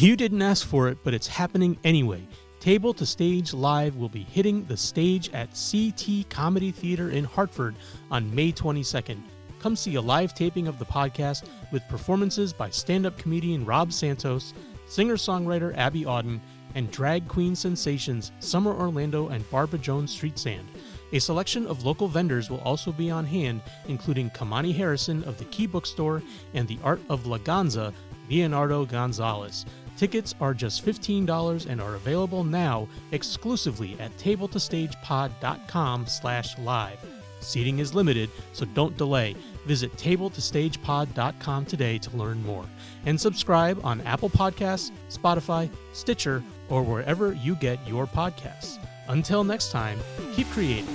You didn't ask for it, but it's happening anyway. Table to Stage Live will be hitting the stage at CT Comedy Theater in Hartford on May 22nd. Come see a live taping of the podcast with performances by stand up comedian Rob Santos, singer songwriter Abby Auden, and drag queen sensations Summer Orlando and Barbara Jones Street Sand. A selection of local vendors will also be on hand, including Kamani Harrison of the Key Bookstore and the Art of Laganza, Leonardo Gonzalez. Tickets are just $15 and are available now exclusively at tabletostagepod.com slash live. Seating is limited, so don't delay. Visit tabletostagepod.com today to learn more. And subscribe on Apple Podcasts, Spotify, Stitcher, or wherever you get your podcasts. Until next time, keep creating.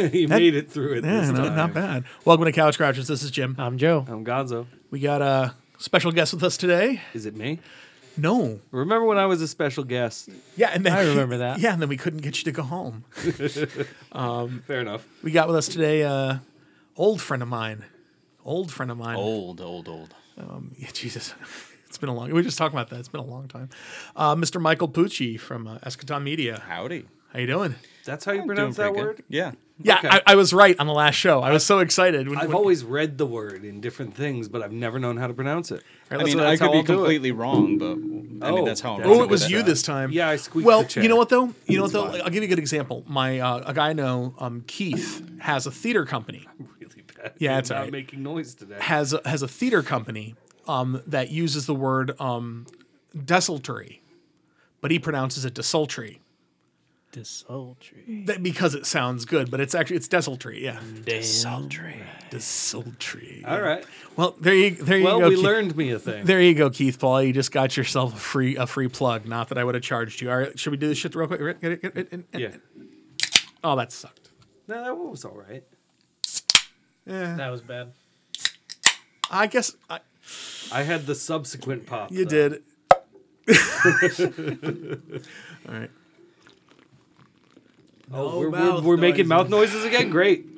he That- made it through it. Yeah, this no, time. not bad. Welcome to Couch Crouchers. This is Jim. I'm Joe. I'm Gonzo. We got a special guest with us today. Is it me? No. Remember when I was a special guest? Yeah, and then I remember that. Yeah, and then we couldn't get you to go home. Fair enough. We got with us today uh old friend of mine. Old friend of mine. Old, old, old. Yeah, Jesus. It's been a long. We were just talking about that. It's been a long time. Uh, Mr. Michael Pucci from uh, Eschaton Media. Howdy. How you doing? That's how you I'm pronounce that word? good. Yeah. Yeah, Okay. I, I was right on the last show. I was so excited. When, I've when- always read the word in different things, but I've never known how to pronounce it. All right, I mean, I could be I'll it. completely wrong, but I Oh, mean, that's how I'm that's Oh, it was you this time. Yeah, I squeaked Well, the chair. you know what though? You know what though? I'll give you a good example. My uh, a guy I know, um, Keith, has a theater company. Really bad. Yeah, it's not all right. making noise today. Has a, has a theater company um, that uses the word um, desultory, but he pronounces it desultory. Desultory. That, because it sounds good, but it's actually it's desultory. Yeah, Desultory. desultory. All right. Well, there you there you Well, go. Well, we Keith. learned me a thing. There you go, Keith Paul. You just got yourself a free a free plug. Not that I would have charged you. All right, should we do this shit real quick? yeah. Oh, that sucked. No, that was all right. Yeah. That was bad. I guess I, I had the subsequent pop. you though. did. All right. Oh, we're, we're, we're making noises. mouth noises again. Great.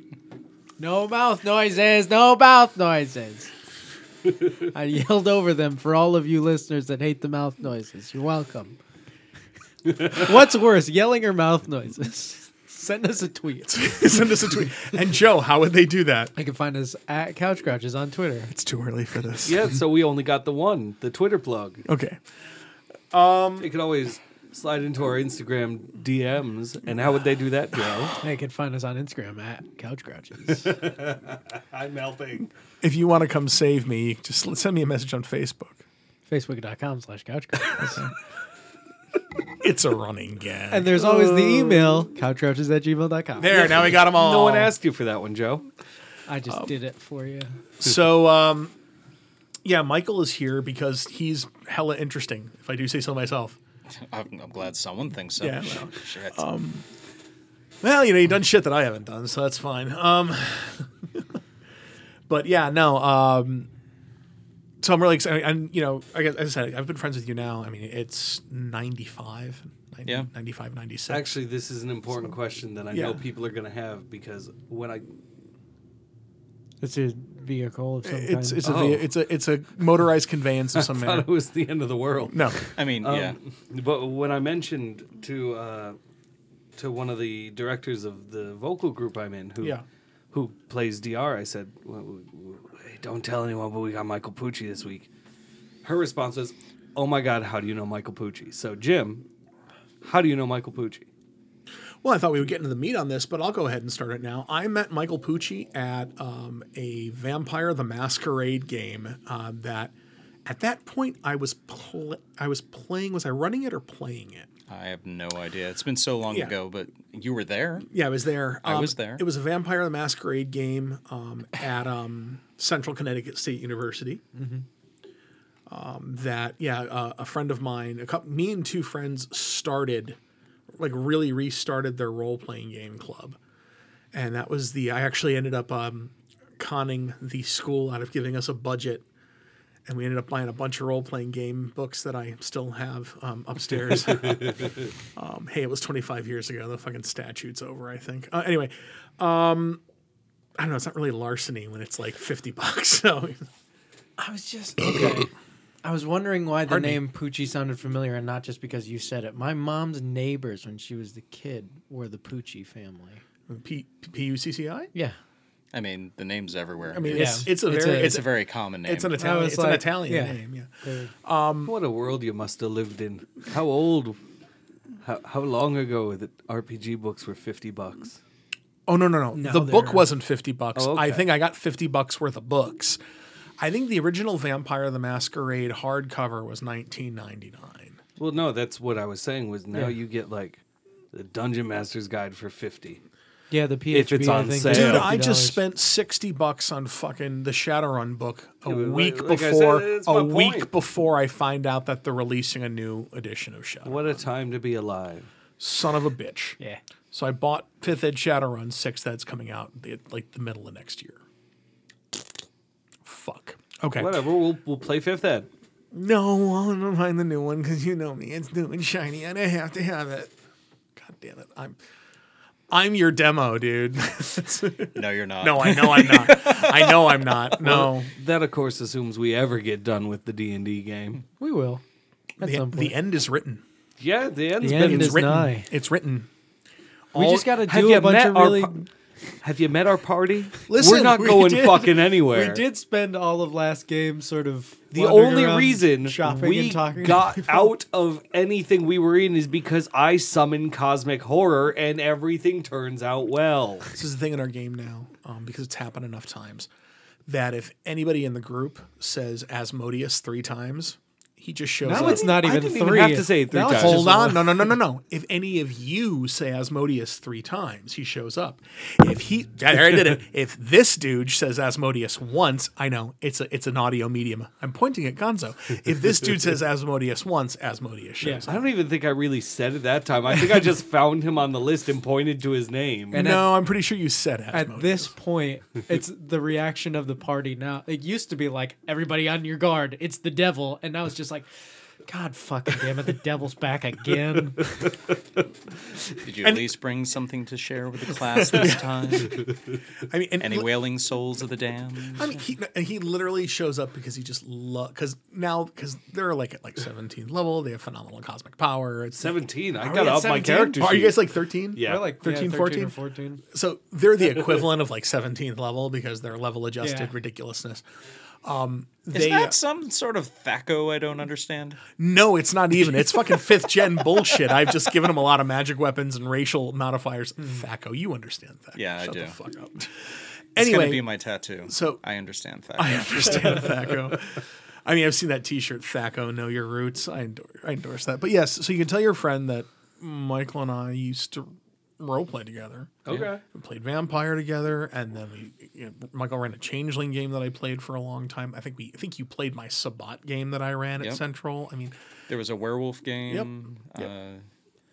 No mouth noises, no mouth noises. I yelled over them for all of you listeners that hate the mouth noises. You're welcome. What's worse, yelling or mouth noises? Send us a tweet. Send us a tweet. And Joe, how would they do that? You can find us at Couch Crouches on Twitter. It's too early for this. Yeah, so we only got the one, the Twitter plug. Okay. Um, they could always slide into our Instagram DMs. And how would they do that, Joe? They can find us on Instagram at Couch Crouches. I'm melting. If you want to come save me, just send me a message on Facebook. Facebook.com slash Couch Crouches. It's a running gag. and there's always the email, couchcrouches at gmail.com. there, now we got them all. No one asked you for that one, Joe. I just did it for you. So, um, yeah, Michael is here because he's hella interesting, if I do say so myself. I'm, I'm glad someone thinks so. Yeah, well, Shit. Well, you know, you've done shit that I haven't done, so that's fine. Um, but yeah, no. Um, so I'm really excited. And, you know, I guess, as I said, I've been friends with you now. I mean, it's 95, 90, Yeah. 95, 96. Actually, this is an important question that I Yeah. know people are going to have because when I It's a vehicle of some it's kind. it's a Oh. it's a it's a motorized conveyance of some thought manner. it was the end of the world. No, I mean, Um, yeah. But when I mentioned to uh, to one of the directors of the vocal group I'm in, who Yeah. who plays DR, I said, well, w- w- hey, "Don't tell anyone, but we got Michael Pucci this week." Her response was, "Oh my God, how do you know Michael Pucci?" So Jim, how do you know Michael Pucci? Well, I thought we would get into the meat on this, but I'll go ahead and start it now. I met Michael Pucci at um, a Vampire the Masquerade game um, that, at that point, I was pl- I was playing. Was I running it or playing it? I have no idea. It's been so long Yeah. ago, but you were there. Yeah, I was there. I Um, was there. It was a Vampire the Masquerade game um, at um, Central Connecticut State University. Um, that yeah, uh, a friend of mine, a couple, me and two friends started, like really restarted their role playing game club, and that was the. I actually ended up um, conning the school out of giving us a budget. and we ended up buying a bunch of role playing game books that I still have um, upstairs. um, hey, it was 25 years ago. The fucking statute's over, I think. Uh, anyway, um, I don't know. It's not really larceny when it's like 50 bucks. So I was just okay. I was wondering why the Pardon me? name Poochie sounded familiar, and not just because you said it. My mom's neighbors, when she was the kid, were the Poochie family. P P U C C I. Yeah, I mean, the name's everywhere. I mean, Yeah. it's it's a It's very a- it's, it's a very common name. it's an Italian was it's an like, Italian yeah. name. Yeah. Um, what a world you must have lived in. How old? How, how long ago that RPG books were 50 bucks? Oh no no no! No, the book they're- wasn't 50 bucks. Oh, I think I got 50 bucks worth of books. I think the original Vampire the Masquerade hardcover was 19.99. Well, no, that's what I was saying was now Yeah. you get like the Dungeon Master's Guide for 50. yeah. The PHB. If it's I on think, sale. is Dude, Yeah. I just spent 60 bucks on fucking the Shadowrun book a Yeah, week like- like before said, a week point. before I find out that they're releasing a new edition of Shadowrun. What a time to be alive. Son of a bitch. Yeah. So I bought 5th Ed Shadowrun, 6th Ed's coming out the, like the middle of next year. Fuck. Okay. Whatever, we'll, we'll play Fifth Ed. No, I'll never find the new one because you know me. It's new and shiny, and I have to have it. God damn it! I'm, I'm your demo, dude. no, you're not. no, I know I'm not. I know I'm not. No, That, of course, assumes we ever get done with the D&D game. We will. At the, some point. the end is written. Yeah, the end's The been... end It's is written. nigh. It's written. we All- just got to do a bunch of really. par- Have you met our party? Listen, We're not we going did- fucking anywhere. We did spend all of last game sort of. The only reason shopping we and talking. got out of anything we were in is because I summoned cosmic horror and everything turns out well. This is the thing in our game now, um, because it's happened enough times, that if anybody in the group says Asmodeus three times, he just shows up. Now up. it's not I even didn't three. even have to say it three Now times. Hold on, no, no, no, no, no. If any of you say Asmodeus three times, he shows up. If he, I did it. If this dude says Asmodeus once, I know it's a, it's an audio medium. I'm pointing at Gonzo. If this dude says Asmodeus once, Asmodeus shows I up. don't even think I really said it that time. I think I just found him on the list and pointed to his name. And no, I'm pretty sure you said Asmodeus. At this point, it's the reaction of the party now. It used to be like everybody on your guard. It's the devil, and now it's just like, God fucking damn it, the devil's back again. Did you at least bring something to share with the class this time? I mean, and Any li- wailing souls of the damned? I mean, he and he literally shows up because he just love because now because they're like at like 17th level, they have phenomenal cosmic power. It's 17. I Are we got at up my 17? character Are you sheet. guys like 13? Yeah. We're like 13, 13, 14? 14, or 14. So they're the equivalent of like 17th level because they're level adjusted Yeah. ridiculousness. Um, Is they, uh, that some sort of thaco I don't understand? no, it's not even. It's fucking fifth gen bullshit. I've just given them a lot of magic weapons and racial modifiers. Thaco, you understand that? Yeah, I Shut do. The fuck up. It's Anyway, gonna be my tattoo. so- I understand thaco. I understand Thaco. I mean, I've seen that T-shirt, Thaco, know your roots. I endorse, I endorse that. But yes, so you can tell your friend that Michael and I used to role play together. Okay. We played Vampire together, and then we you know, Michael ran a Changeling game that I played for a long time. I think we I think you played my Sabbat game that I ran at Central. I mean, There was a werewolf game. Yep. Uh,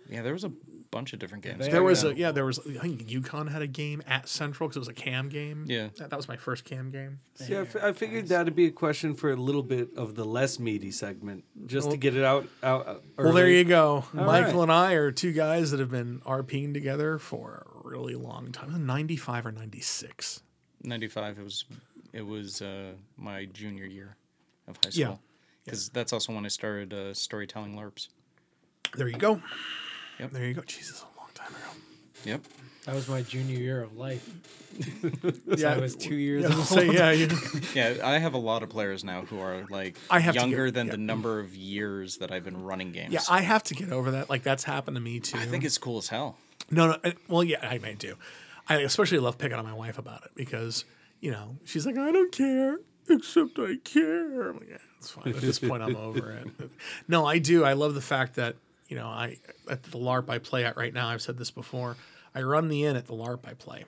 yeah, there was a bunch of different games. They- there was yeah. a yeah, there was I think UConn had a game at Central because it was a cam game. Yeah. that, that was my first cam game. See, I, f- I figured that'd be a question for a little bit of the less meaty segment, just to get it out. out uh, Well, there you go. Michael right. and I are two guys that have been RPing together for a really long time. Ninety five or ninety six. 95 it was it was uh, my junior year of high school. Yeah. school because that's also when i started uh, storytelling larps There you go. Yep. There you go. Jesus, a long time ago. yep That was my junior year of life. Yeah, I was two years Yeah, old. so, yeah, you, yeah i have a lot of players now who are like I have younger get- than yeah. the number of years that i've been running games yeah. I have to get over that. Like that's happened to me too. I think it's cool as hell No, no. I- Well, yeah, I may do. I especially love picking on my wife about it because you know she's like, I don't care, except I care. I'm like, yeah, it's fine. At this point, I'm over it. No, I do. I love the fact that you know I at the LARP I play at right now. I've said this before. I run the inn at the LARP I play,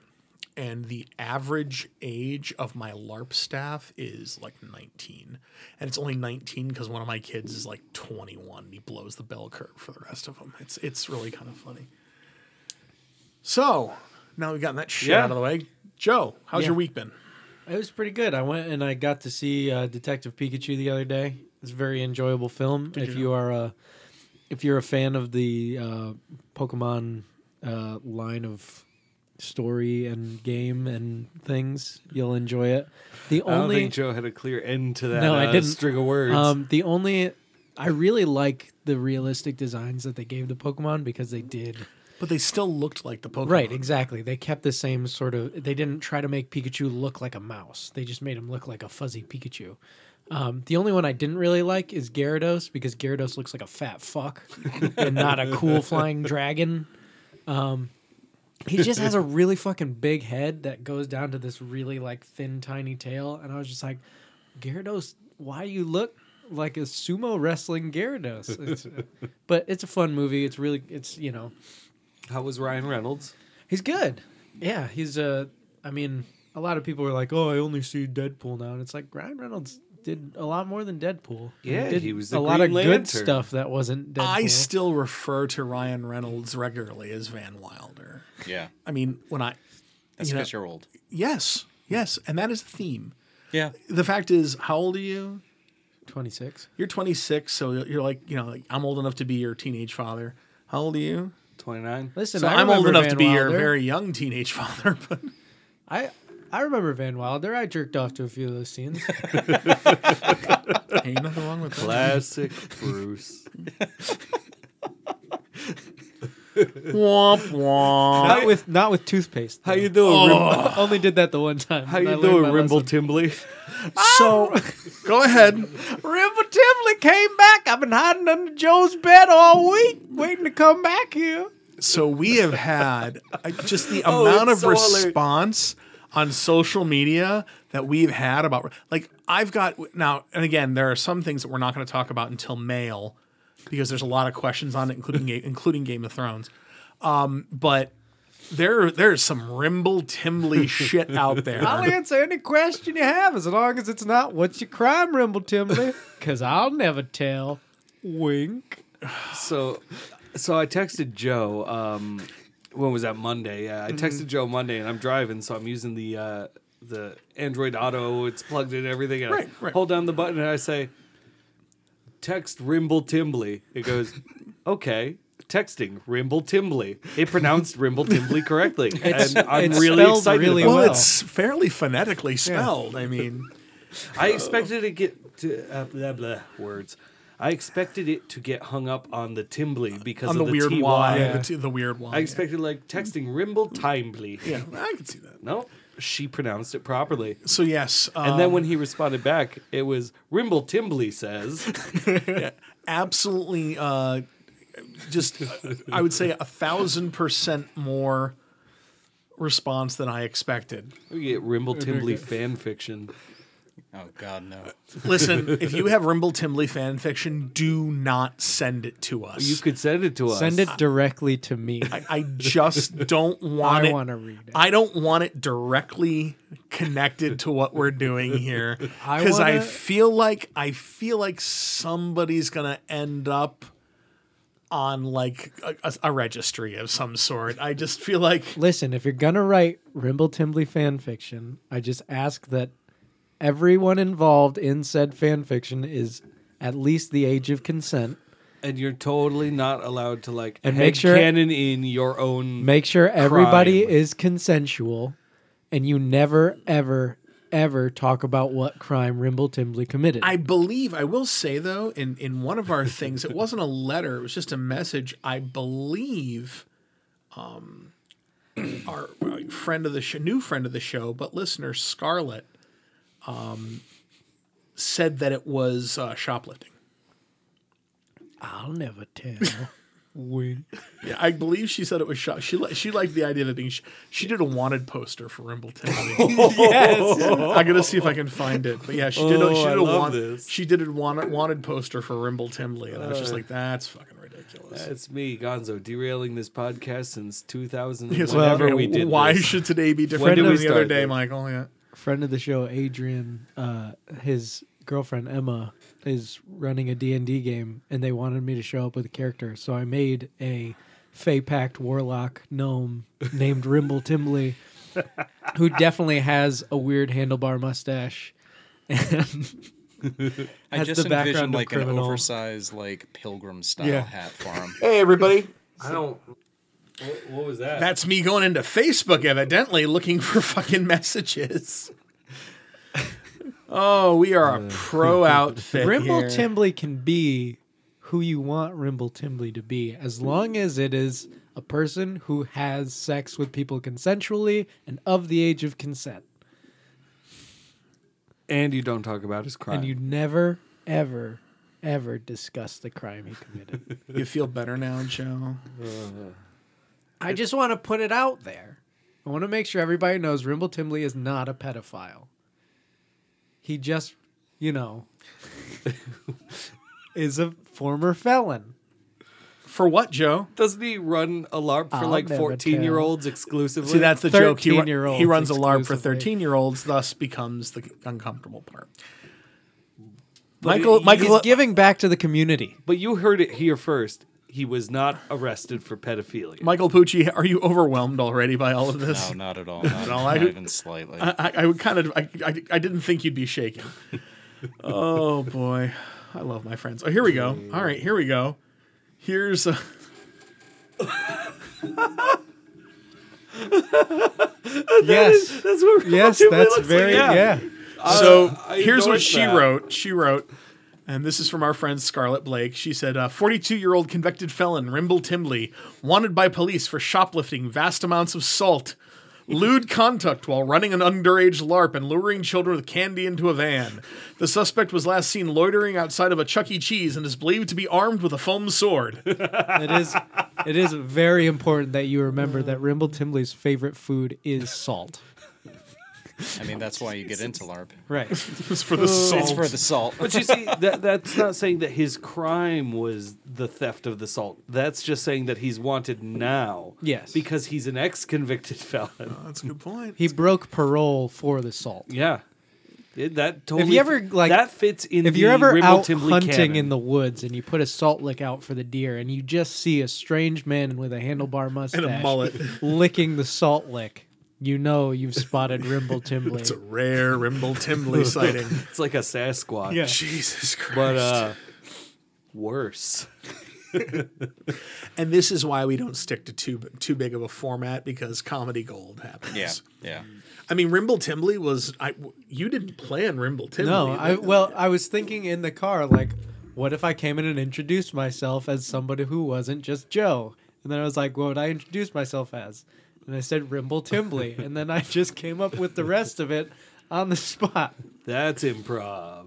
and the average age of my LARP staff is like 19, and it's only 19 because one of my kids is like 21. And he blows the bell curve for the rest of them. It's it's really kind of funny. So now we've gotten that shit Yeah. out of the way. Joe, how's Yeah. your week been? It was pretty good. I went and I got to see uh, Detective Pikachu the other day. It's a very enjoyable film. if you are a if you're a fan of the uh, Pokemon uh, line of story and game and things, you'll enjoy it. The I don't only think Joe had a clear end to that No, I uh, didn't. string of words. um, the only I really like the realistic designs that they gave the Pokemon because they did But they still looked like the Pokemon. Right, exactly. They kept the same sort of. They didn't try to make Pikachu look like a mouse. They just made him look like a fuzzy Pikachu. Um, the only one I didn't really like is Gyarados because Gyarados looks like a fat fuck and not a cool flying dragon. Um, he just has a really fucking big head that goes down to this really like thin, tiny tail, and I was just like, Gyarados, why you look like a sumo wrestling Gyarados? It's, but it's a fun movie. It's really, it's you know, How was Ryan Reynolds? He's good. Yeah, he's uh I mean, a lot of people are like, "Oh, I only see Deadpool now." And it's like Ryan Reynolds did a lot more than Deadpool. Yeah, did he was a the lot of Green good stuff that wasn't Deadpool. I still refer to Ryan Reynolds regularly as Van Wilder. Yeah, I mean, when I that's You know- because you're old. yes, yes, and that is the theme. Yeah, The fact is, how old are you? 26. You're 26, so you're like, you know, like, I'm old enough to be your teenage father. How old are you? 29. Listen, So I I'm old remember enough to Van be your very young teenage father, but I I remember Van Wilder. I jerked off to a few of those scenes. ain't nothing wrong with that. Classic Bruce. Womp womp. not with not with toothpaste. How though. you doing? Rim- Only did that the one time. How and I you learned doing, my Rimble lesson. Timbley? So, go ahead. Rimble Timbley came back. I've been hiding under Joe's bed all week, waiting to come back here. So we have had uh, just the Oh, amount it's of so hilarious. response on social media that we've had about like I've got now and again there are some things that we're not going to talk about until mail because there's a lot of questions on it including including Game of Thrones. Um, but there there's some Rimble Timbley shit out there. I'll answer any question you have as long as it's not what's your crime, Rimble Timbley? Because I'll never tell. Wink. So, so I texted Joe. Um, when was that Monday? Yeah, I texted Joe Monday, and I'm driving, so I'm using the uh, the Android Auto. It's plugged in everything. And Right, I right. hold down the button and I say, "Text Rimble Timbley." It goes, "Okay." Texting Rimble Timbley. It pronounced Rimble Timbley correctly, and I'm it's really spelled excited. really about well, it. it's fairly phonetically spelled. I mean, I expected it to get to uh, blah blah words. I expected it to get hung up on the Timbley because on of the, the, weird TY. Y, Yeah. the, t- the weird Y. I expected like texting Rimble Timbley. Yeah, I can see that. No, she pronounced it properly. So yes, And then um, when he responded back, it was Rimble Timbley says. absolutely uh, just I would say a thousand percent more response than I expected. We get Rimble Timbley fan fiction. Oh God, no. Listen, if you have Rimble Timbley fan fiction, do not send it to us. You could send it to us. Send it directly to me. I, I just don't want I it. want to read it. I don't want it directly connected to what we're doing here I because I, wanna- feel like I feel like somebody's gonna end up on like a, a- a registry of some sort. I just feel like Listen, if you're gonna write Rimble Timbley fan fiction, I just ask that everyone involved in said fan fiction is at least the age of consent. and you're totally not allowed to like And make sure- canon in your own. Make sure everybody Crime. is consensual, and you never, ever, ever talk about what crime Rimble Timbley committed. I believe I will say though in in one of our things it wasn't a letter it was just a message I believe um our uh, friend of the show new friend of the show but listener Scarlett um said that it was uh, shoplifting I'll never tell. Wink. yeah I believe she said it was shop she li- she liked the idea of it being sh- she did a wanted poster for Rimbleton yes. I'm gonna see if I can find it but yeah she did a, she Oh, did I a love this. she did a wanted, wanted poster for Rimble Timbley and I was just like that's fucking ridiculous That's me, Gonzo, derailing this podcast since 2000. Yes, whenever well, we did why this. should today be different did than the other day, this? Michael? Yeah. Friend of the show, Adrian, uh, his girlfriend Emma is running a D&D game, and they wanted me to show up with a character, so I made a Fey Pact warlock gnome named Rimble Timbley, who definitely has a weird handlebar mustache. And I has just the background envisioned of like an oversized like pilgrim style Yeah. hat for him. Hey, everybody. I don't. What, what was that? That's me going into Facebook, evidently, looking for fucking messages. Oh, we are a pro outfit. Rimble here. Timbley can be who you want Rimble Timbley to be, as long as it is a person who has sex with people consensually and of the age of consent. and you don't talk about his crime. And you never, ever, ever discuss the crime he committed. You feel better now, Joe? Uh, I just want to put it out there. I want to make sure everybody knows Rimble Timbley is not a pedophile. He just, you know, is a former felon. For what, Joe? Doesn't he run a LARP for I'll like never 14 year olds exclusively? See, that's the joke. He, ru- 13-year-olds he runs a LARP for exclusively. 13 year olds, thus becomes the uncomfortable part. But Michael, he- Michael, He's giving back to the community. But you heard it here first. He was not arrested for pedophilia. Michael Pucci, are you overwhelmed already by all of this? No, not at all. Not, No, not I- even slightly. I, I, I would kind of, I, I, I didn't think you'd be shaken. oh boy, I love my friends. Oh, here we go. All right, here we go. Here's uh, a. Yes. That's what Yes, that's very, like, yeah. So I here's what endorse she that. wrote. She wrote, and this is from our friend Scarlett Blake. She said, uh, 42 year old convicted felon Rimble Timbley, wanted by police for shoplifting vast amounts of salt, lewd conduct while running an underage LARP and luring children with candy into a van. The suspect was last seen loitering outside of a Chuck E. Cheese and is believed to be armed with a foam sword. It is it is very important that you remember that Rimble Timbley's favorite food is salt. I mean, that's why you get into LARP. Right. It's for the salt. It's for the salt. But you see, that, that's not saying that his crime was the theft of the salt. That's just saying that he's wanted now. Yes. Because he's an ex convicted felon. Oh, that's a good point. He broke parole for the salt. Yeah. It- that totally If you ever, like- that fits in If the you're ever Rimble out Timbley hunting canon. in the woods and you put a salt lick out for the deer and you just see a strange man with a handlebar mustache And a mullet. licking the salt lick, you know you've spotted Rimble Timbley. It's a rare Rimble Timbley sighting. it's like a Sasquatch. Yeah. Jesus Christ. But uh worse. and this is why we don't stick to too too big of a format because comedy gold happens. Yeah, yeah. I mean, Rimble Timbley was I. You didn't plan Rimble Timbley. No, I well, I was thinking in the car, like, what if I came in and introduced myself as somebody who wasn't just Joe? And then I was like, what would I introduce myself as? And I said Rimble Timbley, and then I just came up with the rest of it on the spot. That's improv.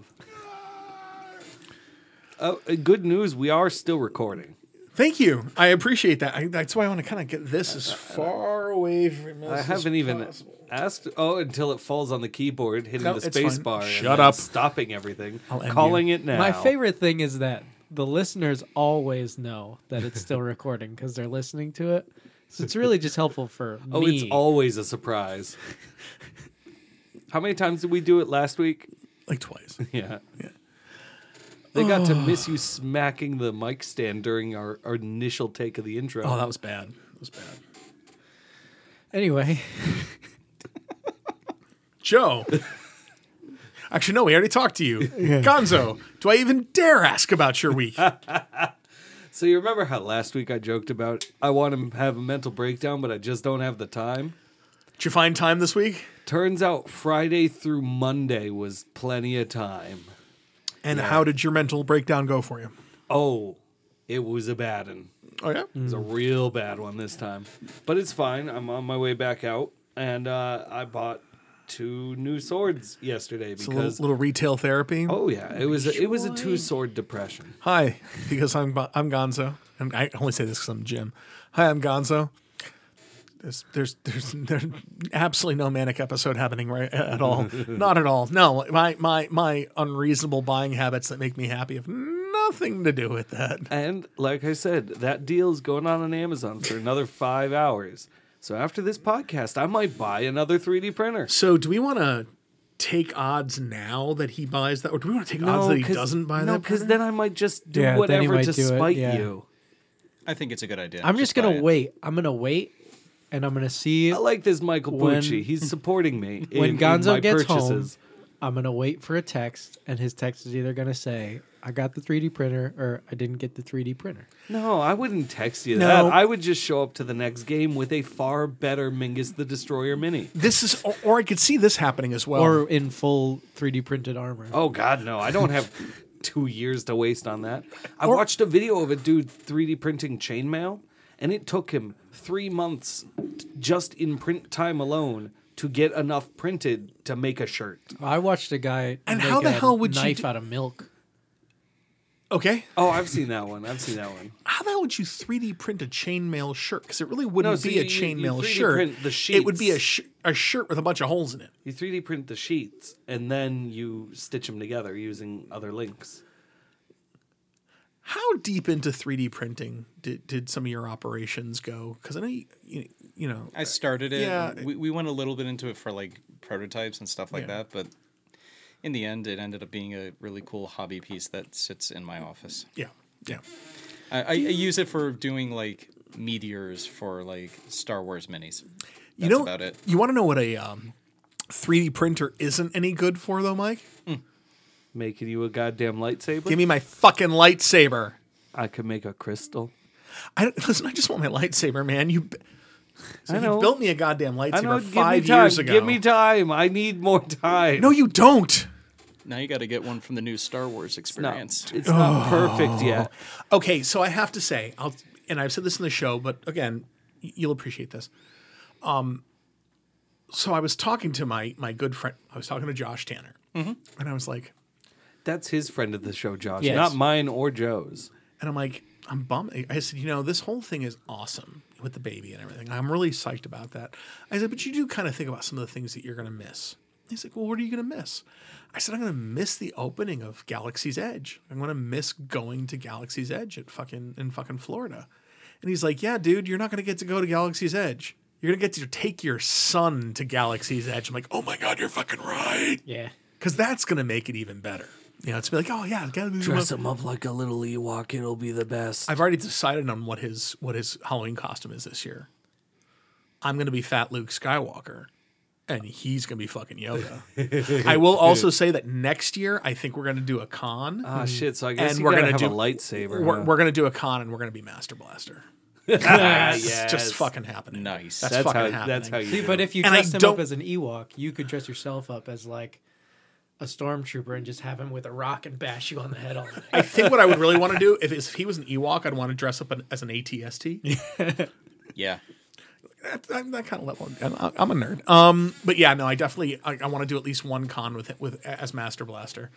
Oh, uh, good news, we are still recording. Thank you. I appreciate that. I, that's why I want to kind of get this as far away from. us I haven't even possible. asked. Oh, until it falls on the keyboard, hitting No, the it's space fine. bar. and Shut then up. Stopping everything. I'll end Calling it now. My favorite thing is that the listeners always know that it's still recording because they're listening to it. So it's really just helpful for Oh, me. it's always a surprise. How many times did we do it last week? like twice. Yeah. Yeah. They got to miss you smacking the mic stand during our, our initial take of the intro. Oh, that was bad. That was bad. Anyway, Joe. Actually, no. We already talked to you, Gonzo. Do I even dare ask about your week? So you remember how last week I joked about I want to have a mental breakdown, but I just don't have the time? Did you find time this week? Turns out Friday through Monday was plenty of time. And how did your mental breakdown go for you? Oh, it was a bad one. Oh yeah. It was a real bad one this time. But it's fine. I'm on my way back out. And uh, I bought two new swords yesterday It's a little, because. little retail therapy. Oh yeah, it was a, it was a two sword depression. Hi, because I'm Bo- I'm Gonzo, and I only say this because I'm Jim. Hi, I'm Gonzo. There's there's there's there's absolutely no manic episode happening right at all. Not at all. No, my my my unreasonable buying habits that make me happy have nothing to do with that. And like I said, that deal is going on on Amazon for another five hours. So after this podcast, I might buy another 3D printer. So, do we want to take odds now that he buys that, or do we want to take odds that he doesn't buy no, that? because then I might just do Yeah, whatever might to do spite yeah. you. I think it's a good idea. I'm just buy gonna wait. I'm gonna wait and I'm gonna see I like this Michael When- Pucci. He's supporting me when in, in Gonzo my gets purchases. I'm gonna wait for a text, and his text is either gonna say, "I got the 3D printer" or "I didn't get the 3D printer." No, I wouldn't text you No. that. I would just show up to the next game with a far better Mingus the Destroyer mini. This is, or, or I could see this happening as well. or in full 3D printed armor. Oh God, no! I don't have two years to waste on that. I watched a video of a dude 3D printing chainmail, and it took him three months t- just in print time alone to get enough printed to make a shirt. I watched a guy And make how the a hell would you knife do- out of milk. Okay, Oh, I've seen that one. I've seen that one. how the hell would you 3D print a chainmail shirt? Because it really wouldn't so be you- a you- you chainmail 3D shirt. print the It would be a sheets. sh- a shirt with a bunch of holes in it. You 3D print the sheets, and then you stitch them together using other links. How deep into 3D printing did, did some of your operations go? Because I know you, you, you know I started it. Yeah. We, we went a little bit into it for like prototypes and stuff like Yeah. that, but in the end, it ended up being a really cool hobby piece that sits in my office. yeah yeah. I, I, I use it for doing like meteors for like Star Wars minis. That's You know about it. You want to know what a um, 3D printer isn't any good for though, Mike? Making you a goddamn lightsaber. Give me my fucking lightsaber. I could make a crystal. I listen. I just want my lightsaber, man. You, b- so I you built me a goddamn I lightsaber know. Give me five time. years ago. Give me time. I need more time. No, you don't. Now you got to get one from the new Star Wars experience. it's not perfect yet. Okay, so I have to say, I'll, and I've said this in the show, but again, you'll appreciate this. Um, so I was talking to my my good friend. I was talking to Josh Tanner, Mm-hmm. and I was like, That's his friend of the show, Josh, Yes. not mine or Joe's. and I'm like, I'm bummed. I said, you know, this whole thing is awesome with the baby and everything. I'm really psyched about that. I said, but you do kind of think about some of the things that you're going to miss. He's like, well, what are you going to miss? I said, I'm going to miss the opening of Galaxy's Edge. I'm going to miss going to Galaxy's Edge at fucking in fucking Florida. And he's like, yeah, dude, you're not going to get to go to Galaxy's Edge. You're going to get to take your son to Galaxy's Edge. I'm like, oh my God, you're fucking right. Yeah. Because that's going to make it even better. You know, it's be like, oh yeah, gotta dress him up like a little Ewok. It'll be the best. I've already decided on what his what his Halloween costume is this year. I'm going to be Fat Luke Skywalker, and he's going to be fucking Yoda. I will also say that next year I think we're going to do a con. Ah, shit. So I guess And you we're gonna have do- a lightsaber. we're huh? we're going to do a con, and we're going to be Master Blaster. yes. Just fucking happening. Nice. That's, That's fucking how. happening. That's how you. See, do but if you And I dress him don't- up as an Ewok, you could dress yourself up as like a stormtrooper and just have him with a rock and bash you on the head all night. I think what I would really want to do if, if he was an Ewok, I'd want to dress up an, as an ATST. Yeah. I'm that kind of level. I'm- I'm a nerd. Um, but yeah, no, I definitely I, I want to do at least one con with it with as Master Blaster.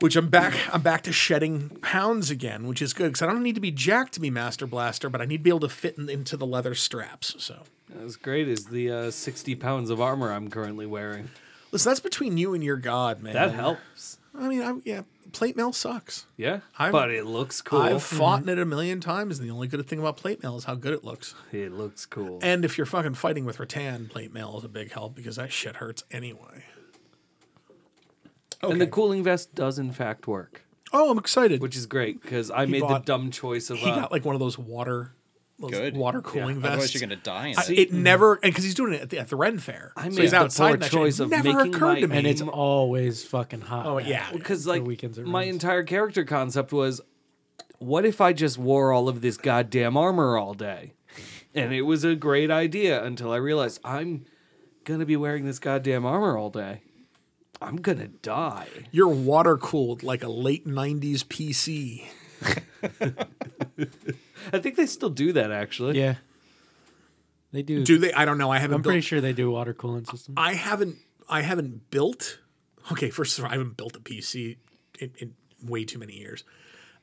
Which I'm back. I'm back to shedding pounds again, which is good because I don't need to be jacked to be Master Blaster, but I need to be able to fit in, into the leather straps. So as great as the uh, sixty pounds of armor I'm currently wearing. listen, that's between you and your god, man. That helps. I mean, I, yeah, plate mail sucks. Yeah, I've- but it looks cool. I've fought in it a million times, and the only good thing about plate mail is how good it looks. It looks cool. And if you're fucking fighting with rattan, plate mail is a big help because that shit hurts anyway. And the cooling vest does in fact work, Oh, I'm excited. which is great because I made bought- the dumb choice of he uh, got like one of those water, Good. water cooling vests. Otherwise, you're gonna die. In I- it. it never, and because he's doing it at the, at the Ren Fair, I so made he's the outside. poor and that shit. choice It of never making occurred to my- me. and it's always fucking hot. Oh, now yeah. because the like weekends my rains. entire character concept was, what if I just wore all of this goddamn armor all day? And it was a great idea until I realized I'm gonna be wearing this goddamn armor all day. I'm gonna die. You're water cooled like a late '90s PC. I think they still do that actually. yeah, they do. Do they? I don't know. I haven't. I'm built, pretty sure they do water cooling systems. I haven't. I haven't built. Okay, first of all, I haven't built a PC in, in way too many years.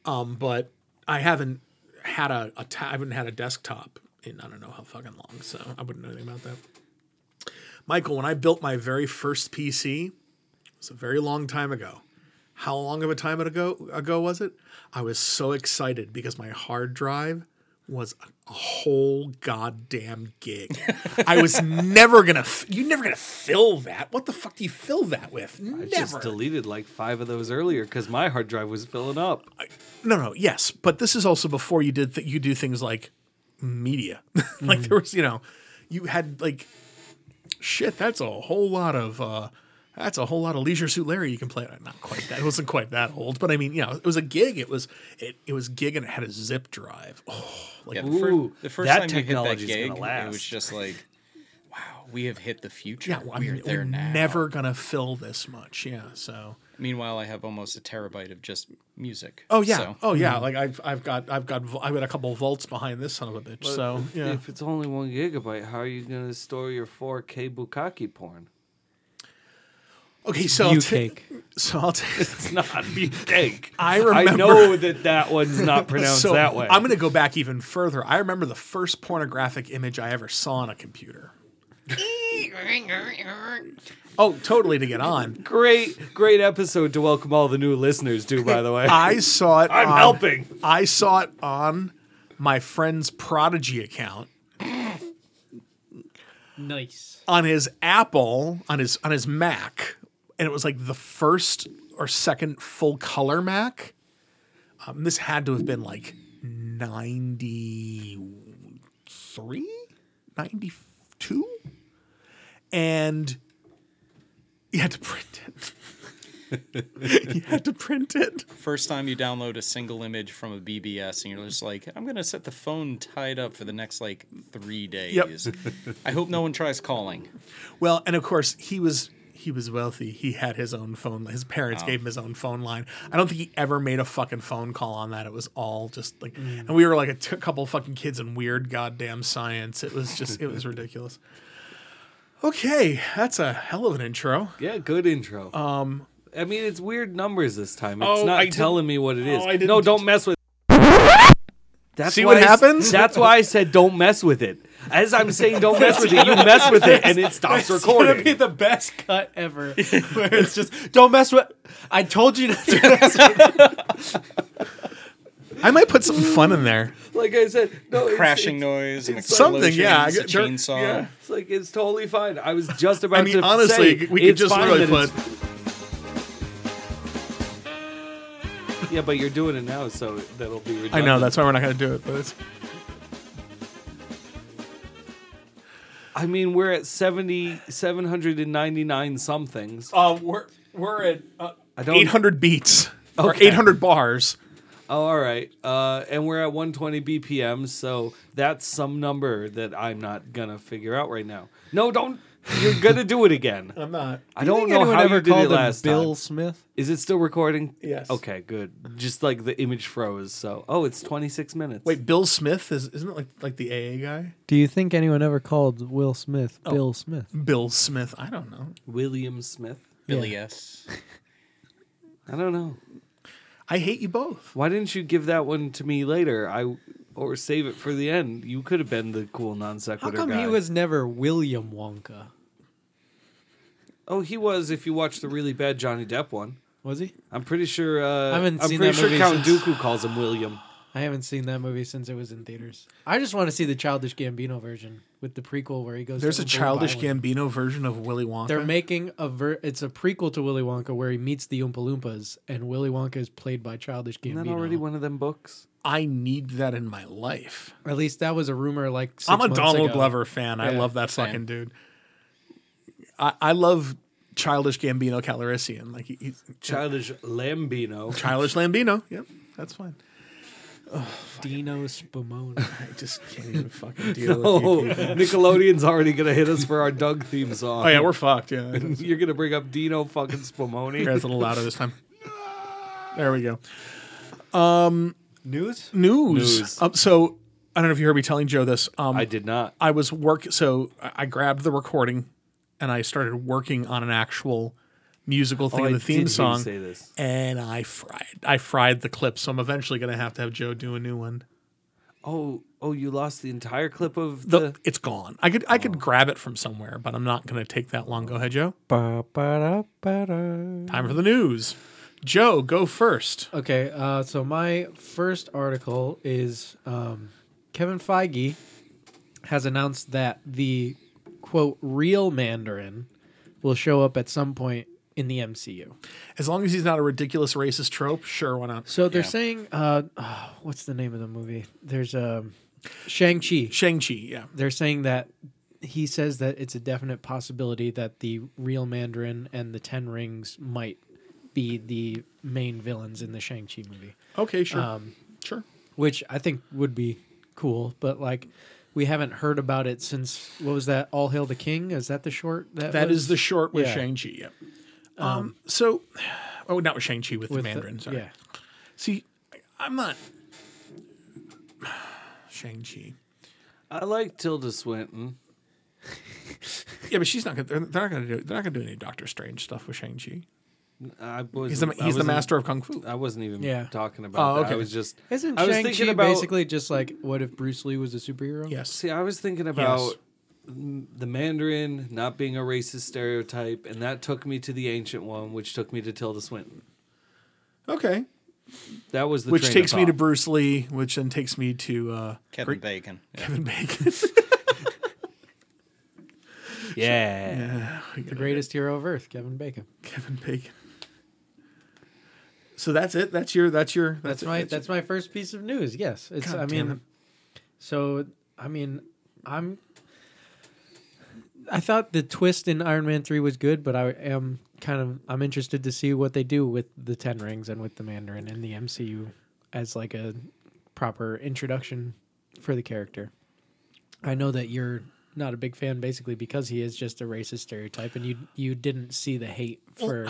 Um, but I haven't had a, a ta- I haven't had a desktop in I don't know how fucking long, so I wouldn't know anything about that. Michael, when I built my very first PC, it was a very long time ago. How long of a time ago ago was it? I was so excited because my hard drive was a whole goddamn gig. I was never gonna. F- you're never gonna fill that. What the fuck do you fill that with? I just deleted like five of those earlier because my hard drive was filling up. no, no, yes, but this is also before you did th- you do things like media. like there was, you know, you had like shit. That's a whole lot of. uh that's a whole lot of Leisure Suit Larry you can play. Not quite that. It wasn't quite that old, but I mean, you know, it was a gig. It was it, it was gig and it had a zip drive. Oh, like Yeah, the, fir- the first that time you hit that gig, gonna it was just like, wow, we have hit the future. yeah, well, we are mean, there we're now. never gonna fill this much. Yeah, so Meanwhile, I have almost a terabyte of just music. Oh yeah. So, Oh yeah. Mm-hmm. Like I've I've got I've got I've got a couple volts behind this son of a bitch. so yeah. If it's only one gigabyte, how are you going to store your 4K bukkake porn? Okay. So I'll You ta- cake. so I'll take. It's not beefcake. I I remember- know that that one's not pronounced so that way. I'm going to go back even further. I remember the first pornographic image I ever saw on a computer. oh, totally to get on. great, great episode to welcome all the new listeners to. By the way, I saw it. I'm on- helping. I saw it on my friend's Prodigy account Nice. on his Apple on his on his Mac, and it was like the first or second full color Mac. Um, this had to have been like 93, 92? and you had to print it. you had to print it. First time you download a single image from a BBS, and you're just like, I'm gonna set the phone tied up for the next like three days. Yep. I hope no one tries calling. Well, and of course he was he was wealthy. He had his own phone. His parents gave him his own phone line. I don't think he ever made a fucking phone call on that. It was all just like, and we were like a t- couple fucking kids in weird goddamn science. It was just it was ridiculous. Okay, that's a hell of an intro. yeah, good intro. Um, I mean, it's weird numbers this time. It's Oh, not I telling me what it is. Oh, no, do- don't mess with. That's See what I s- happens? That's why I said don't mess with it. As I'm saying, don't mess with it. You mess with it, and it stops recording. It's gonna be the best cut ever. Where it's just don't mess with. I told you not to mess with. I might put something fun in there. Like I said, no it's- Crashing it's- noise, and something, yeah, I explosions, get- a there- chainsaw. Yeah, it's like it's totally fine. I was just about I mean, to honestly, say, we could it's just fine really that put. it's- Yeah, but you're doing it now, so that'll be. Redundant. I know that's why we're not going to do it, but it's. I mean, we're at 70, 799 somethings. Uh, we're we're at uh, I don't. 800 beats or Okay. 800 bars. Oh, all right. Uh, and we're at 120 BPM, so that's some number that I'm not gonna figure out right now. No, don't. You're gonna do it again. I'm not. I don't know how you did it last Bill time. Smith? Is it still recording? Yes. Okay, good. Just like the image froze. So, oh, it's 26 minutes. Wait, Bill Smith is isn't it like like the AA guy? Do you think anyone ever called Will Smith oh. Bill Smith? Bill Smith. I don't know. William Smith. Billy S. I don't know. I hate you both. Why didn't you give that one to me later? I or save it for the end. You could have been the cool non How sequitur come guy. he was never William Wonka? Oh, he was. If you watch the really bad Johnny Depp one, Was he? I'm pretty sure. Uh, I haven't I'm seen pretty that sure movie Count since- Dooku calls him William. I haven't seen that movie since it was in theaters. I just want to see the Childish Gambino version with the prequel where he goes. There's to a Oompa childish Island. Gambino version of Willy Wonka. They're making a ver- it's a prequel to Willy Wonka where he meets the Oompa Loompas and Willy Wonka is played by Childish Gambino. Isn't that already one of them books? I need that in my life. Or at least that was a rumor like six I'm a Donald ago. Glover fan. I Yeah, love that same. fucking dude. I, I love childish Gambino Calrissian. Like he, he's Childish Lambino. childish Lambino. Yep, that's fine. Oh, Dino Spumoni. I just can't even fucking deal Oh, with you. people. Nickelodeon's already gonna hit us for our Doug theme song. Oh yeah, we're fucked. Yeah, You're gonna bring up Dino fucking Spumoni. It's a little louder this time. There we go. News? News. News. Um, so I don't know if you heard me telling Joe this. Um, I did not. I was work. So I I grabbed the recording, and I started working on an actual musical thing Oh, of I the theme did song. say this. And I fried. I fried the clip. So I'm eventually going to have to have Joe do a new one. Oh, oh, you lost the entire clip of The, the. it's gone. I could I could grab it from somewhere, but I'm not going to take that long. Go ahead, Joe. Ba-ba-da-ba-da. Time for the news. Joe, go first. Okay, uh, so my first article is um, Kevin Feige has announced that the quote real Mandarin will show up at some point in the MCU. As long as he's not a ridiculous racist trope, sure, why not? So they're Yeah. saying, uh, oh, what's the name of the movie? There's um, Shang Chi. Shang Chi, yeah. They're saying that he says that it's a definite possibility that the real Mandarin and the Ten Rings might be the main villains in the Shang Chi movie, Okay, sure, um, sure. which I think would be cool. But like, we haven't heard about it since what was that? All Hail the King? Is that the short? That That was? is the short with yeah. Shang Chi. Yep. Um, so, oh, not with Shang Chi, with, with the Mandarin. sorry. Yeah, See, I'm not Shang Chi. I like Tilda Swinton. Yeah, but she's not gonna. They're, they're not gonna do. They're not gonna do any Doctor Strange stuff with Shang Chi. I was. He's the he's the master of kung fu. I wasn't even Yeah. talking about Oh, that. I okay. was just. isn't I was Shang thinking Chi about- basically just like what if Bruce Lee was a superhero? Yes. See, I was thinking about the Mandarin not being a racist stereotype, and that took me to the ancient one, which took me to Tilda Swinton. Okay. That was the Which train of takes me to thought. Bruce Lee, which then takes me to uh, Kevin great- Bacon. Yeah. Kevin Bacon. Yeah. the greatest hero of Earth, Kevin Bacon. Kevin Bacon. So that's it. That's your. That's your. That's it, my your- that's my first piece of news. Yes, it's. God I mean, so I mean, I'm. I thought the twist in Iron Man three was good, but I am kind of I'm interested to see what they do with the Ten Rings and with the Mandarin in the MCU as like a proper introduction for the character. I know that you're not a big fan, basically because he is just a racist stereotype, and you you didn't see the hate for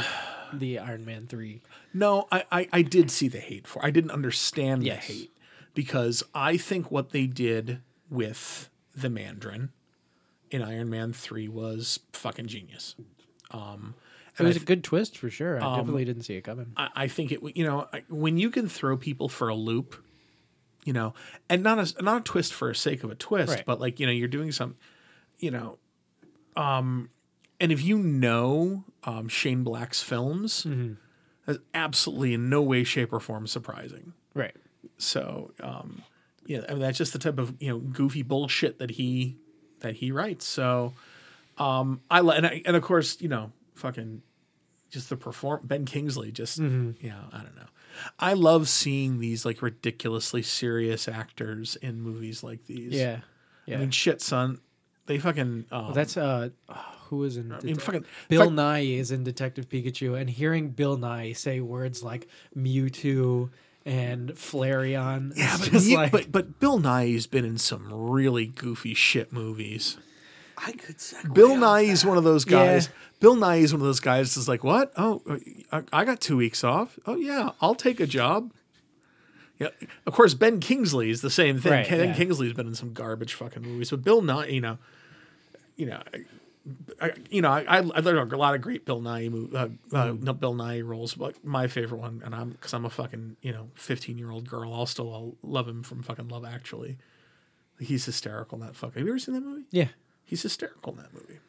the Iron Man three. No, I, I, I did see the hate for. I didn't understand Yes. the hate because I think what they did with the Mandarin in Iron Man three was fucking genius. Um, It was a good twist for sure. I Um, definitely didn't see it coming. I, I think it. You know, I- when you can throw people for a loop, you know, and not a not a twist for the sake of a twist, Right. but like you know, you're doing some, you know, um, and if you know um, Shane Black's films, Mm-hmm. that's absolutely in no way, shape, or form surprising. Right. So, um, yeah, I mean that's just the type of you know goofy bullshit that he that he writes. So, um, I and I, and of course you know fucking just the perform Ben Kingsley just Mm-hmm. you know I don't know. I love seeing these like ridiculously serious actors in movies like these. Yeah. Yeah. I mean shit, son. They fucking um, Well, that's uh, who is in? I mean, fucking Bill fuck- Nye is in Detective Pikachu, and hearing Bill Nye say words like Mewtwo and Flareon, Yeah, it's but, just he- like but but Bill Nye's been in some really goofy shit movies. I could segue Bill off Nye is that. one of those guys. Yeah. Bill Nye is one of those guys that's like, what? Oh, I, I got two weeks off. Oh yeah, I'll take a job. Yeah, of course Ben Kingsley is the same thing. Right, Ben yeah. Kingsley's been in some garbage fucking movies, but Bill Nye, you know, you know, I, I, you know, I, I I learned a lot of great Bill Nye, mo- uh, uh, Mm-hmm. Bill Nye roles. But my favorite one, and I'm because I'm a fucking you know 15 year old girl, I'll still I'll love him from fucking Love Actually. He's hysterical in that fucking. Have you ever seen that movie? yeah. He's hysterical in that movie.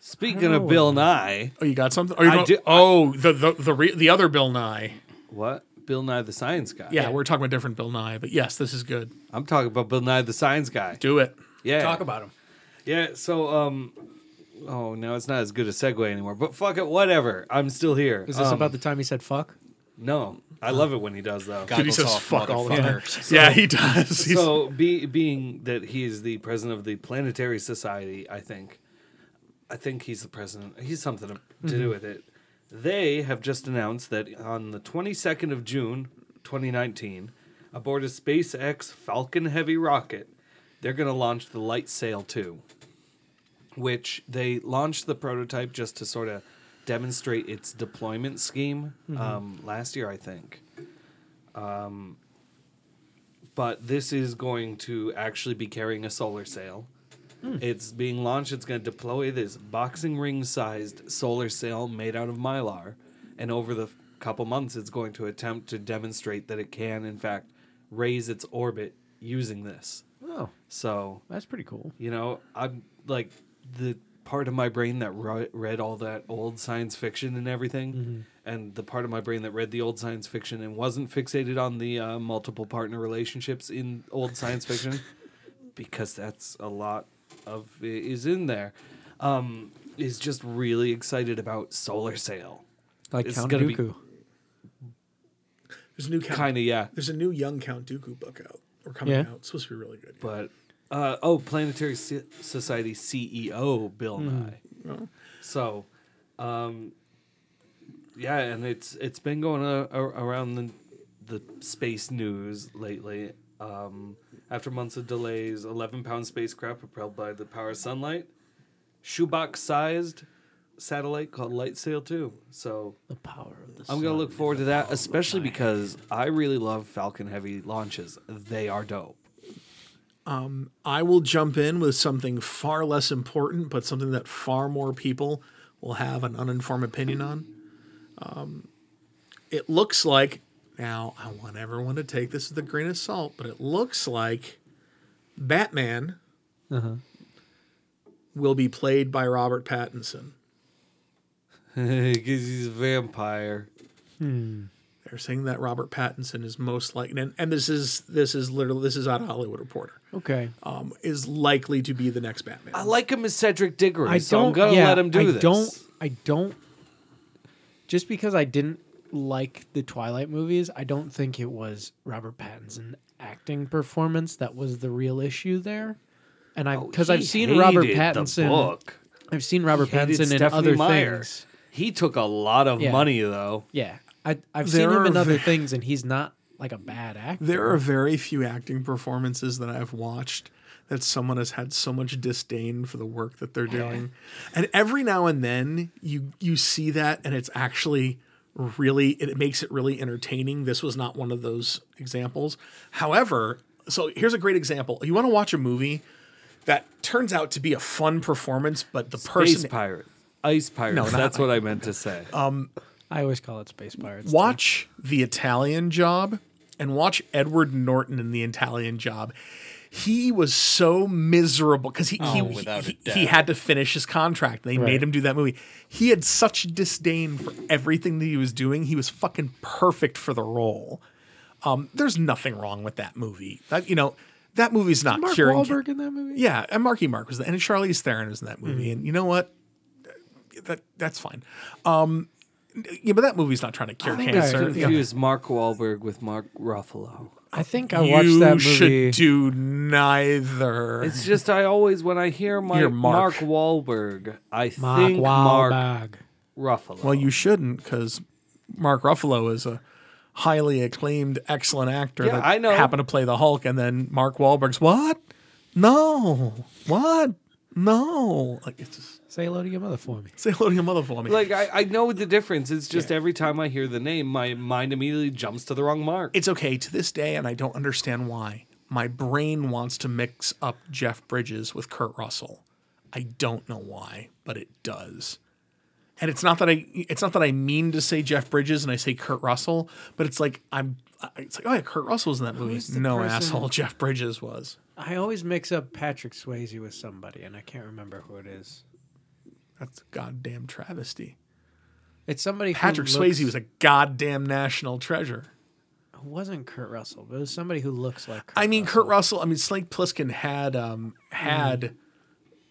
Speaking of Bill Nye, Oh, you got something? Or you I don't- do- oh, the the the, re, the other Bill Nye. what? Bill Nye the Science Guy. Yeah, we're talking about different Bill Nye, but yes, this is good. I'm talking about Bill Nye the Science Guy. Do it. Yeah. Talk about him. Yeah, so um oh no, it's not as good a segue anymore. But fuck it, whatever. I'm still here. Is this Um, about the time he said "fuck"? No. I love it when he does though. Dude, he says off, fuck all the motherfucker. time. Yeah, he does. He's- So be, being that he is the president of the Planetary Society, I think I think he's the president. He's something to, to Mm-hmm. do with it. They have just announced that on the 22nd of June, 2019, aboard a SpaceX Falcon Heavy rocket, they're going to launch the LightSail 2, which they launched the prototype just to sort of demonstrate its deployment scheme um, last year, I think. Um, but this is going to actually be carrying a solar sail. It's being launched. It's going to deploy this boxing ring sized solar sail made out of mylar. And over the f- couple months, it's going to attempt to demonstrate that it can, in fact, raise its orbit using this. Oh, So, that's pretty cool. you know, I'm like the part of my brain that ri- read all that old science fiction and everything, and the part of my brain that read the old science fiction and wasn't fixated on the uh, multiple partner relationships in old science fiction, because that's a lot of i- is in there. Um, is just really excited about Solar Sail. Like It's Count gonna be- Dooku. There's a new Count, Kind of, yeah. There's a new young Count Dooku book out or coming Yeah. out. It's supposed to be really good. But Uh, oh, Planetary S- Society CEO Bill Nye. So, um, yeah, and it's it's been going uh, a- around the the space news lately. Um, after months of delays, eleven pound spacecraft propelled by the power of sunlight, shoebox sized satellite called LightSail two. So The power of the I'm gonna sun. look forward to that, especially because I really love Falcon Heavy launches. They are dope. Um, I will jump in with something far less important, but something that far more people will have an uninformed opinion on. Um, it looks like, now I want everyone to take this with a grain of salt, but it looks like Batman uh-huh. will be played by Robert Pattinson. Because he's a vampire. Hmm. They're saying that Robert Pattinson is most likely, and, and this is this is literally this is out of Hollywood Reporter, Okay. um, is likely to be the next Batman. I like him as Cedric Diggory, I so don't. I'm gonna yeah, let him do this. I this. don't. I don't. Just because I didn't like the Twilight movies, I don't think it was Robert Pattinson acting performance that was the real issue there. And I Oh, because he I've seen Robert hated the Pattinson. book. I've seen Robert Hated Pattinson in Stephenie other Meyer. things. He took a lot of Yeah. money though. Yeah, I, I've There seen him in other ve- things, and he's not like a bad actor. There are very few acting performances that I've watched that someone has had so much disdain for the work that they're doing. And every now and then you you see that and it's actually really it makes it really entertaining. This was not one of those examples. However, so here's a great example. You want to watch a movie that turns out to be a fun performance, but the Space person pirate, ice pirate. No, not that's what I meant to say. Um, I always call it Space Pirates. watch the Italian job and watch Edward Norton in the Italian job. He was so miserable because he, he, Oh, without a he, he had to finish his contract. They Right. made him do that movie. He had such disdain for everything that he was doing. He was fucking perfect for the role. Um, there's nothing wrong with that movie. That you know, that movie's not Mark curing. Wahlberg in that movie. Yeah, and Marky Mark was there, and Charlize Theron was in that movie. And you know what? That that's fine. Um, yeah, but that movie's not trying to cure think I cancer. could- Yeah. Confuse Mark Wahlberg with Mark Ruffalo. I think I watched that movie. You should do neither. It's just I always when I hear my You're Mark. Mark. Wahlberg, I Mark think Mark Wahlberg. Ruffalo. well, you shouldn't because Mark Ruffalo is a highly acclaimed, excellent actor Yeah, that I know. happened to play the Hulk, and then Mark Wahlberg's what? No, what? No, like it's just, Say hello to your mother for me. say hello to your mother for me. like I, I know the difference. It's just every time I hear the name, my mind immediately jumps to the wrong mark. it's okay to this day, and I don't understand why. My brain wants to mix up Jeff Bridges with Kurt Russell. I don't know why, but it does. And it's not that I it's not that I mean to say Jeff Bridges and I say Kurt Russell, but it's like I'm it's like oh yeah, Kurt Russell was in that movie. The No person- asshole, Jeff Bridges was. I always mix up Patrick Swayze with somebody, and I can't remember who it is. That's a goddamn travesty. It's somebody. Patrick who Swayze was a goddamn national treasure. It wasn't Kurt Russell, but it was somebody who looks like. Kurt I mean, Russell. Kurt Russell. I mean, Slink Plissken had um, had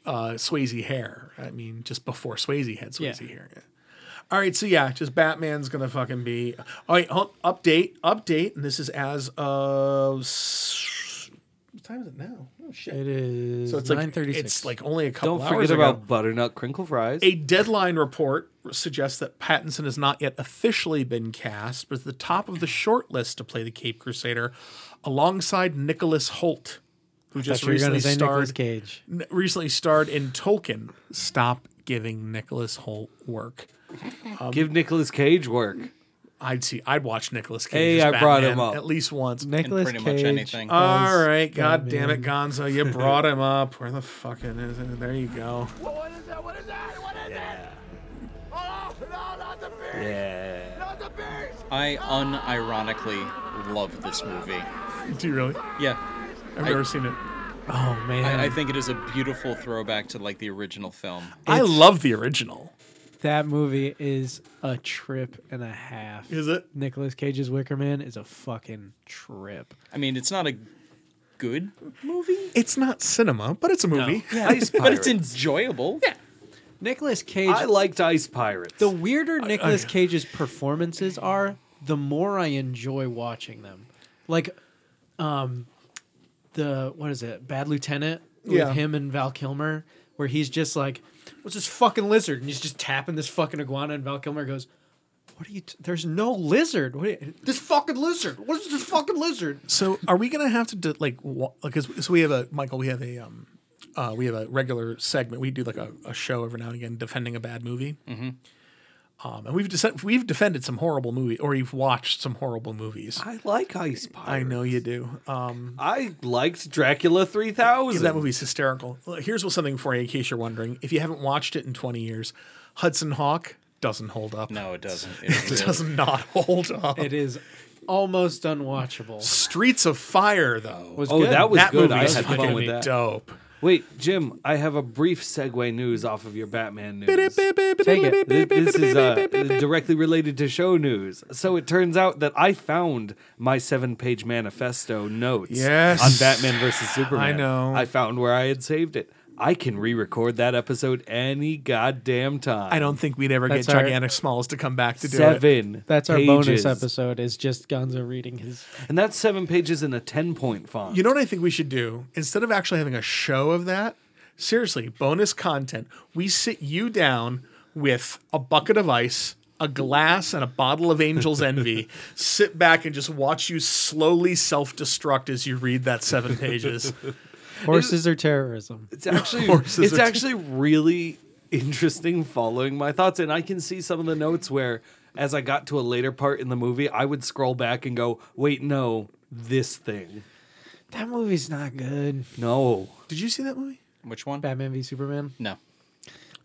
uh, Swayze hair. I mean, just before Swayze had Swayze Yeah. hair. Yeah. All right, so yeah, just Batman's gonna fucking be. All right, hold, update, update, and this is as of. What time is it now? Oh shit! It is. so it's nine like thirty-six. it's like only a couple Don't hours forget ago. about butternut crinkle fries. A deadline report suggests that Pattinson has not yet officially been cast, but is at the top of the short list to play the Cape Crusader alongside Nicholas Hoult, who just Thought you were gonna recently starred Cage. n- recently starred in Tolkien. Stop giving Nicholas Hoult work. Give Nicolas Cage work. I'd see. I'd watch Nicolas Cage. Hey, as I brought him up. at least once. Nicholas pretty Cage. much anything. All as right, God damn it, Gonzo, you brought him up. Where the fucking is it? There you go. What is that? What is that? What is it? Oh, no, not the beast! Yeah. Not the beast! I unironically love this movie. Do you really? Yeah, I've I- never seen it. Oh man, I, I think it is a beautiful throwback to like the original film. I love the original. That movie is a trip and a half. Is it? Nicolas Cage's Wicker Man is a fucking trip. I mean, it's not a good movie, It's not cinema, but it's a movie. Ice but it's Pirates. enjoyable. Yeah. Nicolas Cage. I liked Ice Pirates. the weirder Nicolas Cage's performances are, the more I enjoy watching them. Like, um, the what is it, Bad Lieutenant with Yeah. him and Val Kilmer, where he's just like, "What's this fucking lizard?" And he's just tapping this fucking iguana, and Val Kilmer goes. What are you? T- There's no lizard. What are you- this fucking lizard. What is this fucking lizard? So are we gonna have to do, like because so we have a Michael we have a um uh, we have a regular segment we do like a, a show every now and again defending a bad movie. Mm-hmm. Um, and we've de- we've defended some horrible movie or you've watched some horrible movies. I like Ice Pirates. I know you do. Um, I liked Dracula 3000. that movie's hysterical. Here's what something for you in case you're wondering. If you haven't watched it in 20 years, Hudson Hawk doesn't hold up. No, it doesn't. It It, does not hold up. It is almost unwatchable. Streets of Fire though. Was Oh, good. that was that good. movie I had fun fucking with that. dope. Wait, Jim, I have a brief segue news off of your Batman news. Take it. This is uh, directly related to show news. So it turns out that I found my seven-page manifesto notes Yes. on Batman versus Superman. I know. I found where I had saved it. I can re-record that episode any goddamn time. I don't think we'd ever That's get our- Gigantic Smalls to come back to do it. seven. That's our bonus pages. episode. Is just Gonzo reading his. and that's seven pages in a ten-point font. You know what I think we should do? Instead of actually having a show of that, seriously, bonus content. We sit you down with a bucket of ice, a glass, and a bottle of Angel's Envy. sit back and just watch you slowly self destruct as you read that seven pages. Horses or terrorism. It's actually Horses it's are- actually really interesting following my thoughts, and I can see some of the notes where, as I got to a later part in the movie, I would scroll back and go, "Wait, no, this thing, That movie's not good. no." Did you see that movie? which one? Batman v Superman. No.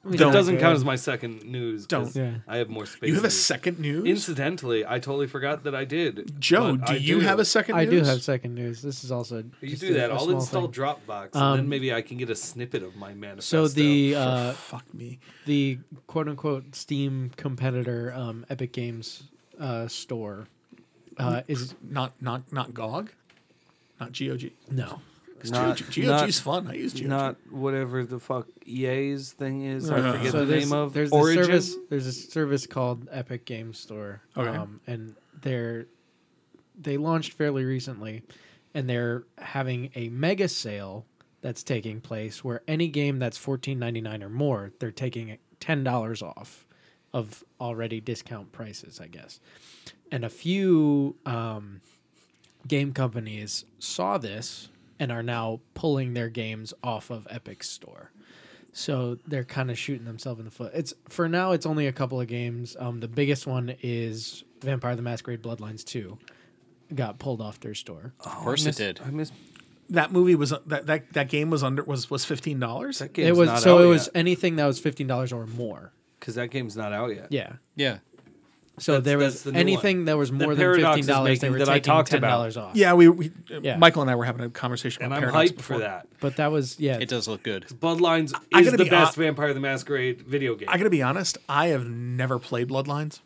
It Don't. doesn't count as my second news. 'cause Don't. Yeah. I have more space. You have a news. second news? Incidentally, I totally forgot that I did. Joe, but do I you have a second I news? do have second news. This is also You just do a- that. a I'll small install thing. Dropbox, and Um, then maybe I can get a snippet of my manifesto. So the uh, Fuck me. the quote unquote Steam competitor um, Epic Games uh, store uh, is Not not not GOG? Not GOG. no. Not- GOG, not- fun. I use GOG. not whatever the fuck EA's thing is. I Uh, forget so the there's, name of there's Origin. a service there's a service called Epic Games Store. Okay. Um, and they're they launched fairly recently and they're having a mega sale that's taking place where any game that's fourteen ninety nine or more, they're taking ten dollars off of already discount prices, I guess. And a few um, game companies saw this and are now pulling their games off of Epic's store. So they're kind of shooting themselves in the foot. It's for now. It's only a couple of games. Um, the biggest one is Vampire: The Masquerade Bloodlines Two, got pulled off their store. Of course it did. I missed that movie was that that, that game was under was was fifteen dollars. it was not so out it was anything that was fifteen dollars or more. because that game's not out yet. Yeah. Yeah. So That's- there was the anything one. that was more than fifteen dollars, They making were that I talked ten about. dollars off. Yeah, we, we Yeah. Michael and I were having a conversation and about I'm hyped before. for that. but that was yeah. It does look good. Bloodlines I is gotta the be best hon- Vampire the Masquerade video game. I got to be honest. I have never played Bloodlines.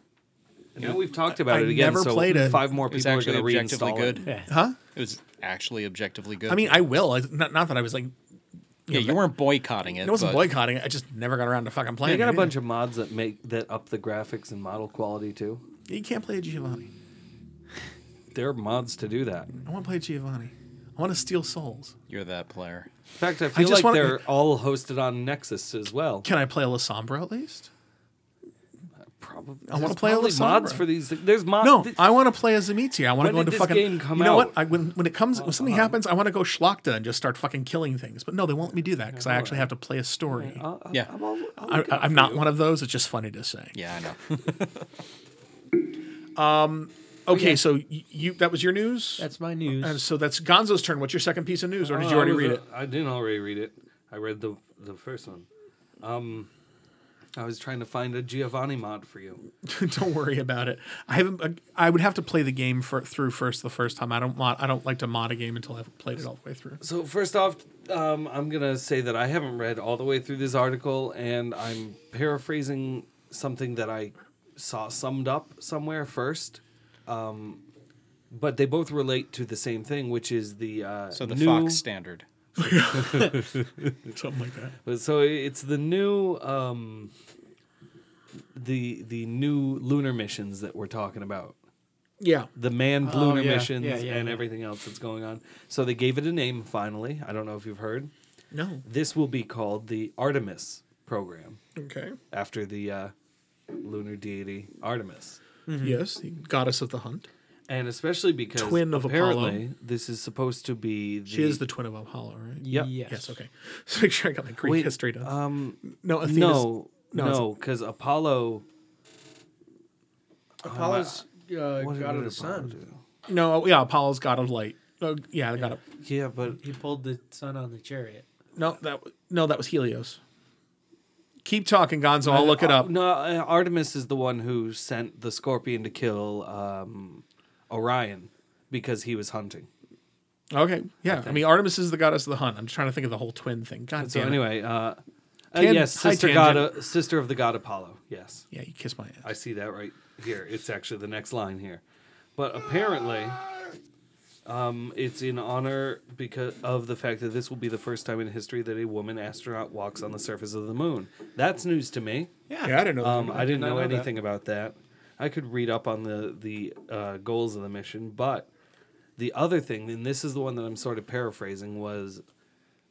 you know, we've talked about I it again. never so played it. Five more people are going to objectively reinstall good. it. Yeah. Huh? It was actually objectively good. I mean, I will. I, not, not that I was like, yeah, you weren't boycotting it. it wasn't but boycotting. it. I just never got around to fucking playing. They got a it. bunch of mods that make that up the graphics and model quality too. You can't play a Giovanni. There are mods to do that. I want to play Giovanni. I want to steal souls. You're that player. In fact, I feel just like wanna- they're all hosted on Nexus as well. Can I play a Lasombra at least? Probably. I wanna play a probably mods for these. There's mods. No, I want to play as Dimitri. I want to go into fucking. game come you know what? I, when when it comes when something happens, I want to go Schlachta and just start fucking killing things. But no, they won't let me do that because I actually have to play a story. I'll- I'll- Yeah. I'm, all, I'll I, I'm not you. one of those. It's just funny to say. Yeah, I know. Okay, so you that was your news. That's my news. and so that's Gonzo's turn. What's your second piece of news, or did Oh, you already read uh, it? I didn't already read it. I read the the first one. Um, I was trying to find a Giovanni mod for you. don't worry about it. I haven't. I would have to play the game for, through first the first time. I don't mod. I don't like to mod a game until I've played it all the way through. So first off, um, I'm gonna say that I haven't read all the way through this article, and I'm paraphrasing something that I saw summed up somewhere first. Um, but they both relate to the same thing, which is the uh, So the new, Fox standard. Something like that. So it's the new um, the the new lunar missions that we're talking about. Yeah. the manned Oh, lunar yeah. missions Yeah, yeah, and yeah. everything else that's going on. So they gave it a name finally. I don't know if you've heard. No. This will be called the Artemis program Okay. after the uh, lunar deity Artemis. Yes, the goddess of the hunt. And especially because Twin of apparently Apollo. this is supposed to be the, She is the twin of Apollo, right? Yep. Yes. Yes. Okay. So make sure I got my Greek Wait, history done. Um, no, Athena's, no, no, it's- no, because Apollo. Apollo's uh, what did- god what of the Apollo sun. do? no, yeah, Apollo's god of light. Oh, yeah, the god of Yeah, but He pulled the sun on the chariot. no, that no, that was Helios. Keep talking, Gonzo. I'll look it up. No, uh, Artemis is the one who sent the scorpion to kill um, Orion because he was hunting. Okay, yeah. I, mean, Artemis is the goddess of the hunt. I'm just trying to think of the whole twin thing. God So damn it. anyway, uh, uh, Tan- yes, sister god, uh, sister of the god Apollo. Yes, Yeah, you kiss my ass. I see that right here. It's actually the next line here, but apparently, um, it's in honor because of the fact that this will be the first time in history that a woman astronaut walks on the surface of the moon. That's news to me. yeah, I didn't know. Um. I didn't not know know that. anything about that. I could read up on the the uh, goals of the mission, but the other thing, and this is the one that I'm sort of paraphrasing, was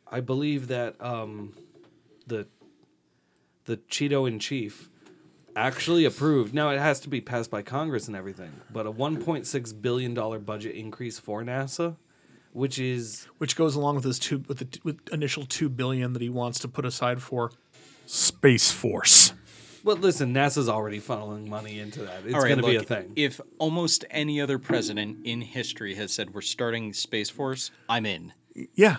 I believe that um, the the Cheeto in chief actually approved. Now it has to be passed by Congress and everything, but a 1.6 billion dollar budget increase for NASA, which is which goes along with his two with the with initial two billion that he wants to put aside for Space Force. well, listen, NASA's already funneling money into that. It's All right, going to be a thing. If almost any other president in history has said we're starting Space Force, I'm in. Yeah.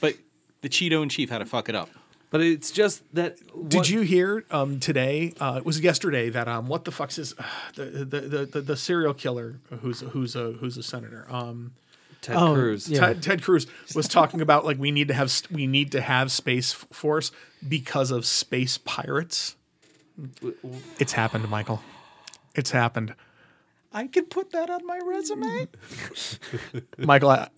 But the Cheeto in chief had to fuck it up. But it's just that. Did you hear um, today? Uh, it was yesterday that um, what the fuck's his the, the the the the serial killer who's who's a who's a senator um, Ted Oh, Cruz? yeah. Ted, Ted Cruz was talking about like we need to have we need to have space force because of space pirates. It's happened, Michael. It's happened, I could put that on my resume. Michael. I,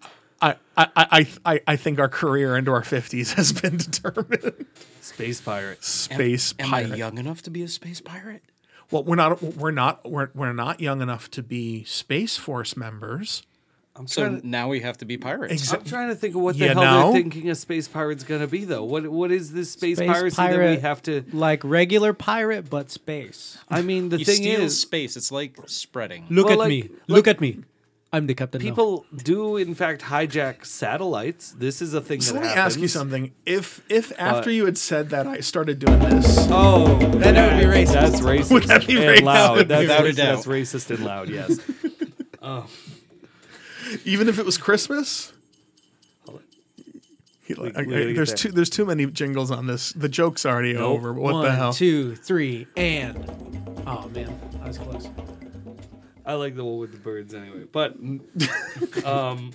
I, I, I, I, I think our career into our fifties has been determined. Space pirate. Space Am pirate. I young enough to be a space pirate? Well, we're not. We're not. We're, we're not young enough to be Space Force members. I'm So. To, now we have to be pirates. Exa- I'm trying to think of what the You hell know? they're thinking a space pirate's gonna be though. What what is this space, Space piracy that we have to? Like regular pirate, but space. I mean, the you thing steal is, space. It's like spreading. Look Well, at like- me. Look at me. I'm the captain. now. people do in fact hijack satellites. This is a thing So that let me happens. ask you something. If if uh, after What? you had said that, I started doing this. Oh, Then it would be racist. That's racist. Would that be and racist? loud. That's, Without a racist, doubt. that's racist and loud. Yes. Oh. even if it was Christmas. He- We- I- I- there's there. too there's too many jingles on this. The joke's already Nope. over. What One, the hell? two, three, and. Oh man, I was close. I like the one with the birds anyway. But um,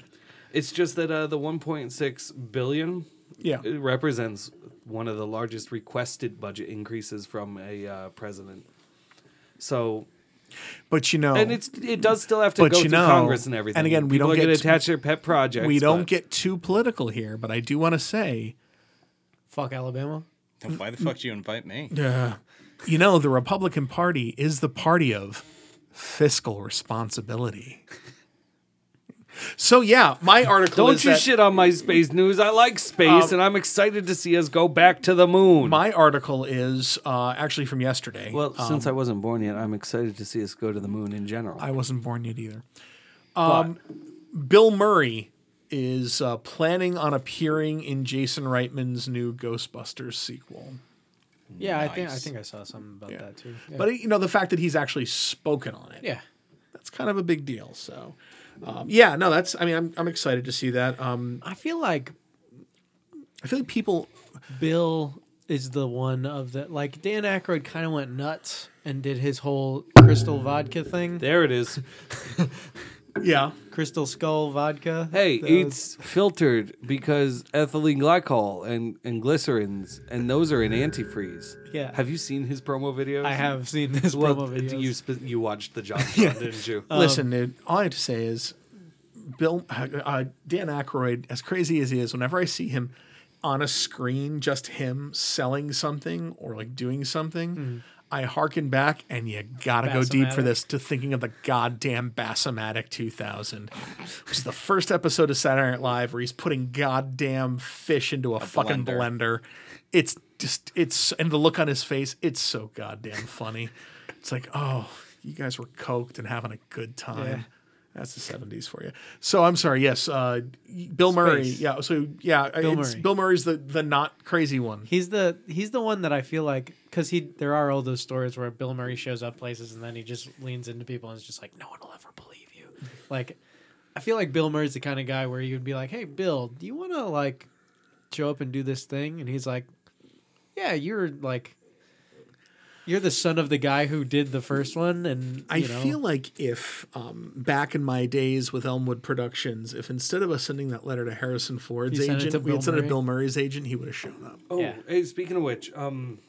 it's just that uh, the 1.6 billion Yeah. it represents one of the largest requested budget increases from a uh, president. So, But you know, and it's it does still have to But go you through know- Congress and everything. and again, we People don't are gonna get- attach their pet projects. we don't but- get too political here. But I do want to say, Fuck Alabama. Why the fuck do you invite me? uh, you know, the Republican Party is the party of fiscal responsibility. So yeah, my article Don't you that- shit on my space news. I like space, and I'm excited to see us go back to the moon. My article is uh, actually from yesterday. well, Um, since I wasn't born yet, I'm excited to see us go to the moon in general. I wasn't born yet either. Um, Bill Murray is uh, planning on appearing in Jason Reitman's new Ghostbusters sequel. Yeah, I think I think I saw something about that too. Yeah. But you know, the fact that he's actually spoken on it, yeah, that's kind of a big deal. So, um, yeah, no, that's. I mean, I'm I'm excited to see that. Um, I feel like I feel like people. Bill is the one of the like Dan Aykroyd kind of went nuts and did his whole crystal vodka thing. there it is. Yeah, Crystal Skull vodka. Hey, That it's filtered because ethylene glycol and, and glycerins, and those are in antifreeze. Yeah. Have you seen his promo videos? I have seen this Well, promo video. you sp- you watched the John, John didn't you? Um, listen, dude. All I have to say is, Bill uh, uh, Dan Aykroyd, as crazy as he is, whenever I see him on a screen, just him selling something or like doing something, mm-hmm. I harken back, and you gotta go deep for this to thinking of the goddamn Bassomatic 2000, which is the first episode of Saturday Night Live where he's putting goddamn fish into a, fucking blender. blender. It's just it's and the look on his face, it's so goddamn funny. it's like, oh, you guys were coked and having a good time. Yeah. That's the seventies for you. So I'm sorry. Yes, uh, Bill Murray. Yeah. So yeah, Bill it's, Murray. Bill Murray's the the not crazy one. He's the he's the one that I feel like because he there are all those stories where Bill Murray shows up places and then he just leans into people and is just like no one will ever believe you. like I feel like Bill Murray's the kind of guy where you would be like, hey Bill, do you want to like show up and do this thing? And he's like, yeah, you're like you're the son of the guy who did the first one, and I know, feel like if um, back in my days with Elmwood Productions, if instead of us sending that letter to Harrison Ford's You agent, we had sent it to Bill Murray's agent, he would have shown up. Oh, Yeah. hey, speaking of which, um,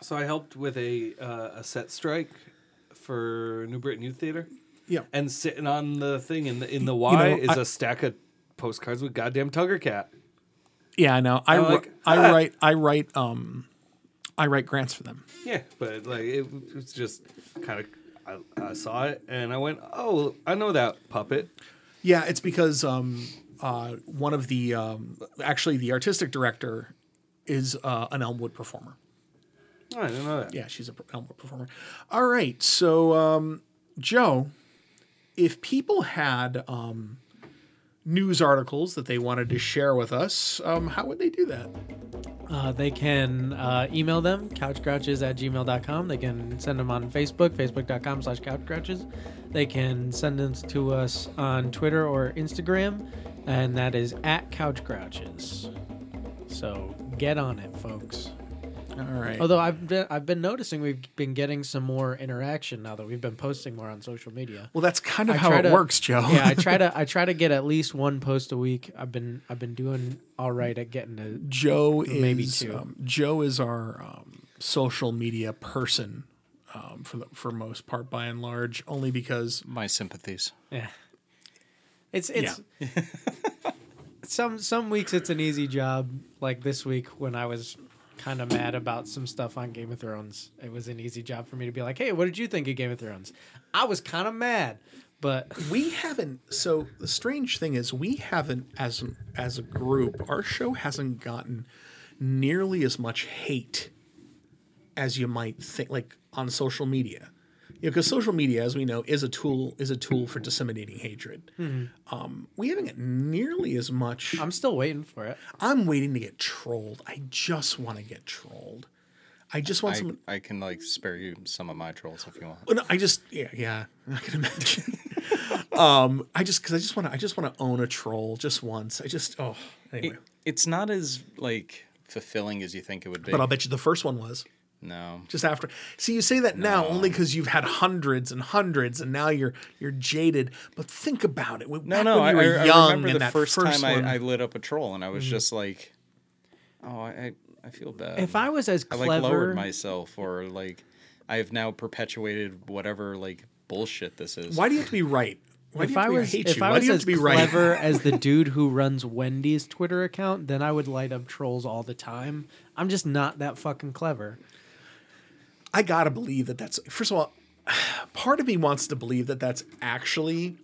so I helped with a uh, a set strike for New Britain Youth Theater, Yeah. and sitting on the thing in the in the You Y know, is I- a stack of postcards with goddamn Tugger Cat. Yeah, I know. I, I'm wri- I write I write um I write grants for them. Yeah, but like it was just kind of I, I saw it and I went, oh, I know that puppet. Yeah, it's because um, uh, one of the um, actually the artistic director is uh, an Elmwood performer. Oh, I didn't know that. Yeah, she's a Elmwood performer. All right, so um, Joe, if people had um, news articles that they wanted to share with us, um, how would they do that? Uh, they can uh, email them, couchcrouches at gmail.com. They can send them on Facebook, facebook.com slash couchcrouches. They can send them to us on Twitter or Instagram, and that is at couchcrouches. So get on it, folks. All right. Although I've been, I've been noticing we've been getting some more interaction now that we've been posting more on social media. well, that's kind of I how it to- works, Joe. yeah, I try to I try to get at least one post a week. I've been I've been doing all right at getting to Joe is Maybe two. Um, Joe is our um, social media person um, for the, for most part, by and large, only because My sympathies. Yeah. It's it's some some weeks it's an easy job. Like this week when I was kind of mad about some stuff on Game of Thrones, it was an easy job for me to be like, "Hey, what did you think of Game of Thrones?" I was kind of mad, but we haven't. So the strange thing is, we haven't as as a group, our show hasn't gotten nearly as much hate as you might think, like on social media. You know, because social media, as we know, is a tool is a tool for disseminating hatred. Um, we haven't got nearly as much. I'm still waiting for it. I'm waiting to get trolled. I just want to get trolled. I just want I, someone. I can like spare you some of my trolls if you want. Well, no, I just yeah yeah I can imagine. um, I just because I just want to I just want to own a troll just once. I just oh anyway. It, it's not as like fulfilling as you think it would be. but I'll bet you the first one was no. just after. See, you say that now only because you've had hundreds and hundreds, and now you're you're jaded. But think about it. No, Back no. when I, you were I, young I remember the first, first time I, I lit up a troll, and I was mm-hmm. just like, "Oh, I, I, I feel bad." If I was as I like lowered myself, or like, I have now perpetuated whatever like bullshit this is. why do you have to be right? Why do if I to be, was hate if you? I Why was do you have as to be right? clever as the dude who runs Wendy's Twitter account, then I would light up trolls all the time. I'm just not that fucking clever. I gotta believe that that's first of all, part of me wants to believe that that's actually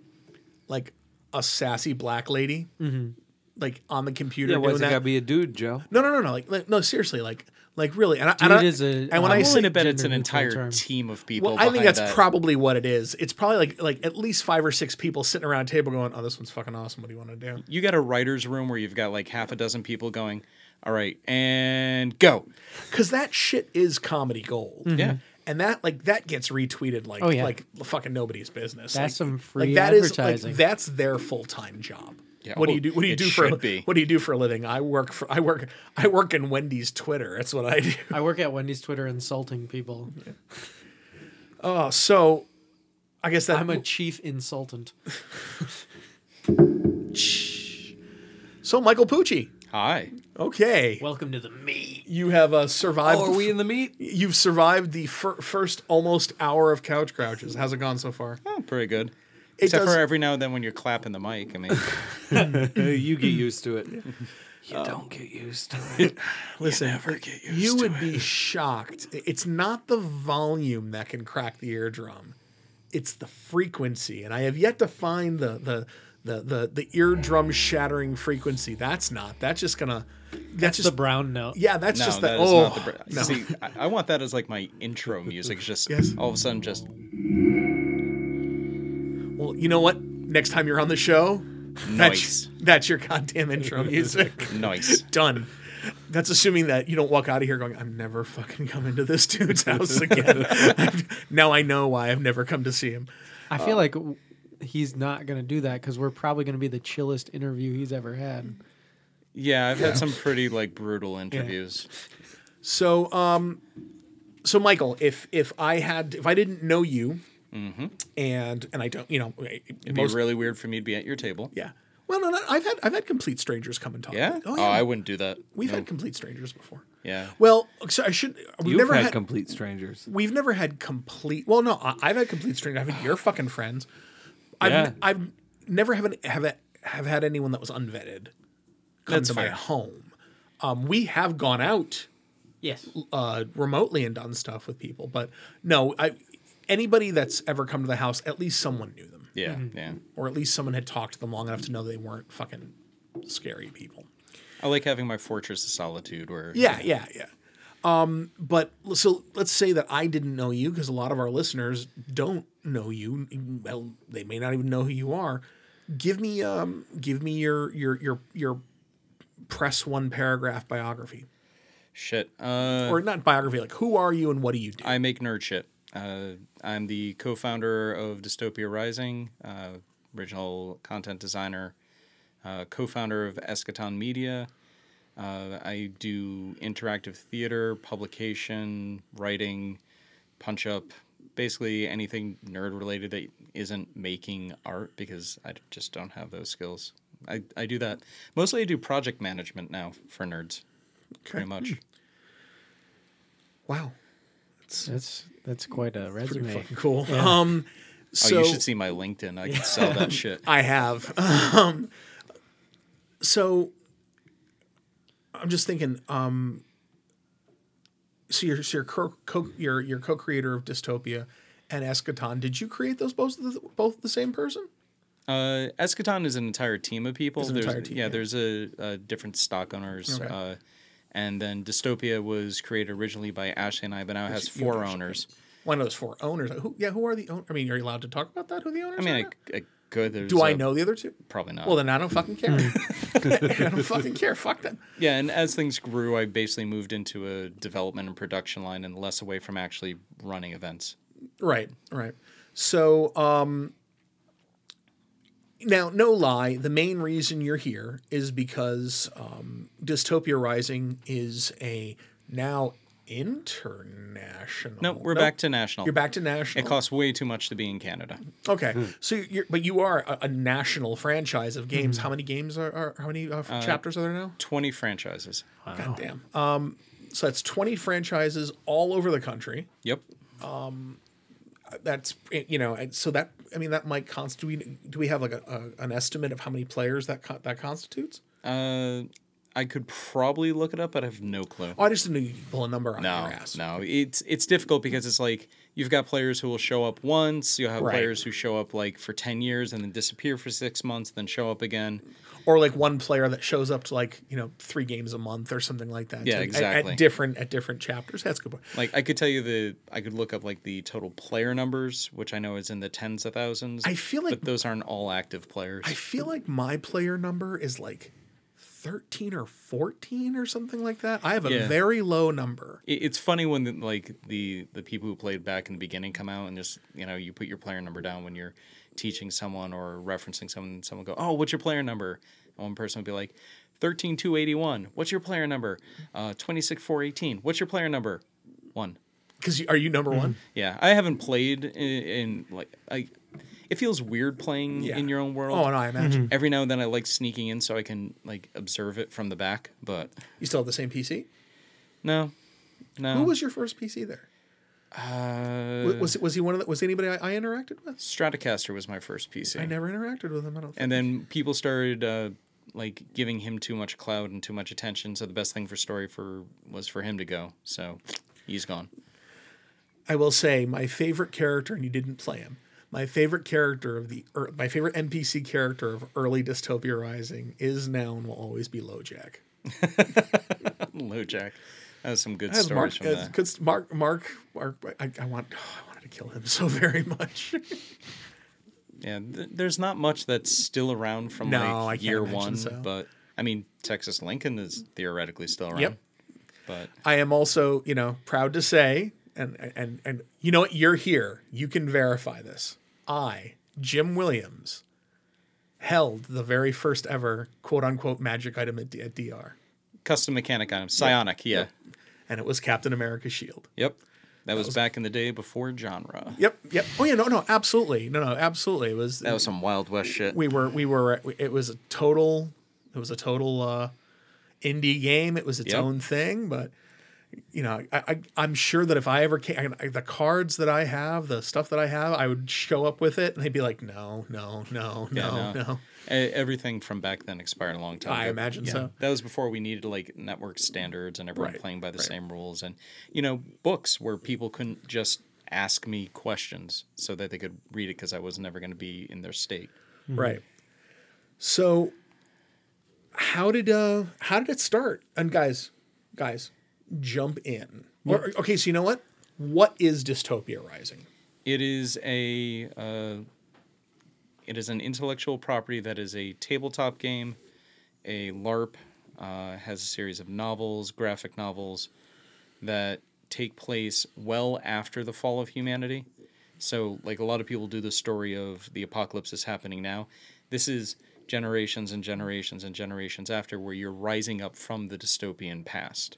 like a sassy black lady, mm-hmm. like on the computer Yeah, why's doing it that. gotta be a dude, Joe? no, no, no, no, like, like no, seriously, like, like really, and I, and I, is a- and when I'm I say, to bet it's an entire term. team of people. well, I think that's that. probably what it is. It's probably like like at least five or six people sitting around a table going, "Oh, this one's fucking awesome. What do you want to do?" You got a writer's room where you've got like half a dozen people going, "All right, and go." Because that shit is comedy gold. Mm-hmm. Yeah. And that like that gets retweeted like Oh, yeah. like fucking nobody's business. That's Like- some free like that is advertising. like that's their full time job. Yeah, what do oh, you do? What do you do for? should be. What do you do for a living? I work for. I work. I work in Wendy's Twitter. That's what I do. I work at Wendy's Twitter insulting people. Oh, so I guess that I'm a chief insultant. so Michael Pucci. Hi. Okay, Welcome to the meat. you have uh, survived. Oh, are we in the meat? You've survived the fir- first almost hour of couch crouches. How's it gone so far? Oh, pretty good. it Except does. for every now and then when you're clapping the mic. I mean, you get used to it. You don't get used to it. Listen, you would be shocked. It's not the volume that can crack the eardrum; it's the frequency. And I have yet to find the the the the, the eardrum shattering frequency. That's not. That's just gonna. That's, the just brown note. Yeah, that's no, just the. is oh, not the. Oh. Br- no. See, I, I want that as like my intro music. It's Just Yes. all of a sudden, just Well, you know what? Next time you're on the show, Nice. that's, that's your goddamn intro music. nice. Done. That's assuming that you don't walk out of here going, I'm never fucking coming to this dude's house again. now I know why I've never come to see him. I feel uh, like w- he's not going to do that because we're probably going to be the chillest interview he's ever had. Yeah, I've had some pretty like brutal interviews. So, um, so Michael, if if I had if I didn't know you, and and I don't, you know, It'd most, be really weird for me to be at your table. yeah. Well, no, no, I've had I've had complete strangers come and talk. Yeah. Oh, Oh. I wouldn't do that. We've No. had complete strangers before. Yeah. Well, so I should. We've You've never had, had, complete strangers. we've never had complete. Well, no, I, I've had complete strangers. I've had your fucking friends. I've Yeah. I've never have have have had anyone that was unvetted come That's to my home. Um, we have gone out Yes. uh, remotely and done stuff with people, but no, I anybody that's ever come to the house, at least someone knew them, Yeah. Mm-hmm. Yeah. or at least someone had talked to them long enough to know they weren't fucking scary people. I like having my fortress of solitude where Yeah, yeah, yeah. Um, but so let's say that I didn't know you because a lot of our listeners don't know you. Well, they may not even know who you are. Give me, um, give me your your your your press one paragraph biography, shit. Uh, or not biography. Like, who are you and what do you do? I make nerd shit. Uh, I'm the co-founder of Dystopia Rising, uh, original content designer, uh, co-founder of Eschaton Media. Uh, I do interactive theater, publication, writing, punch up, basically anything nerd related that isn't making art because I just don't have those skills. I, I do that. Mostly I do project management now for nerds, pretty much. wow, That's that's quite a pretty resume. fucking cool. Um, so oh, you should see my LinkedIn. I can sell that shit. I have. Um, so I'm just thinking. Um, so you're, so you're co, co you're you're co-creator of Dystopia and Eschaton. Did you create those both the, both the same person? Uh, Eschaton is an entire team of people. There's, team, yeah, yeah. there's a, a different stock owners. Okay. Uh, and then Dystopia was created originally by Ashley and I, but now it has four owners. One of those four owners. Who? Yeah. Who are the owners? I mean, are you allowed to talk about that? Who the owners? I mean, are I. I could. There's do I a- know the other two? Probably not. Well, then I don't fucking care. I don't fucking care. Fuck them. yeah, and as things grew, I basically moved into a development and production line and less away from actually running events. Right, right. So, um, now, no lie, the main reason you're here is because um, Dystopia Rising is a now international. No, we're Nope. back to national. You're back to national. It costs way too much to be in Canada. Okay, so you're, but you are a, a national franchise of games. Hmm. How many games are, are how many uh, chapters are there now? 20 franchises. God damn. Um, so that's 20 franchises all over the country. Yep. that's you know so that i mean that might constitute do we have like a, a an estimate of how many players that co- that constitutes Uh, I could probably look it up, but I have no clue. oh i just didn't know you could pull a number out No, your ass no, it's it's difficult because it's like you've got players who will show up once, you'll have Right. players who show up like for ten years and then disappear for six months, then show up again. or like one player that shows up to like you know three games a month or something like that Yeah, At- at, exactly. different at different chapters that's a good point Like I could tell you the I could look up like the total player numbers, which I know is in the tens of thousands. I feel like- but those aren't all active players. i feel like my player number is like 13 or 14 or something like that? I have a Yeah. very low number. It's funny when the, like the the people who played back in the beginning come out and just you know you put your player number down when you're teaching someone or referencing someone and someone go oh what's your player number? And one person would be like 13281 what's your player number? Uh 26418 what's your player number? One. Because are you number one? Yeah i haven't played in, in like i it feels weird playing Yeah. in your own world oh no i imagine every now and then i like sneaking in so i can like observe it from the back but you still have the same pc no no who was your first pc there Uh, Wa- was was he one of the, was anybody I, I interacted with? Stratocaster was my first PC. I never interacted with him. I don't. Think. And then people started uh, like giving him too much clout and too much attention. So the best thing for story for was for him to go. So he's gone. I will say my favorite character, and you didn't play him. My favorite character of the, er, my favorite NPC character of early Dystopia Rising is now and will always be LoJack. LoJack. That was some good As Mark, stories from that. 'cause Mark, Mark, Mark, I, I want, oh, I wanted to kill him so very much. Yeah, th- there's not much that's still around from No, like year one, so. but I mean Texas Lincoln is theoretically still around. Yep. But I am also, you know, proud to say, and and and you know what, you're here. You can verify this. I, Jim Williams, held the very first ever quote unquote magic item at, D- at DR, custom mechanic item, psionic, yeah. and it was Captain America's shield. Yep. That was, back in the day before genre. Yep, yep. Oh yeah, no, no, absolutely, no, no, absolutely. It was. That was some Wild West shit. we were we were it was a total it was a total uh indie game it was its Yep. own thing but you know I, I i'm sure that if i ever came I, the cards that i have the stuff that i have i would show up with it and they'd be like no no no Yeah, no no, Everything from back then expired a long time I ago. imagine so. That was before we needed like network standards and everyone Right, playing by the right. same rules and you know books where people couldn't just ask me questions so that they could read it because I was never going to be in their state. right so how did uh how did it start and guys guys jump in or, okay so you know what what is dystopia rising It is a uh, it is an intellectual property that is a tabletop game, a LARP, uh, has a series of novels, graphic novels that take place well after the fall of humanity. So, like a lot of people do the story of the apocalypse is happening now. This is generations and generations and generations after, where you're rising up from the dystopian past.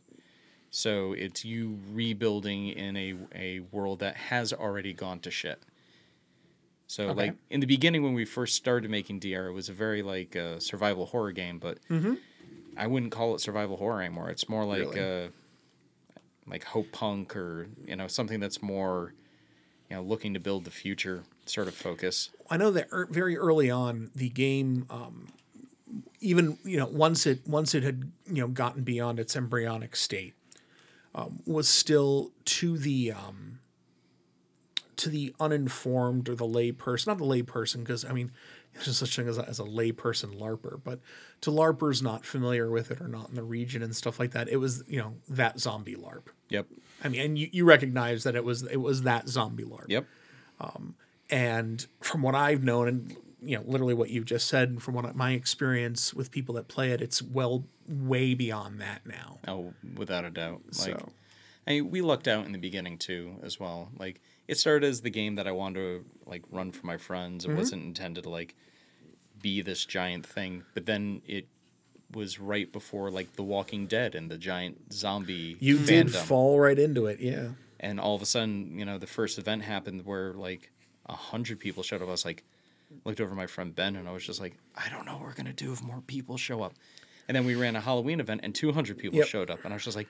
So it's you rebuilding in a, a world that has already gone to shit. So Okay. like in the beginning when we first started making DR, it was a very like uh, survival horror game, but I wouldn't call it survival horror anymore. It's more like Really? uh, like hope punk or you know something that's more you know looking to build the future sort of focus. I know that er, very early on the game, um, even you know once it once it had you know gotten beyond its embryonic state, um, was still to the um, to the uninformed or the lay person, not the lay person, because I mean there's such a thing as a, as a lay person larper, but to larpers not familiar with it or not in the region and stuff like that, it was you know that zombie larp. Yep. I mean, and you, you recognize that it was it was that zombie larp. Yep. And from what I've known, and you know, literally what you've just said, and from what my experience with people that play it, it's well way beyond that now. Oh, without a doubt. Like, So- I mean, we lucked out in the beginning too, as well. Like, it started as the game that I wanted to like run for my friends. It Mm-hmm. wasn't intended to like be this giant thing. But then it was right before like The Walking Dead and the giant zombie. You did fall right into it, yeah. and all of a sudden, you know, the first event happened where like a hundred people showed up. I was like, looked over my friend Ben, and I was just like, I don't know what we're gonna do if more people show up. And then we ran a Halloween event, and two hundred people Yep. showed up, and I was just like,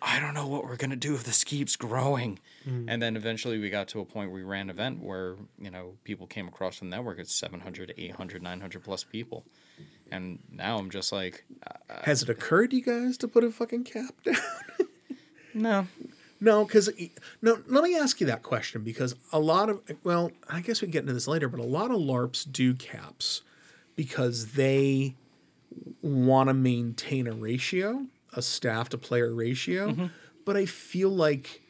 I don't know what we're gonna do if this keeps growing. And then eventually we got to a point where we ran an event where you know people came across the network. It's 700, 800, 900 plus people. And now I'm just like, uh, Has it occurred to you guys to put a fucking cap down? no, No, because no. Let me ask you that question because a lot of well, I guess we can get into this later, but a lot of LARPs do caps because they want to maintain a ratio, a staff to player ratio. Mm-hmm. But I feel like,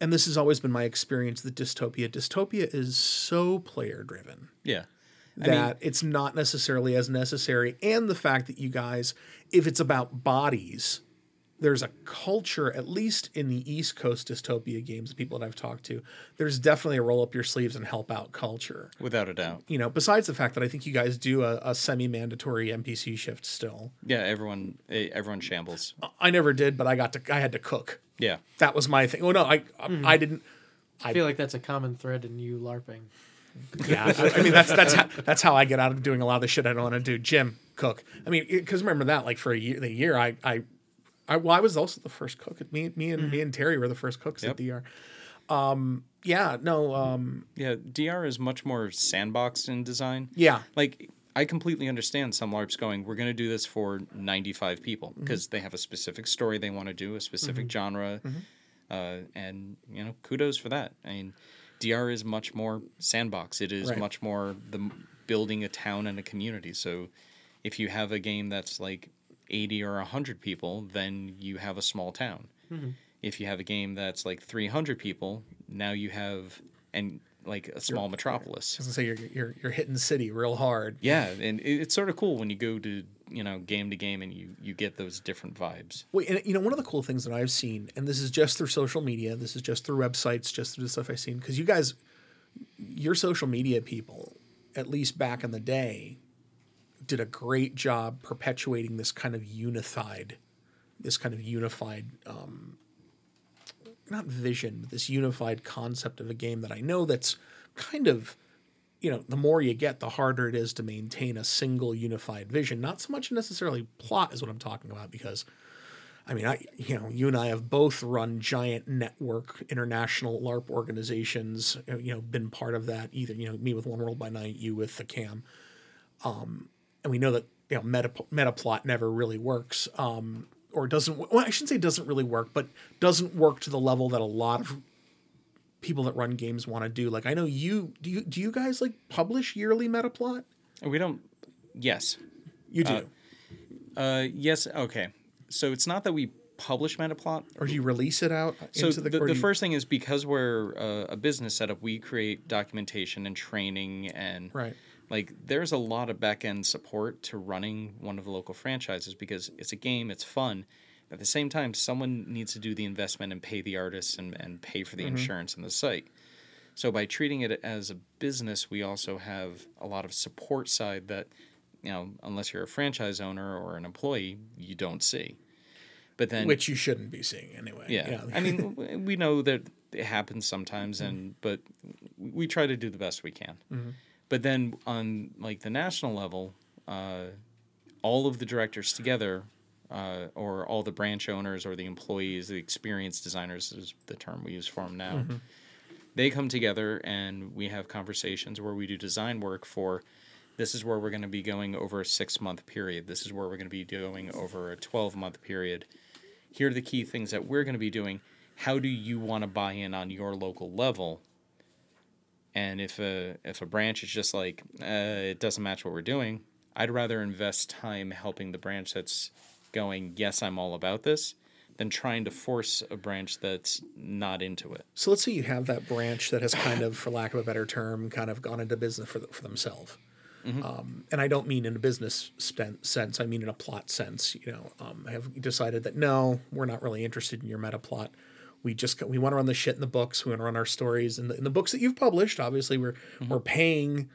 and this has always been my experience, that dystopia, dystopia is so player driven yeah. that it's not necessarily as necessary. And the fact that you guys, if it's about bodies, there's a culture, at least in the East Coast dystopia games, the people that I've talked to, there's definitely a roll up your sleeves and help out culture. Without a doubt. You know, besides the fact that I think you guys do a, a semi mandatory NPC shift still. Yeah, everyone, eh, everyone shambles. I never did, but I got to, I had to cook. Yeah. That was my thing. Oh, no, I, I didn't. I feel like that's a common thread in you LARPing. Yeah, I, I mean that's that's how, that's how I get out of doing a lot of the shit I don't want to do. Jim cook. I mean, because remember that like for a year, the year I I I, well, I was also the first cook. Me, me and me and Terry were the first cooks Yep. at DR. Um, yeah, no, um, Yeah, DR is much more sandboxed in design. yeah, Like I completely understand some LARPs going, we're going to do this for 95 people Mm-hmm. because they have a specific story they want to do, a specific genre, uh, and you know, kudos for that. I mean, DR is much more sandbox. It is Right. much more the building a town and a community. So, if you have a game that's like 80 or 100 people, then you have a small town. Mm-hmm. If you have a game that's like 300 people, now you have and like a small metropolis. I was gonna say you're you're you're hitting city real hard. Yeah, and it- it's sort of cool when you go to you know game to game and you you get those different vibes. Wait, and you know, one of the cool things that I've seen, and this is just through social media, this is just through websites, just through the stuff I've seen, because you guys, your social media people, at least back in the day, did a great job perpetuating this kind of unified, this kind of unified, um, not vision, but this unified concept of a game that I know that's kind of you know, the more you get, the harder it is to maintain a single unified vision. Not so much necessarily plot is what I'm talking about, because I mean, I you know, you and I have both run giant network international LARP organizations. You know, been part of that. Either you know, me with One World by Night, you with the Cam, um, and we know that you know, meta meta plot never really works, um, or doesn't. Well, I shouldn't say doesn't really work, but doesn't work to the level that a lot of people that run games want to do. Like I know you do you do you guys like publish yearly meta plot? We don't. Yes. You do. Uh. Yes. Okay. So it's not that we publish Metaplot. or do you release it out So into the, the, the, you- first thing is because we're uh, a business setup, we create documentation and training and right like there's a lot of back end support to running one of the local franchises because it's a game, it's fun. At the same time, someone needs to do the investment and pay the artists and, and pay for the Mm-hmm. insurance and the site. So by treating it as a business, we also have a lot of support side that, you know, unless you're a franchise owner or an employee, you don't see. But then which you shouldn't be seeing anyway. yeah. I mean, we know that it happens sometimes, and but we try to do the best we can. But then on like the national level, uh, all of the directors together, uh, or all the branch owners or the employees, the experienced designers is the term we use for them now. They come together and we have conversations where we do design work for. This is where we're going to be going over a six month period. This is where we're going to be going over a 12 month period here are the key things that we're going to be doing. How do you want to buy in on your local level? And if a if a branch is just like uh, it doesn't match what we're doing, I'd rather invest time helping the branch that's going. Yes, I'm all about this, than trying to force a branch that's not into it. so let's say you have that branch that has kind of, for lack of a better term, kind of gone into business for the, for themselves. Um, and I don't mean in a business sense. I mean in a plot sense. You know, um, have decided that no, we're not really interested in your meta plot. We just we want to run the shit in the books. We want to run our stories in the, in the books that you've published. Obviously, we're we're paying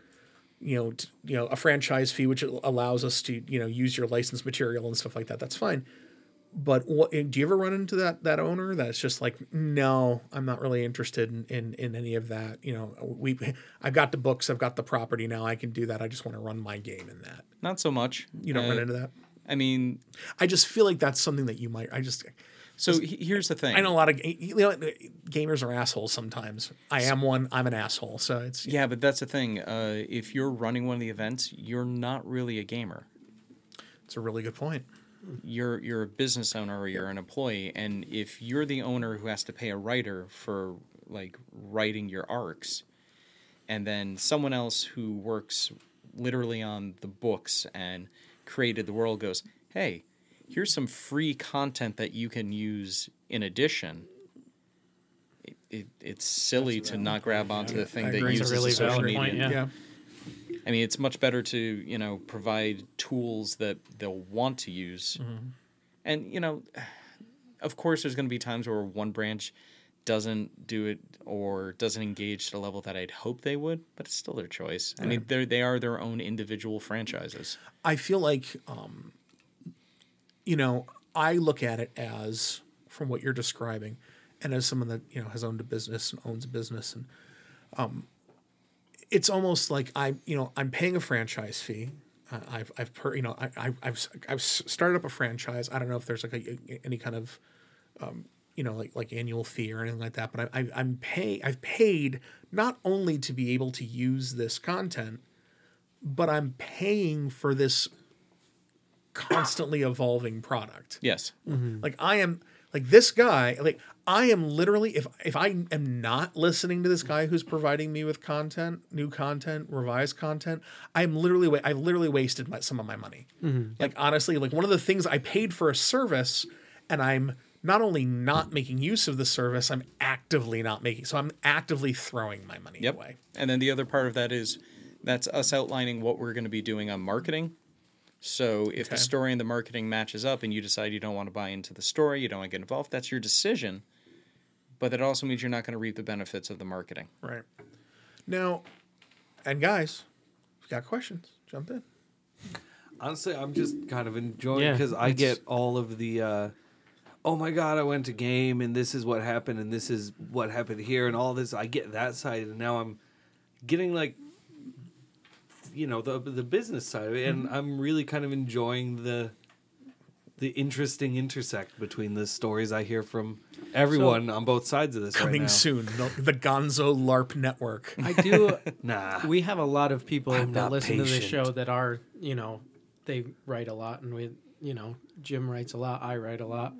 you know, t- you know, a franchise fee, which allows us to, you know, use your licensed material and stuff like that. That's fine. But what do you ever run into that that owner that's just like, no, I'm not really interested in, in in any of that. You know, we, I've got the books, I've got the property now. I can do that. I just want to run my game in that. Not so much. You don't Uh, run into that. I mean, I just feel like that's something that you might. I just, so he- here's the thing. I know a lot of you know, gamers are assholes sometimes. I am one. I'm an asshole. So it's Yeah, but that's the thing. Uh, if you're running one of the events, you're not really a gamer. it's a really good point. you're you're a business owner or you're an employee and if you're the owner who has to pay a writer for like writing your arcs and then someone else who works literally on the books and created the world goes hey here's some free content that you can use in addition it, it, it's silly to not grab onto the thing I that agree. That's It's a uses really social valid media point, yeah. Yeah. I mean, it's much better to you know provide tools that they'll want to use, and you know, of course, there's going to be times where one branch doesn't do it or doesn't engage to the level that I'd hope they would, but it's still their choice. I mean, they they are their own individual franchises. I feel like, um, you know, I look at it as from what you're describing, and as someone that you know has owned a business and owns a business, and um, it's almost like I'm, you know, I'm paying a franchise fee. I- I've I've per, you know I, s- I've started up a franchise. I don't know if there's like a, any kind of um, you know like like annual fee or anything like that. But I, I I'm pay I've paid not only to be able to use this content, but I'm paying for this constantly evolving product. Yes. Mm-hmm. Like I am like this guy, like I am literally if if I am not listening to this guy who's providing me with content, new content, revised content, I'm literally wa- I've literally wasted my, some of my money. Mm-hmm. Like honestly, like one of the things I paid for a service and I'm not only not making use of the service, I'm actively not making. So I'm actively throwing my money Yep. away. And then the other part of that is that's us outlining what we're going to be doing on marketing. So if the story and the marketing matches up and you decide you don't want to buy into the story, you don't want to get involved, that's your decision. But that also means you're not going to reap the benefits of the marketing. Right. Now, and guys, if you got questions, jump in. Honestly, I'm just kind of enjoying Yeah, because I get all of the. Uh, oh my god, I went to game and this is what happened and this is what happened here and all this. I get that side and now I'm getting like, you know, the the business side of it, and mm-hmm. I'm really kind of enjoying the the interesting intersect between the stories I hear from everyone on both sides of this right Coming now. soon, the, the Gonzo LARP Network. I do. Nah, we have a lot of people I'm that not listen to the show that are, you know, they write a lot, and we, you know, Jim writes a lot. I write a lot.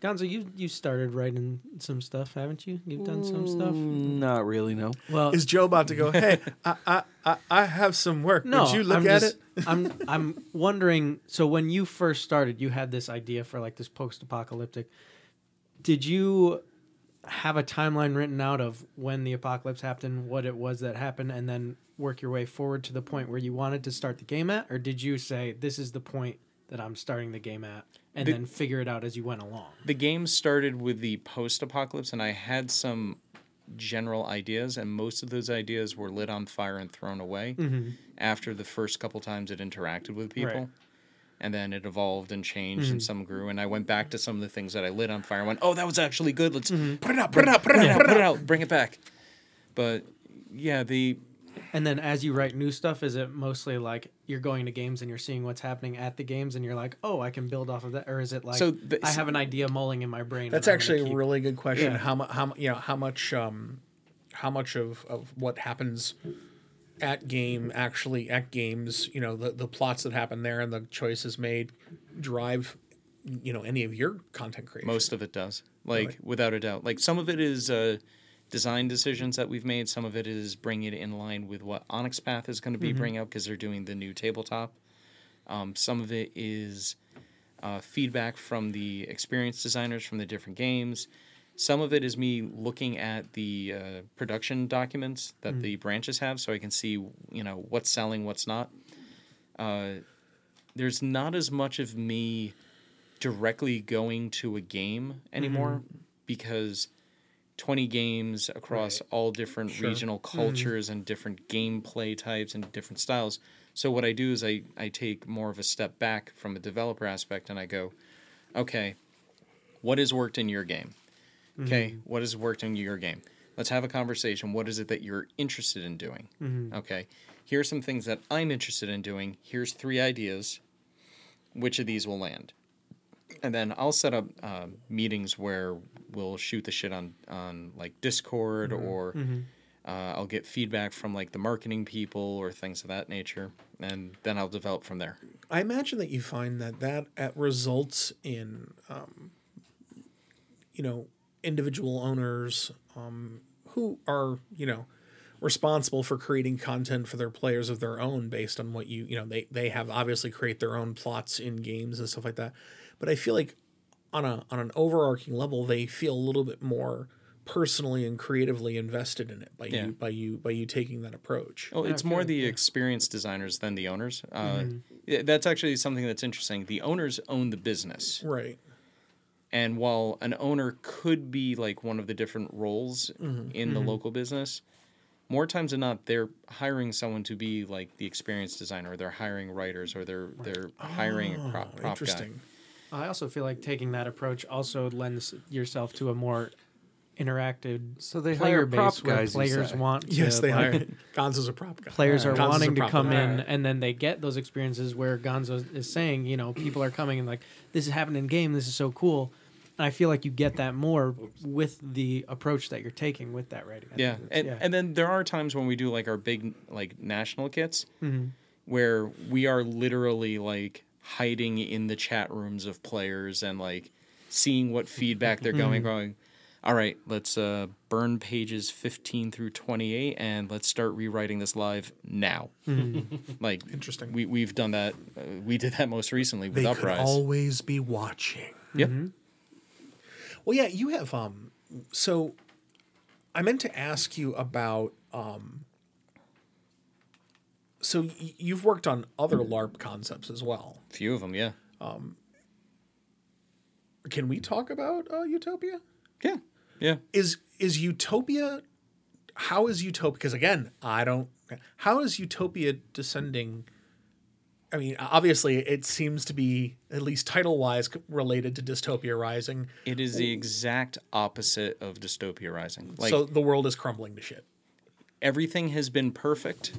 Gonzo, you you started writing some stuff, haven't you? You've done some mm, stuff. not really. No. Well, Is Joe about to go? Hey, I, I, I, I have some work. no, Would you look I'm at just- it? I'm I'm wondering. So when you first started, you had this idea for like this post-apocalyptic. Did you have a timeline written out of when the apocalypse happened, what it was that happened, and then work your way forward to the point where you wanted to start the game at, or did you say this is the point that I'm starting the game at, and The- then figure it out as you went along? The game started with the post apocalypse, and I had some general ideas, and most of those ideas were lit on fire and thrown away mm-hmm. after the first couple times it interacted with people. Right. And then it evolved and changed, and mm-hmm. some grew. And I went back to some of the things that I lit on fire and went, oh, that was actually good. Let's mm-hmm. put it out, put it out, put it out, put it out, bring it back. But yeah, the And then as you write new stuff, is it mostly like you're going to games and you're seeing what's happening at the games and you're like, oh, I can build off of that, or is it like So the- I have an idea mulling in my brain? That's and I'm actually a really good question. Yeah. How much? How you know? How much? Um, how much of, of what happens at game actually at games? You know, the the plots that happen there and the choices made drive. You know, any of your content creation. Most of it does, like without a doubt. Like some of it is uh, design decisions that we've made. Some of it is bringing it in line with what Onyx Path is going to be bringing up because they're doing the new tabletop. Um, some of it is uh, feedback from the experienced designers from the different games. Some of it is me looking at the uh, production documents that the branches have, so I can see you know what's selling, what's not. Uh, there's not as much of me directly going to a game anymore because 20 games across all different regional mm-hmm. cultures and different gameplay types and different styles. So what I do is I, I take more of a step back from a developer aspect and I go, okay, what has worked in your game? Okay, mm-hmm. what has worked in your game? Let's have a conversation. What is it that you're interested in doing? Mm-hmm. Okay, here are some things that I'm interested in doing. Here's three ideas. Which of these will land? and then I'll set up uh, meetings where we'll shoot the shit on on like Discord or uh, I'll get feedback from like the marketing people or things of that nature, and then I'll develop from there. I imagine that you find that that at results in, um, you know, individual owners um, who are, you know, responsible for creating content for their players of their own based on what you, you know, they, they have obviously create their own plots in games and stuff like that. But I feel like on a on an overarching level, they feel a little bit more personally and creatively invested in it by Yeah. you by you by you taking that approach. Well, it's feel more like- the experienced designers than the owners. Uh, mm-hmm. yeah, That's actually something that's interesting. The owners own the business. Right. And while an owner could be like one of the different roles mm-hmm. in the mm-hmm. local business, more times than not, they're hiring someone to be like the experienced designer, or they're hiring writers, or they're they're hiring a prop, Oh, prop guy. Interesting. I also feel like taking that approach also lends yourself to a more interactive So they player hire prop base where guys, you players say? want to Yes, they like, hire Gonzo's a prop guy. players are Gonzo's wanting to come guy. in and then they get those experiences where Gonzo is saying, you know, people are coming and like this is happening in game, this is so cool. And I feel like you get that more with the approach that you're taking with that writing. I Yeah, think it's- and and then there are times when we do like our big like national kits, Mm-hmm. where we are literally like hiding in the chat rooms of players and like seeing what feedback they're Mm-hmm. going. Going, all right, let's uh, burn pages fifteen through twenty eight, and let's start rewriting this live now. like Interesting. We we've done that. Uh, we did that most recently with They could Uprise. always be watching. Yep. Well, yeah, you have. Um, so I meant to ask you about. Um, so y- you've worked on other LARP concepts as well. A few of them. Yeah. Can we talk about uh, Utopia? Yeah. Yeah. Is is Utopia? How is Utopia? Because again, I don't. How is Utopia descending? I mean, obviously, it seems to be at least title-wise related to Dystopia Rising. It is the exact opposite of Dystopia Rising. Like so the world is crumbling to shit. everything has been perfect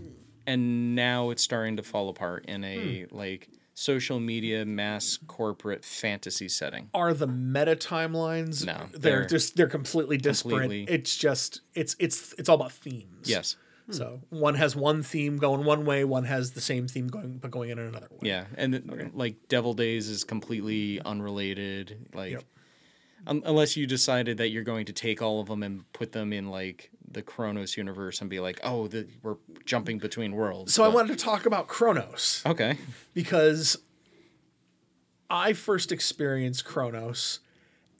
and now it's starting to fall apart in a Hmm. like social media mass corporate fantasy setting. Are the meta timelines No, they're, they're just they're completely disparate. completely- it's just it's it's it's all about themes. Yes. So one has one theme going one way one has the same theme going but going in another way. Yeah and th- like devil days is completely unrelated like Yep. un- unless you decided that you're going to take all of them and put them in like the chronos universe and be like oh the, we're jumping between worlds so i wanted to talk about chronos okay. Because i first experienced chronos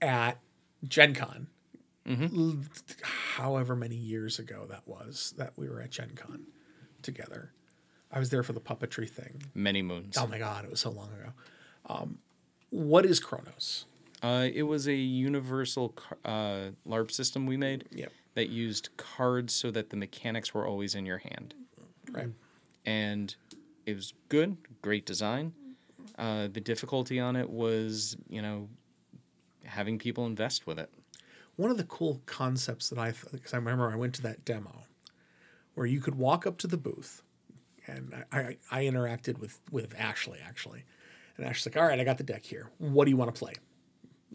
at gen con. L- however many years ago that was that we were at gen con together. I was there for the puppetry thing. Many moons. Oh my god, it was so long ago. Um, what is Chronos? Uh, it was a universal uh, LARP system we made. Yep. That used cards so that the mechanics were always in your hand. Right. And it was good, great design. Uh, the difficulty on it was, you know, having people invest with it. One of the cool concepts that I, because I remember I went to that demo, where you could walk up to the booth, and I, I, I interacted with with Ashley actually, and Ashley's like, "All right, I got the deck here. What do you want to play?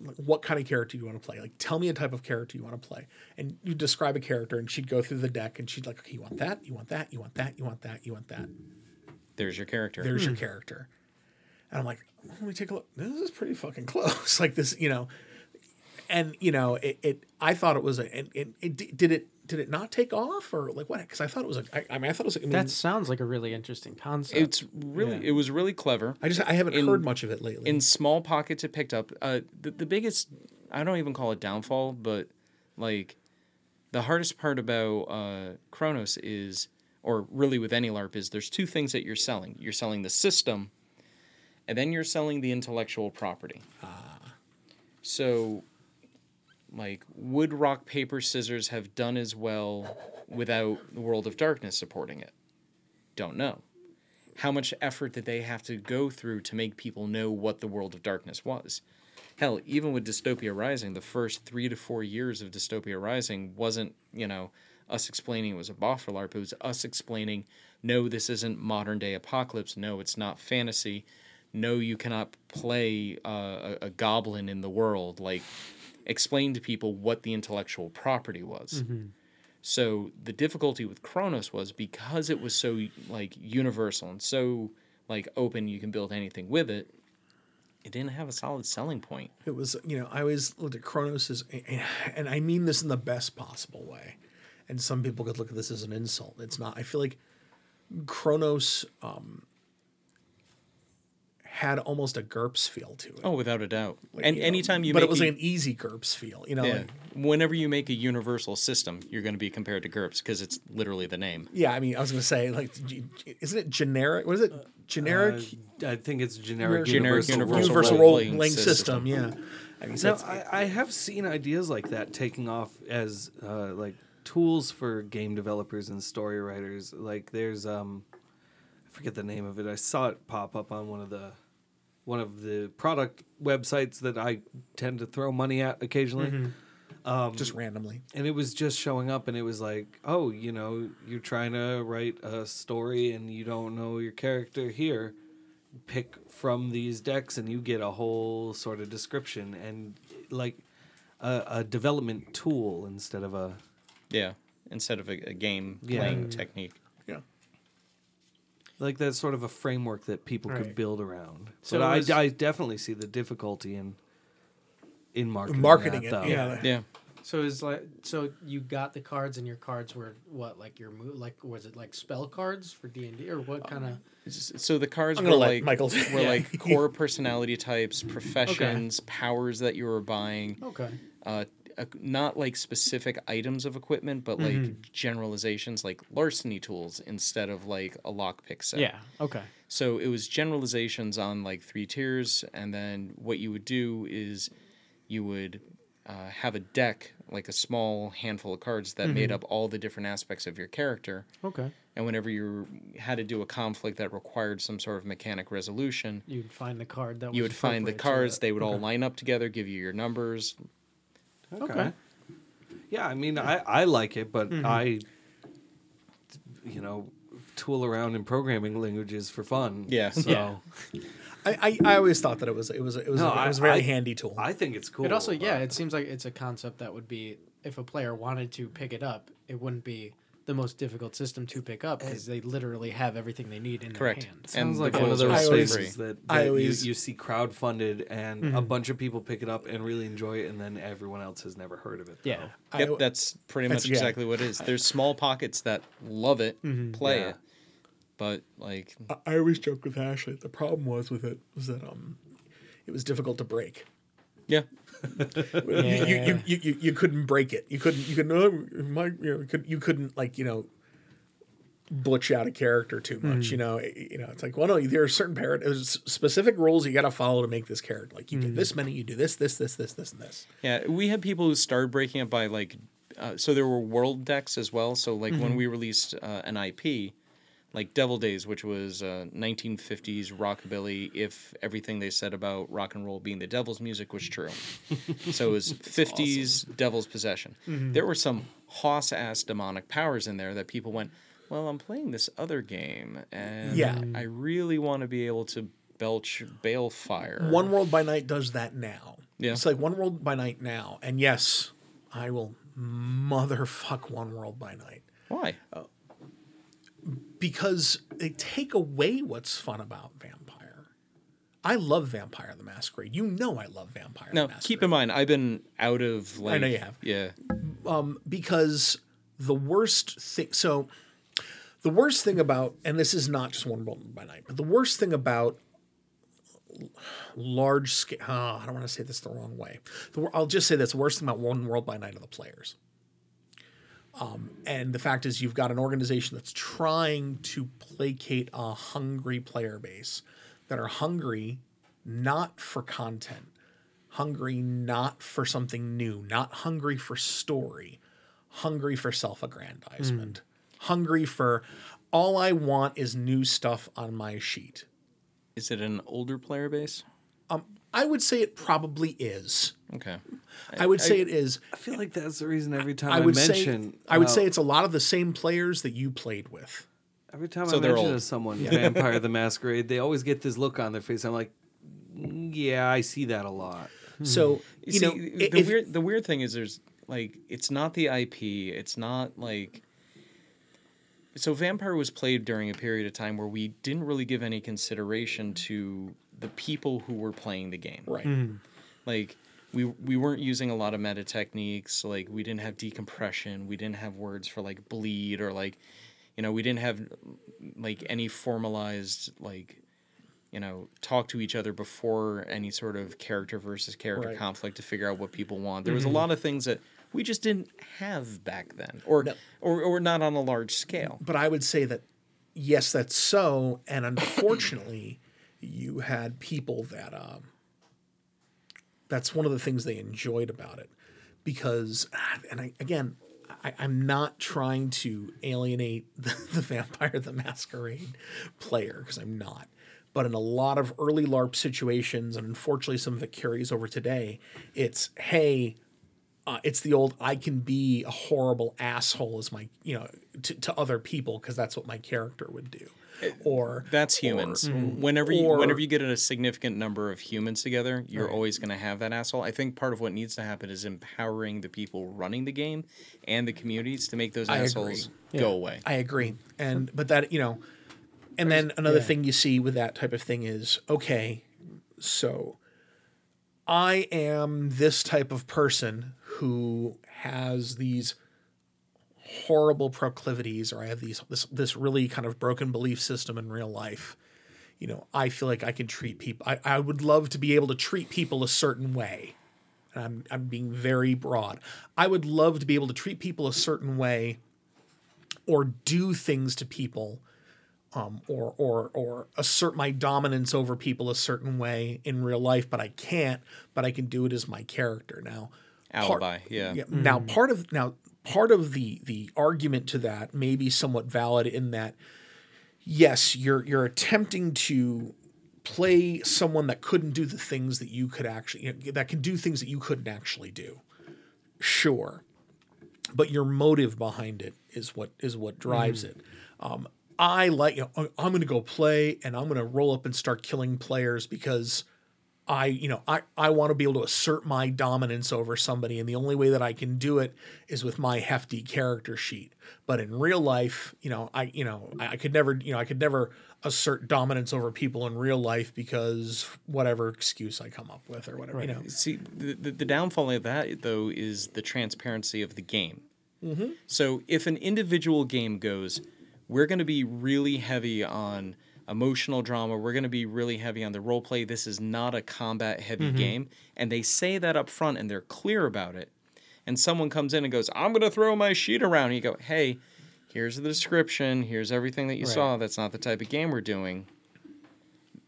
Like, what kind of character you want to play? Like, tell me a type of character you want to play." And you describe a character, and she'd go through the deck, and she'd like, "Okay, you want that? You want that? You want that? You want that? You want that?" There's your character. there's your hmm. character. And I'm like, let me take a look. This is pretty fucking close. like this, you know. And you know, it. it I thought it was a. It, it, it did it. Did it not take off or like what? Because I thought it was a. I, I mean, I thought it was. A, I mean, That sounds like a really interesting concept. it's really, it was really clever. I just I haven't in- heard much of it lately. in small pockets it picked up uh the, the biggest i don't even call it downfall but like the hardest part about uh chronos is or really with any larp is there's two things that you're selling you're selling the system and then you're selling the intellectual property Ah. so like would rock paper scissors have done as well without the world of darkness supporting it don't know how much effort did they have to go through to make people know what the world of darkness was? Hell, even with Dystopia Rising, the first three to four years of Dystopia Rising wasn't, you know, us explaining it was a boffer LARP. It was us explaining, no, this isn't modern day apocalypse. No, it's not fantasy. No, you cannot play uh, a, a goblin in the world. Like, explain to people what the intellectual property was. So the difficulty with Kronos was because it was so like universal and so like open, you can build anything with it. It didn't have a solid selling point. it was you know I always looked at Kronos as, and I mean this in the best possible way. And some people could look at this as an insult. It's not. I feel like Kronos um, had almost a GURPS feel to it. Oh, without a doubt. and you know, anytime you but make it was a, an easy GURPS feel, you know. yeah, like- whenever you make a universal system, you're going to be compared to GURPS because it's literally the name. Yeah, I mean, I was gonna say like, g- g- isn't it generic? What is it? Generic, Uh, I think it's generic, Generic universal, universal universal role role role-playing playing system. system. Yeah, I mean, so Now, I, I have seen ideas like that taking off as uh, like tools for game developers and story writers. Like there's um, I forget the name of it. I saw it pop up on one of the one of the product websites that I tend to throw money at occasionally. Mm-hmm. Um, just randomly. and it was just showing up and it was like oh you know you're trying to write a story and you don't know your character here pick from these decks and you get a whole sort of description and like a, a development tool instead of a Yeah, instead of a, a game Yeah. playing technique. Yeah. like that's sort of a framework that people could build around So but it I, I definitely see the difficulty in in marketing Marketing that, it. though. Yeah. Yeah, So it's like so you got the cards and your cards were what like your mo- like was it like spell cards for D and D or what kind of S- so the cards were like Michael- were Yeah. like core personality types, professions, powers that you were buying. okay uh, uh, not like specific items of equipment, but like Mm-hmm. generalizations, like larceny tools instead of like a lockpick set. yeah okay So it was generalizations on like three tiers, and then what you would do is you would uh, have a deck, like a small handful of cards that made Mm-hmm. up all the different aspects of your character. okay And whenever you had to do a conflict that required some sort of mechanic resolution, you'd find the card that you was would find the cards. They would all line up together, give you your numbers. Okay. Yeah, I mean, I, I like it, but Mm-hmm. I, you know, tool around in programming languages for fun. Yeah. So Yeah. I, I, I always thought that it was it was it was No, a, it was a I- very I- handy tool. I think it's cool. It also, yeah, it seems like it's a concept that would be if a player wanted to pick it up, it wouldn't be the most difficult system to pick up because they literally have everything they need in Correct. their hands. Sounds the like one of those I always- spaces that, I that always- you, you see crowdfunded and a bunch of people pick it up and really enjoy it, and then everyone else has never heard of it. Yeah. though. I- Yep, that's pretty That's- much yeah. exactly what it is. There's small pockets that love it, play Yeah. it, but like, I, I always joke with Ashley. The problem was with it was that um, it was difficult to break. yeah, You, you, you, you, you, you couldn't break it. You couldn't. You couldn't. Oh, my, you, know, could, you couldn't like you know butch out a character too much. You know. It- you know. It's like well, no. There are certain par- there's specific rules you got to follow to make this character. Like you get this many, you do this, this, this, this, this, and this. yeah. We had people who started breaking it by like, uh, so there were world decks as well. So like when we released uh, an IP, like Devil Days, which was uh, 1950s rockabilly, if everything they said about rock and roll being the devil's music was true. so it was 50s devil's possession. There were some hoss ass demonic powers in there that people went, well, I'm playing this other game, and Yeah. I really want to be able to belch balefire. One World by Night does that now. Yeah. It's like One World by Night now. And yes, I will motherfuck One World by Night. Why? Because they take away what's fun about Vampire. I love Vampire the Masquerade. You know I love Vampire Now, the Masquerade. keep in mind, I've been out of like. I know you have. Yeah. Um, because the worst thing so the worst thing about and this is not just one world by night but the worst thing about large scale oh, ah, i don't want to say this the wrong way the, i'll just say this the worst thing about one world by night are the players um, and the fact is you've got an organization that's trying to placate a hungry player base that are hungry not for content hungry not for something new, not hungry for story, hungry for self aggrandizement, hungry for all I want is new stuff on my sheet. Is it an older player base? I would say it probably is. Okay. I would say it is. I feel like that's the reason every time I I, would mention. say I would uh, say it's a lot of the same players that you played with. every time So I mention old. to someone Vampire the Masquerade, they always get this look on their face. I'm like, "Mm, yeah, I see that a lot. So you, You, know, see, the if- weird the weird thing is there's like it's not the IP. It's not like so Vampire was played during a period of time where we didn't really give any consideration to the people who were playing the game. right. Mm-hmm. Like we we weren't using a lot of meta techniques. Like we didn't have decompression. We didn't have words for like bleed or like you know we didn't have like any formalized like you know talk to each other before any sort of character versus character Right. conflict to figure out what people want. There was a mm-hmm. lot of things that we just didn't have back then, or or or not on a large scale. But I would say that yes, that's so. And unfortunately, you had people that um, that's one of the things they enjoyed about it because, and I, again, I, I'm not trying to alienate the, the Vampire the Masquerade player because I'm not. But in a lot of early LARP situations, and unfortunately some of it carries over today, it's hey, uh, it's the old I can be a horrible asshole as my you know to, to other people because that's what my character would do, or That's or- humans. Mm-hmm. whenever you, or- whenever you get a significant number of humans together, you're always going to have that asshole. I think part of what needs to happen is empowering the people running the game and the communities to make those I agree. assholes go away. I agree. And but that you know, and then another thing you see with that type of thing is okay, so I am this type of person who has these horrible proclivities or I have these this this really kind of broken belief system in real life. You know, I feel like I can treat people I, I would love to be able to treat people a certain way. And I'm I'm being very broad. I would love to be able to treat people a certain way or do things to people um, or or or assert my dominance over people a certain way in real life, but I can't. But I can do it as my character now. Part- Alibi, yeah. Now part of now part of the the argument to that may be somewhat valid in that yes, you're you're attempting to play someone that couldn't do the things that you could actually you know, that can do things that you couldn't actually do. Sure but your motive behind it is what is what drives it. Um, I like you know, I'm going to go play and I'm going to roll up and start killing players because I you know I I want to be able to assert my dominance over somebody and the only way that I can do it is with my hefty character sheet. But in real life, you know, I you know I, could never you know I could never assert dominance over people in real life because whatever excuse I come up with or whatever you know. See, the, the, the downfall of that, though, is the transparency of the game. Mm-hmm. So if an individual game goes, we're going to be really heavy on emotional drama, we're going to be really heavy on the role play, this is not a combat heavy mm-hmm. game, and they say that up front and they're clear about it, and someone comes in and goes, I'm going to throw my sheet around, and you go, hey, here's the description, here's everything that you saw, that's not the type of game we're doing.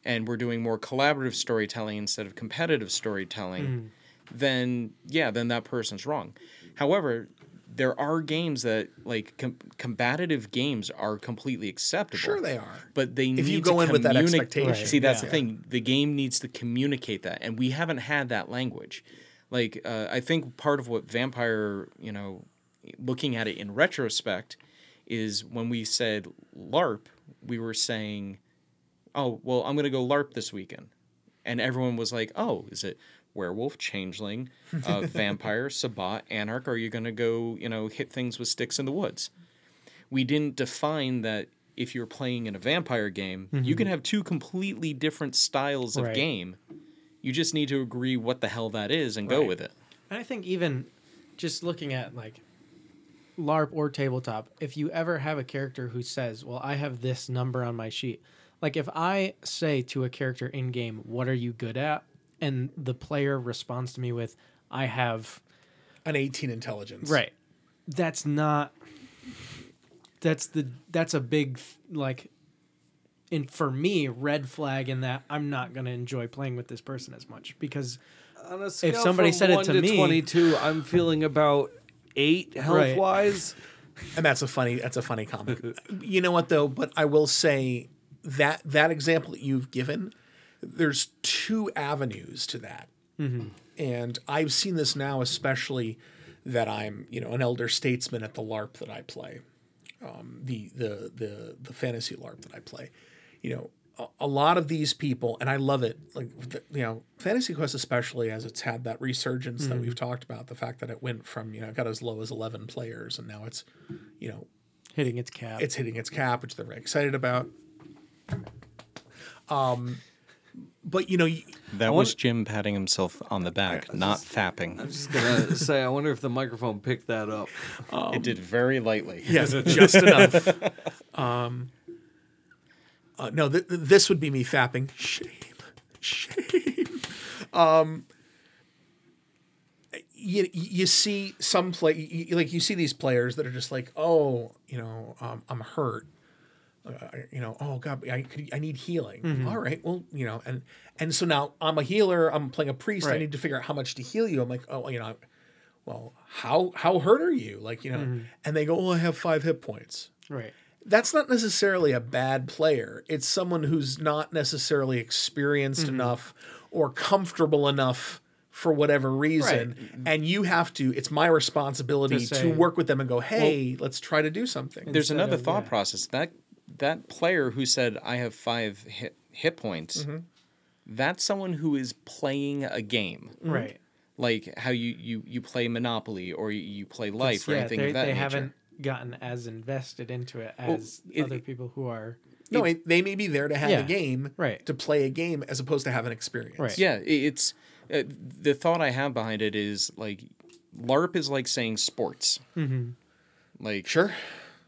And we're doing more collaborative storytelling instead of competitive storytelling, mm. then yeah, then that person's wrong. However, there are games that like com- combative games are completely acceptable. Sure they are. But they need If you go to in with that communi- expectation, See, that's yeah. the thing. The game needs to communicate that, and we haven't had that language. Like, uh, I think part of what Vampire, you know, looking at it in retrospect, is when we said LARP, we were saying, "Oh, well, I'm gonna go LARP this weekend," and everyone was like, "Oh, is it?" Werewolf, changeling, uh, vampire, sabbat, anarch. Are you going to go, you know, hit things with sticks in the woods? we didn't define that if you're playing in a vampire game, you can have two completely different styles of Right. game. You just need to agree what the hell that is and go with it. And I think even just looking at like LARP or tabletop, if you ever have a character who says, "Well, I have this number on my sheet," like if I say to a character in game, "What are you good at?" And the player responds to me with, "I have An 18 intelligence. right," that's not. That's the that's a big like. In for me, red flag in that I'm not gonna enjoy playing with this person as much because On a scale somebody from said it 1 to me- 22, I'm feeling about eight health Right. wise. And that's a funny that's a funny comic. you know what though, but I will say that that example that you've given, there's two avenues to that. And I've seen this now especially that I'm, you know, an elder statesman at the LARP that I play. Um, the the the the fantasy LARP that I play. You know, a, a lot of these people, and I love it. Like the, you know, Fantasy Quest especially as it's had that resurgence that we've talked about. The fact that it went from you know it got as low as eleven players, and now it's, you know, hitting its cap. it's hitting its cap, which they're very excited about. Um, but you know, y- That was Jim patting himself on the back, not fapping. I'm just gonna say, I wonder if the microphone picked that up. it did very lightly. yes, just enough. Um, uh, no, th- th- this would be me fapping. Shame, shame. Um, you you see some play you, like you see these players that are just like, oh, you know, um, I'm hurt. Uh, you know, oh god, I could, I need healing. Mm-hmm. All right, well, you know, and and so now I'm a healer. I'm playing a priest. I need to figure out how much to heal you. I'm like, oh, you know, well, how how hurt are you? Like, you know, mm-hmm. and they go, oh, I have five hit points right. that's not necessarily a bad player. It's someone who's not necessarily experienced mm-hmm. enough or comfortable enough for whatever reason, and you have to. It's my responsibility To to, work with them and go, "Hey, let's try to do something." There's another of- thought yeah. process that that player who said I have five hit hit points. Mm-hmm. That's someone who is playing a game, Right. like how you you you play Monopoly or you, you play Life or yeah, anything they, of that they nature. haven't gotten as invested into it as it- other people who are. no, it- they may be there to have Yeah, a game, right. To play a game as opposed to have an experience, Right. Yeah, i- it's uh, the thought I have behind it is like LARP is like saying sports. Mm-hmm. Like Sure.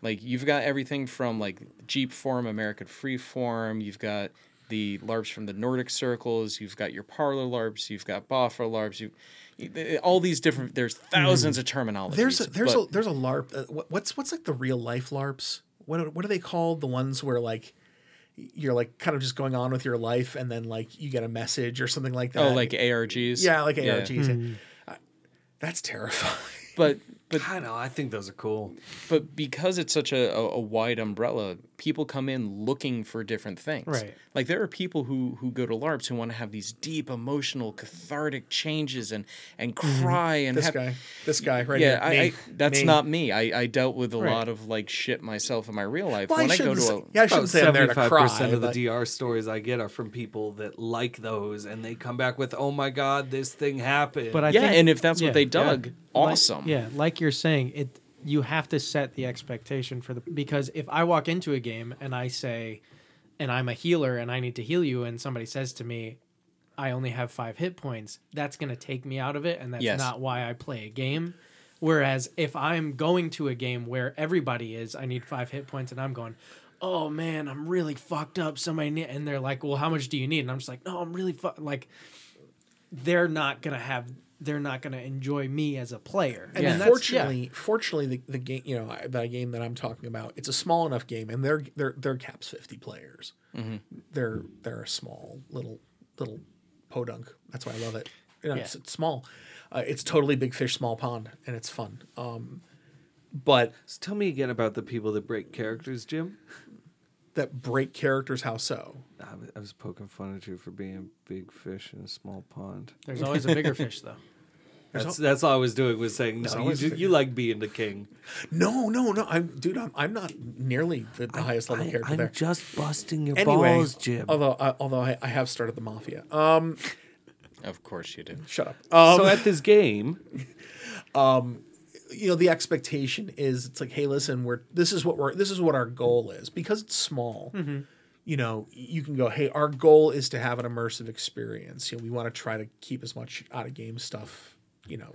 Like you've got everything from like Jeepform, American Freeform. You've got the LARPs from the Nordic circles. You've got your parlor LARPs. You've got Boffer LARPs. You, you- all these different. There's thousands of terminologies. There's a, there's but- a there's a LARP. Uh, what- what's what's like the real life LARPs? What are- what are they called? The ones where like you're like kind of just going on with your life, and then like you get a message or something like that. oh like ARGs. yeah, like ARGs. Uh, That's terrifying. But but I know. I think those are cool. but because it's such a, a, a wide umbrella, people come in looking for different things. Right. Like there are people who who go to LARPs who want to have these deep emotional, cathartic changes and and cry and Mm-hmm. This have, guy, this guy right yeah, here. I, I that's me. not me. I, I dealt with a Right. lot of like shit myself in my real life. Well, when I I, go shouldn't to say, a yeah, I shouldn't say I'm there to seventy-five cry. percent of the DR stories I get are from people that like those, and they come back with, "Oh my god, this thing happened." But I yeah, think, and if that's yeah, what they yeah. Dug, Like- awesome. yeah, like you're saying, it you have to set the expectation for the because if I walk into a game and I say, and I'm a healer and I need to heal you, and somebody says to me, I only have five hit points, that's gonna take me out of it, and that's Yes. not why I play a game. Whereas if I'm going to a game where everybody is, I need five hit points, and I'm going, oh man, I'm really fucked up. Somebody need, and they're like, well, how much do you need? And I'm just like, no, I'm really fu-. like, they're not gonna have, they're not gonna enjoy me as a player. And that's- yeah. fortunately, fortunately, the, the game, you know, that game that I'm talking about, it's a small enough game, and their their their caps 50 players. Mm-hmm. They're they're a small little little podunk. That's why I love it. You know, Yeah. it's, it's small. Uh, it's totally big fish, small pond, and it's fun. Um, but So tell me again about the people that break characters, Jim. That break characters, how so? I was, I was poking fun at you for being a big fish in a small pond. There's always a bigger fish, though. That's that's all I was doing was saying no. You, always do, a you like being the king. No, no, no. I'm dude. I'm, I'm not nearly the, the highest level character there. I'm just busting your Anyway, balls, Jim. although I, although I, I have started the mafia. Um, Of course you do. shut up. Um, so at this game, you know the expectation is it's like hey listen we're this is what we're this is what our goal is. Because it's small mm-hmm. you know you can go hey our goal is to have an immersive experience. You know we want to try to keep as much out of game stuff you know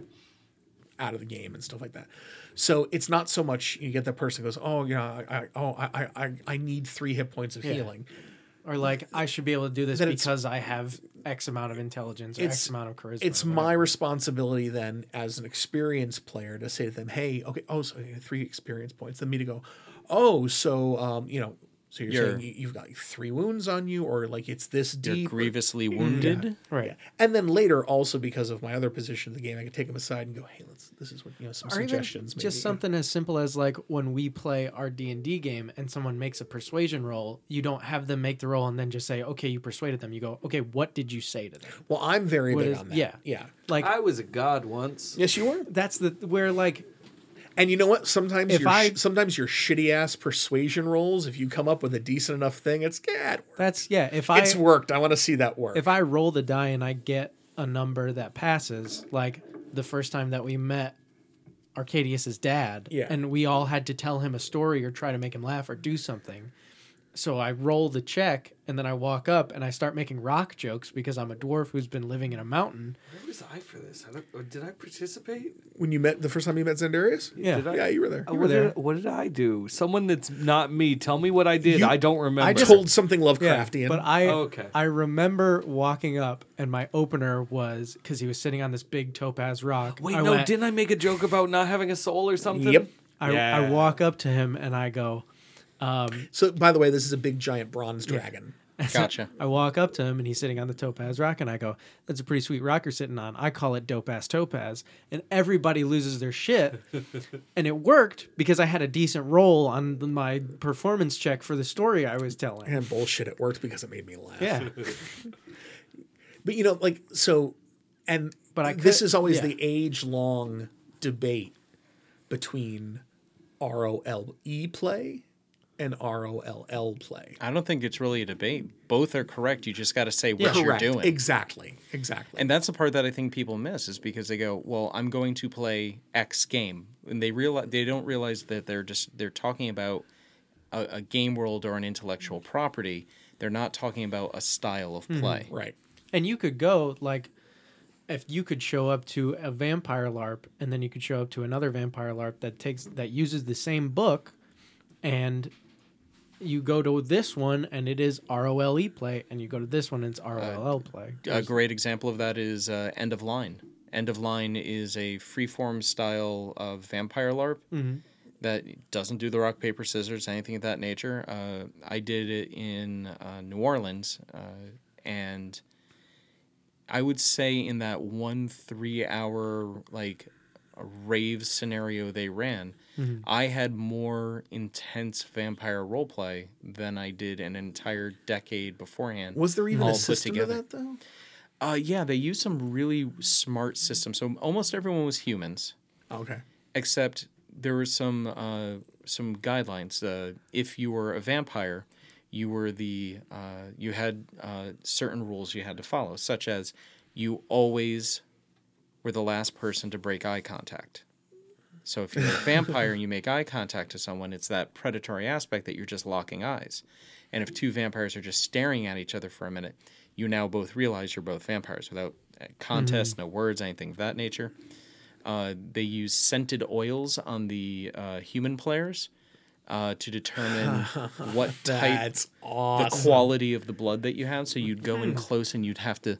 out of the game and stuff like that. So it's not so much you get that person goes oh you know i, I oh I, I i need three hit points of healing Or like, I should be able to do this because I have X amount of intelligence or X amount of charisma. it's my responsibility then as an experienced player to say to them, "Hey, okay, oh, so three experience points." Then me to go, "Oh, so um, you know, so you're, You're- saying you- you've got three wounds on you, or like it's this You're deep." or- grievously wounded. right. Yeah. And then later, also because of my other position in the game, I could take them aside and go, "Hey, let's. This is what you know, some Or even suggestions." just maybe." something as simple as like when we play our D and D game and someone makes a persuasion roll, you don't have them make the roll and then just say, "Okay, you persuaded them." You go, "Okay, what did you say to them?" Well, I'm very What big is- on that. yeah. yeah. Like I was a god once. Yes, you were. that's the where like And you know what? Sometimes If your I- sometimes your shitty ass persuasion rolls, if you come up with a decent enough thing, it's yeah, it that's yeah. If I it's worked. I want to see that work. if I roll the die and I get a number that passes, like the first time that we met Arcadius's dad, Yeah. and we all had to tell him a story or try to make him laugh or do something. So I roll the check and then I walk up and I start making rock jokes because I'm a dwarf who's been living in a mountain. Where was I for this? I don't, did I participate? when you met the first time you met Zendarius? Yeah. Did I? Yeah, you were there. Uh, You what, were there. Did, what did I do? Someone that's not me. Tell me what I did. You- I don't remember. I told something Lovecraftian. But I Oh, okay. I remember walking up and my opener was because he was sitting on this big topaz rock. Wait, I no, went- didn't I make a joke about not having a soul or something? Yep. I, I walk up to him and I go, um, so, by the way, this is a big giant bronze dragon. Gotcha. I walk up to him and he's sitting on the topaz rock, and I go, "That's a pretty sweet rock you're sitting on." I call it dope ass topaz, and everybody loses their shit. and it worked because I had a decent roll on the- my performance check for the story I was telling. And bullshit, it worked because it made me laugh. Yeah, But you know, like so, and But I this could- is always yeah. the age long debate between ROLE E play and ROLL play. I don't think it's really a debate. Both are correct. You just got to say what Correct. you're doing. Exactly. Exactly. And that's the part that I think people miss is because they go, "Well, I'm going to play X game," and they realize they don't realize that they're just they're talking about a, a game world or an intellectual property. They're not talking about a style of mm-hmm. play. right. And you could go like if you could show up to a vampire LARP and then you could show up to another vampire LARP that takes that uses the same book and you go to this one and it is ROLE E play and you go to this one and it's ROLL play. A great example of that is uh, End of Line. End of Line is a freeform style of vampire LARP that doesn't do the rock paper scissors anything of that nature. Uh, I did it in uh, New Orleans, uh, and I would say in that one three hour like rave scenario they ran, I had more intense vampire roleplay than I did an entire decade beforehand. Was there even a system to that though? Uh, yeah, they used some really smart systems. So almost everyone was humans, Okay. except there were some uh, some guidelines. Uh, if you were a vampire, you were the uh, you had uh, certain rules you had to follow, such as you always were the last person to break eye contact. So if you're a vampire and you make eye contact to someone, it's that predatory aspect that you're just locking eyes. And if two vampires are just staring at each other for a minute, you now both realize you're both vampires without contest, no words, anything of that nature. Uh, they use scented oils on the uh, human players uh, to determine what type, That's the quality of the blood that you have. So you'd go in close and you'd have to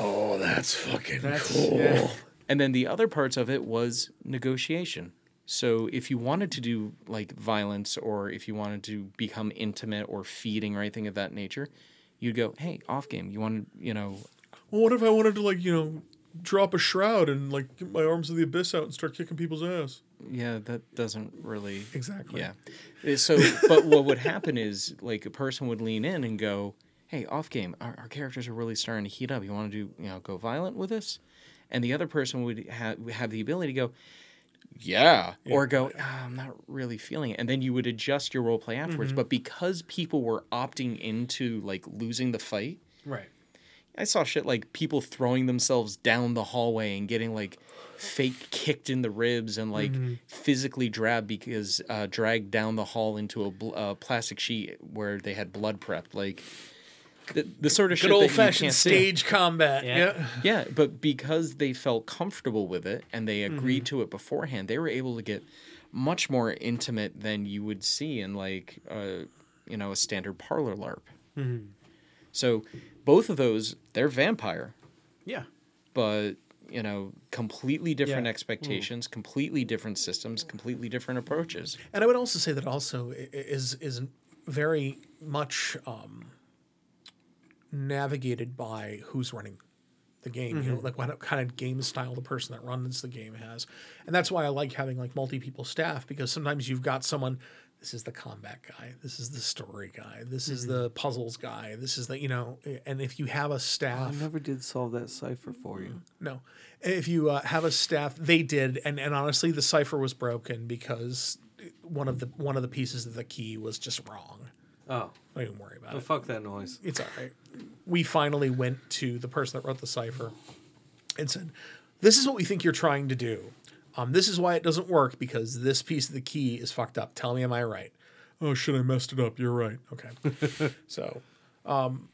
oh, that's fucking That's- cool. yeah. And then the other parts of it was negotiation. So if you wanted to do like violence or if you wanted to become intimate or feeding or anything of that nature, you'd go, "Hey, off game. You want to, you know, Well, what if I wanted to like you know drop a shroud and like get my arms of the abyss out and start kicking people's ass? Yeah, that doesn't really Exactly. Yeah. Uh, So, but what would happen is like a person would lean in and go, "Hey, off game. Our, our characters are really starting to heat up. You want to do, you know, go violent with us?" And the other person would have have the ability to go, "Yeah," or go, "Ah, "I'm not really feeling it," and then you would adjust your role play afterwards. But because people were opting into like losing the fight, Right. I saw shit like people throwing themselves down the hallway and getting like fake kicked in the ribs and like physically dragged because uh, dragged down the hall into a bl- uh, plastic sheet where they had blood prepped. Like the, the sort of shit Good that old you fashioned can't see. stage combat. Yeah. Yeah. Yeah, but because they felt comfortable with it and they agreed Mm-hmm. to it beforehand, they were able to get much more intimate than you would see in like uh, you know a standard parlor LARP. Mm-hmm. So both of those, they're vampire, Yeah. but you know completely different Yeah. expectations, completely different systems, completely different approaches. And I would also say that also is is very much um, navigated by who's running the game. You know, like what kind of game style the person that runs the game has, and that's why I like having like multi people staff because sometimes you've got someone. This is the combat guy. This is the story guy. This is the puzzles guy. This is the you know. And if you have a staff, I never did solve that cipher for you. no. If you uh, have a staff, they did, and, and honestly, the cipher was broken because one of the one of the pieces of the key was just wrong. Oh, Don't even worry about oh it. fuck that noise. It's all right. We finally went to the person that wrote the cipher and said, "This is what we think you're trying to do. Um, this is why it doesn't work because this piece of the key is fucked up. Tell me, am I right? Oh shit, I messed it up. You're right. Okay. so, um,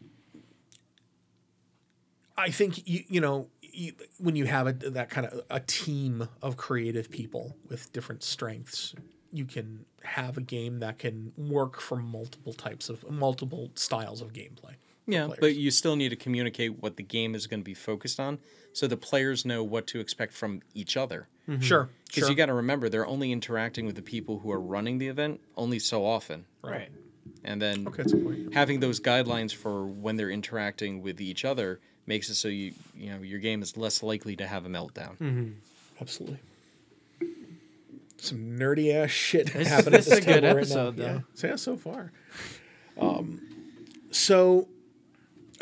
I think you you know you, when you have a, that kind of a team of creative people with different strengths, you can have a game that can work for multiple types of multiple styles of gameplay. Yeah, players. but you still need to communicate what the game is going to be focused on, so the players know what to expect from each other. Sure, Because sure. you got to remember, they're only interacting with the people who are running the event only so often. Right. And then Okay, that's a point. having those guidelines for when they're interacting with each other makes it so you you know your game is less likely to have a meltdown. Absolutely. Some nerdy ass shit This- happening. this at is a this good table right now. though. Yeah. So, yeah, so far. Um, so,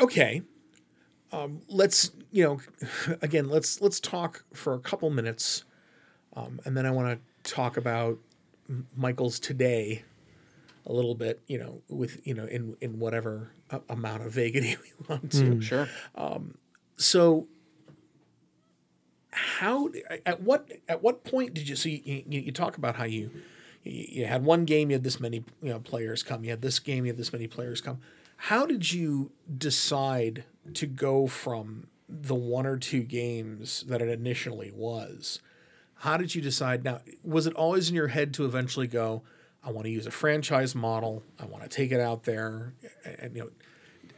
okay. Um, let's you know, again, let's let's talk for a couple minutes, um, and then I want to talk about Michael's today a little bit. You know, with you know in in whatever amount of vagity we want to. Sure. So, how at what at what point did you see? You, you, you talk about how you you you had one game, you had this many you know, players come. You had this game, you had this many players come. How did you decide to go from the one or two games that it initially was? How did you decide? Now, was it always in your head to eventually go? I want to use a franchise model. I want to take it out there, and, you know,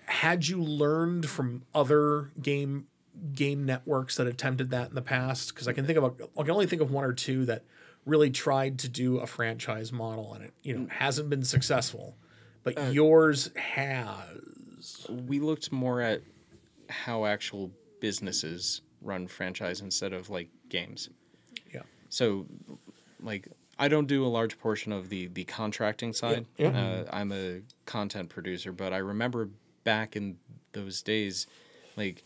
had you learned from other game game networks that attempted that in the past? Because I can think of a, I can only think of one or two that really tried to do a franchise model and it you know mm. hasn't been successful, but uh, yours has. we looked more at how actual businesses run franchise instead of like games. Yeah. So, like, I don't do a large portion of the the contracting side. yeah. Uh, I'm a content producer, but I remember back in those days, like,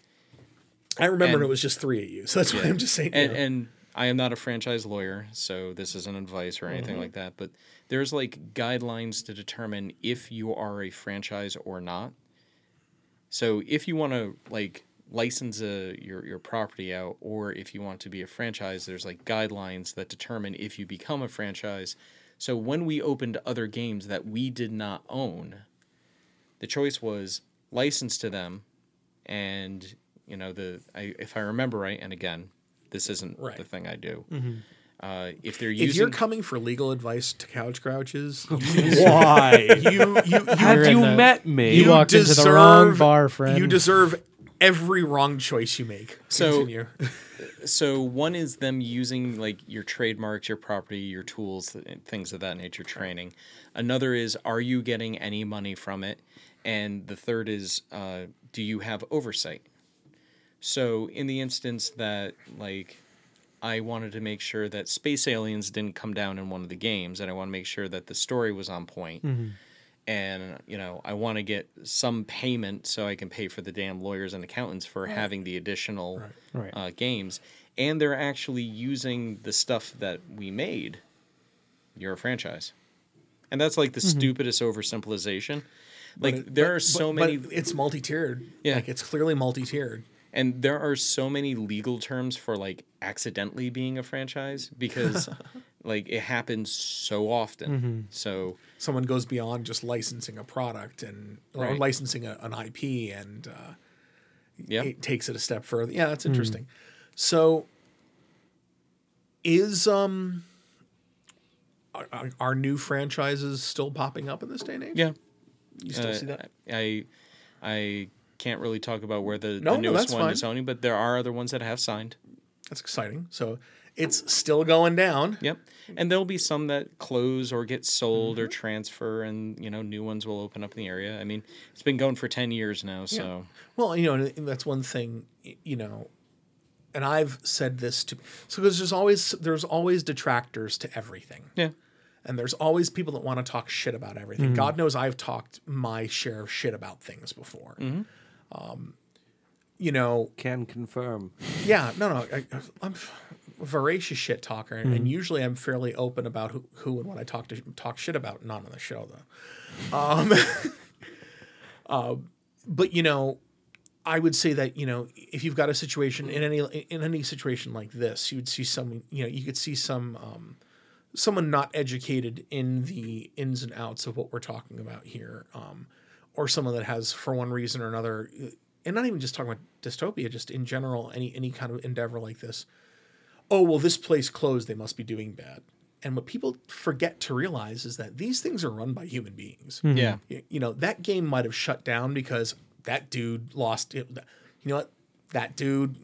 I remember And- it was just three of you, so that's why I'm just saying. and you know. and I am not a franchise lawyer, so this isn't advice or anything like that. But there's like guidelines to determine if you are a franchise or not. So if you want to like license a, your your property out, or if you want to be a franchise, there's like guidelines that determine if you become a franchise. So when we opened other games that we did not own, the choice was license to them, and you know the I, if I remember right, and again, this isn't Right. the thing I do. Uh, if they're if you're coming for legal advice to couch grouches, Why? you you you, Have You're in you the- met me? You walked into the wrong bar, friend. You deserve every wrong choice you make. So- so one is them using like your trademarks, your property, your tools, things of that nature, training. Another is are you getting any money from it, and the third is uh, do you have oversight. So in the instance that like I wanted to make sure that space aliens didn't come down in one of the games, and I want to make sure that the story was on point. And you know, I want to get some payment so I can pay for the damn lawyers and accountants for having the additional Right. uh, games, and they're actually using the stuff that we made. You're a franchise, and that's like the stupidest oversimplification. Like But it- there but- are so but- many, But it's multi-tiered. Yeah. like it's clearly multi-tiered. and there are so many legal terms for like accidentally being a franchise because like it happens so often. So Someone goes beyond just licensing a product and or Right. licensing a, an IP and uh, yeah, it takes it a step further. Yeah, that's interesting. So, is um, are- are, are new franchises still popping up in this day and age? yeah. you still Uh, see that. I I can't really talk about where the, No, the newest that's one fine. is Sony, but there are other ones that have signed. That's exciting. So it's still going down. Yep. And there'll be some that close or get sold Mm-hmm. or transfer and, you know, new ones will open up in the area. I mean, it's been going for 10 years now, so Well, you know, that's one thing, you know, and I've said this to so because there's always there's always detractors to everything. yeah. And there's always people that want to talk shit about everything. God knows I've talked my share of shit about things before. Um, you know, Can confirm. yeah, no, no, I, I'm a voracious shit talker, and, and usually I'm fairly open about who, who and what I talk to talk shit about. Not on the show though. Um, uh, but you know, I would say that you know if you've got a situation in any in any situation like this, you would see some you know you could see some um, someone not educated in the ins and outs of what we're talking about here, um, or someone that has for one reason or another, and not even just talking about dystopia, just in general, any any kind of endeavor like this. Oh well, this place closed; they must be doing bad. And what people forget to realize is that these things are run by human beings Yeah. y- you know that game might have shut down because that dude lost it you know what that dude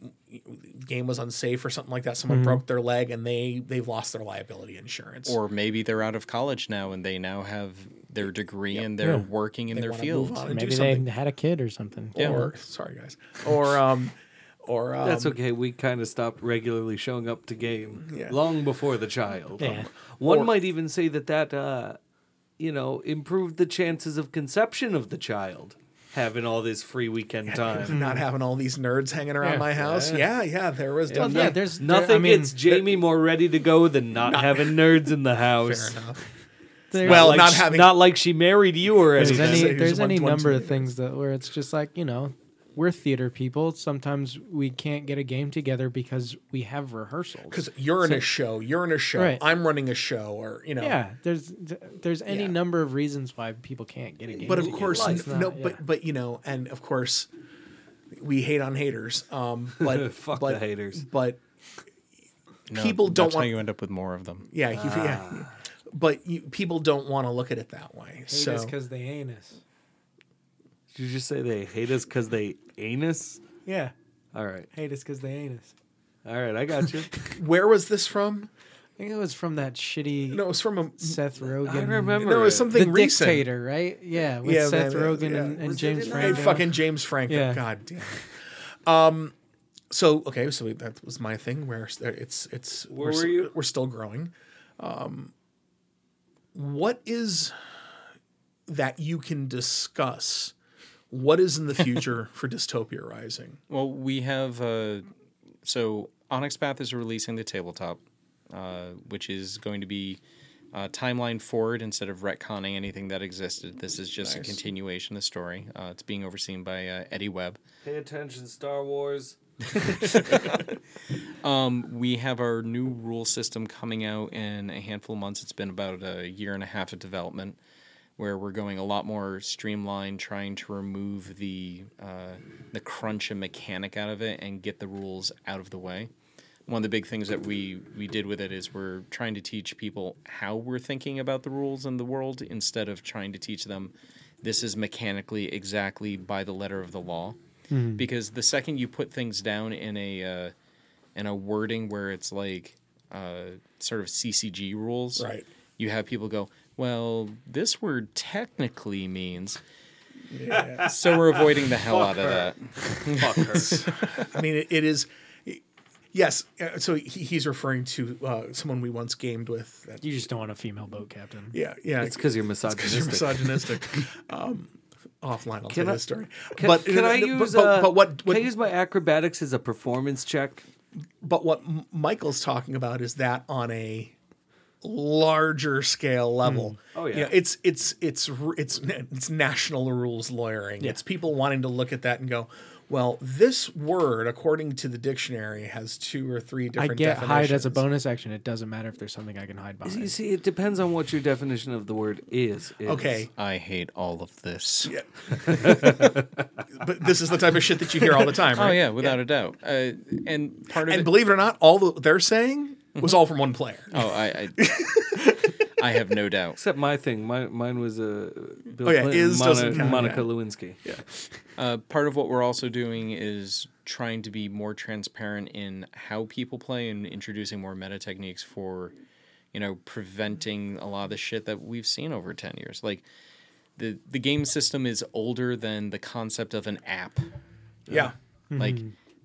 game was unsafe or something like that someone broke their leg and they they've lost their liability insurance Or maybe they're out of college now and they now have their degree and they're Yeah. working in They their field. move on and do Maybe they had a kid or something. Yeah. or sorry guys or um or um, That's okay. We kind of stopped regularly showing up to game Yeah. long before the child. Yeah. One Or- might even say that that, uh, you know, improved the chances of conception of the child. having all this free weekend time. Not having all these nerds hanging around Yeah. my house. Yeah, yeah, there was Well, definitely yeah, there's there- Nothing I mean, gets Jamie more ready to go than not, having nerds in the house. fair enough. there's- Well, Like not sh- having- not like she married you or there's anything. any there's any number of things that where it's just like you know we're theater people sometimes we can't get a game together because we have rehearsals Because you're in a show, you're in a show, Right. I'm running a show, or you know. yeah there's there's any Yeah. number of reasons why people can't get a game But of together. course, It's not- no. yeah. But but you know, and of course, we hate on haters. Um, but Fuck but, the haters. But No, people don't that's how want. you end up with more of them. yeah, you, yeah. But you, people don't want to look at it that way. Hate so because they ain't us Did you just say they hate us because they anus? yeah All right. hate us because they anus. All right, I got you. where was this from? I think it was from that shitty No, it was from a. Seth Rogen I remember. No, it was something the recent. dictator right yeah with Yeah, Seth man, Rogen yeah. and, and Was it James in Hey, Franco fucking James Franco. Yeah. God damn. Um. So okay, so we- that was my thing. Where it's it's Where we're, were s- you? We're still growing. Um. What is that you can discuss? What is in the future for Dystopia Rising? Well, we have uh, so Onyx Path is releasing the tabletop, uh, which is going to be uh, timeline forward instead of retconning anything that existed. This is just a continuation of the story. Uh, it's being overseen by uh, Eddie Webb. Pay attention, Star Wars. Um, we have our new rule system coming out in a handful of months. It's been about a year and a half of development, where we're going a lot more streamlined, trying to remove the uh, the crunch and mechanic out of it and get the rules out of the way. One of the big things that we we did with it is we're trying to teach people how we're thinking about the rules in the world instead of trying to teach them this is mechanically exactly by the letter of the law. Because the second you put things down in a uh, in a wording where it's like uh, sort of CCG rules, Right. You have people go, "Well, this word technically means." So we're avoiding the hell out of that. Fuck her. I mean, it, it is. Yes. uh, So he, he's referring to uh, someone we once gamed with. That, you just don't want a female boat captain yeah. Yeah. it's because you're because you're misogynistic. misogynistic. um, offline, I'll Can tell I- this story. Can, but can I use? But, uh, but what? Can I use my acrobatics as a performance check? but what M- Michael's talking about is that on a larger scale level. Oh, You yeah. know, it's it's it's it's it's national rules lawyering. It's people wanting to look at that and go, well, this word, according to the dictionary, has two or three different I different. get hide as a bonus action. It doesn't matter if there's something I can hide behind. You see, it depends on what your definition of the word is. is. Okay, I hate all of this. but this is the type of shit that you hear all the time, right? Oh yeah, without a doubt. Uh, and part of And it. believe it or not, all that they're saying was all from one player. oh, I. I, I have no doubt. Except my thing. My, mine was uh, Bill Oh, yeah, Clinton, is doesn't count, Monica yeah. Lewinsky. Yeah. Uh, part of what we're also doing is trying to be more transparent in how people play and introducing more meta techniques for, you know, preventing a lot of the shit that we've seen over ten years. Like, the the game system is older than the concept of an app. Yeah. Like,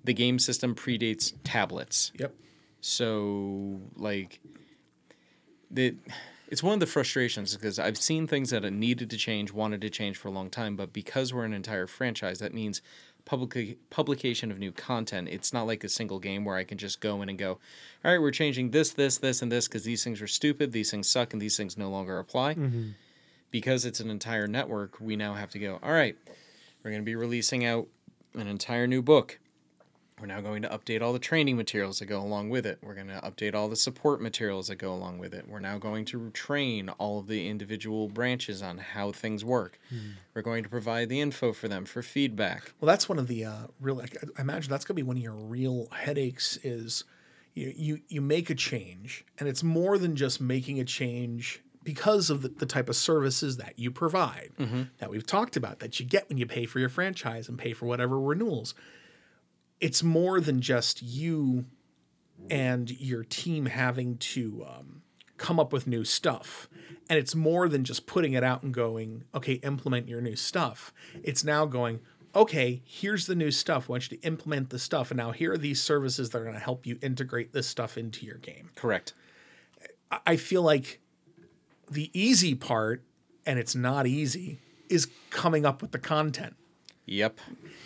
the game system predates tablets. Yep. So like the it's one of the frustrations because I've seen things that it needed to change, wanted to change for a long time, but because we're an entire franchise, that means public publication of new content. It's not like a single game where I can just go in and go, all right, we're changing this, this, this, and this because these things are stupid, these things suck, and these things no longer apply. Mm-hmm. Because it's an entire network, we now have to go, all right, we're going to be releasing out an entire new book. We're now going to update all the training materials that go along with it. We're going to update all the support materials that go along with it. We're now going to train all of the individual branches on how things work. We're going to provide the info for them for feedback. Well, that's one of the uh, real. I imagine that's going to be one of your real headaches. Is you you you make a change, and it's more than just making a change because of the, the type of services that you provide that we've talked about that you get when you pay for your franchise and pay for whatever renewals. It's more than just you and your team having to um, come up with new stuff. And it's more than just putting it out and going, okay, implement your new stuff. It's now going, okay, here's the new stuff. I want you to implement the stuff. And now here are these services that are going to help you integrate this stuff into your game. Correct. I- I feel like the easy part, and it's not easy, is coming up with the content. Yep.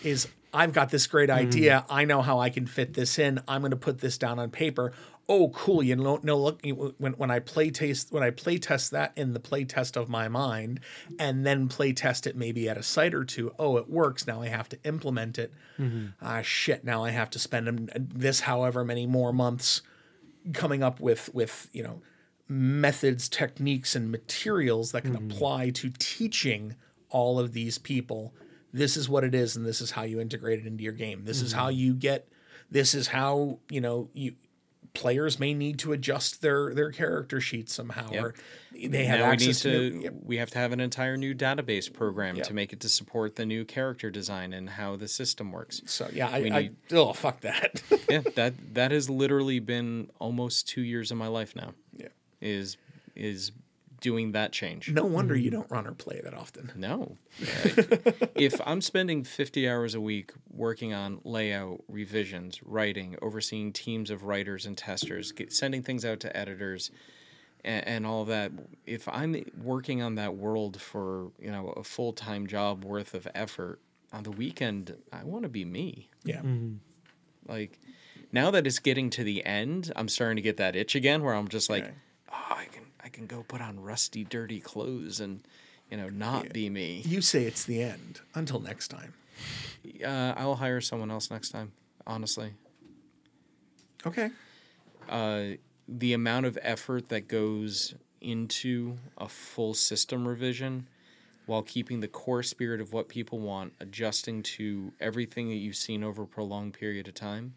is I've got this great idea. I know how I can fit this in. I'm going to put this down on paper. Oh, cool! You know, no look when when I play taste when I play test that in the play test of my mind, and then play test it maybe at a site or two. Oh, it works. Now I have to implement it. Ah, shit! Now I have to spend this however many more months coming up with with you know methods, techniques, and materials that can apply to teaching all of these people. This is what it is, and this is how you integrate it into your game. This is how mm-hmm. you get. This is how you know you players may need to adjust their their character sheets somehow, or they have now we need access to, to. yep. we have to have an entire new database program Yep. to make it to support the new character design and how the system works. So yeah, I, we I need- oh fuck that. yeah, that that has literally been almost two years of my life now. yeah. Is is doing that change. No wonder you mm. don't run or play that often. No. If I'm spending 50 hours a week working on layout, revisions, writing, overseeing teams of writers and testers, get, sending things out to editors, and, and all that, if I'm working on that world for you know a full time job worth of effort on the weekend, I want to be me. Yeah. Mm-hmm. Like now that it's getting to the end, I'm starting to get that itch again where I'm just like, Right. oh, I can I can go put on rusty, dirty clothes and you know not be me. You say it's the end. Until next time. Uh, I'll hire someone else next time. Honestly, Okay. uh, the amount of effort that goes into a full system revision, while keeping the core spirit of what people want, adjusting to everything that you've seen over a prolonged period of time,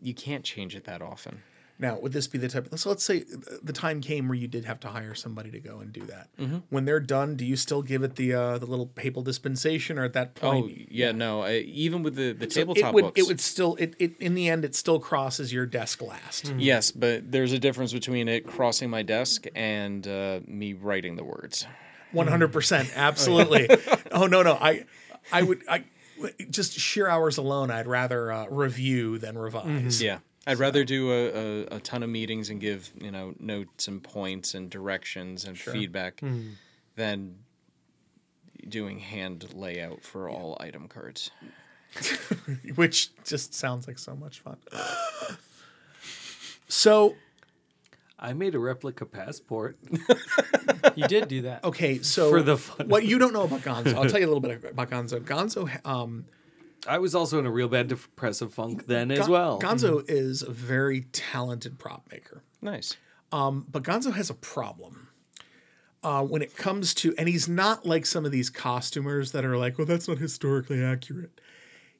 you can't change it that often. Now, would this be the type? So let's say the time came where you did have to hire somebody to go and do that. Mm-hmm. When they're done, do you still give it the uh, the little papal dispensation, or at that point? Oh yeah, no. I, even with the the So tabletop it would books, it would still it, it in the end it still crosses your desk last. yes, but there's a difference between it crossing my desk and uh, me writing the words. One hundred percent, absolutely. oh no, no, I I would I just sheer hours alone. I'd rather uh, review than revise. Yeah, I'd rather do a, a, a ton of meetings and give you know notes and points and directions and feedback than doing hand layout for all item cards. which just sounds like so much fun. So I made a replica passport. You did do that. okay, so For the fun what you don't know about Gonzo, I'll tell you a little bit about Gonzo. Gonzo, um, I was also in a real bad Depressive Funk then as Gon- well. Gonzo is a very talented prop maker. Nice. But Gonzo has a problem uh, when it comes to, and he's not like some of these costumers that are like, well, that's not historically accurate.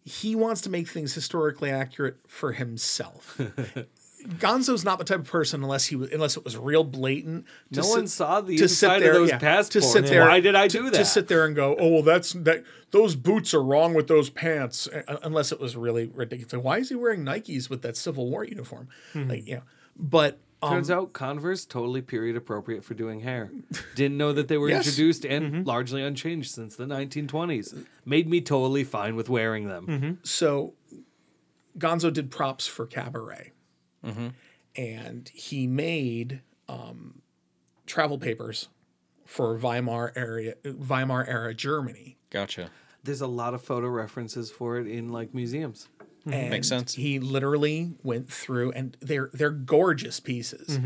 He wants to make things historically accurate for himself. Gonzo's not the type of person unless he was, unless it was real blatant. to No sit- one saw the inside there, of those yeah, passports. To sit there, Why did I to- do that? To sit there and go, oh well, that's that. Those boots are wrong with those pants, unless it was really ridiculous. Like, why is he wearing Nikes with that Civil War uniform? Hmm. Like, you know, but um, Turns out Converse totally period appropriate for doing hair. Didn't know that they were Yes. introduced and mm-hmm. largely unchanged since the 1920s. Made me totally fine with wearing them. Mm-hmm. so Gonzo did props for Cabaret, and he made um, travel papers for Weimar area, Weimar era Germany. Gotcha. There's a lot of photo references for it in like museums. And Makes sense. He literally went through, and they're they're gorgeous pieces.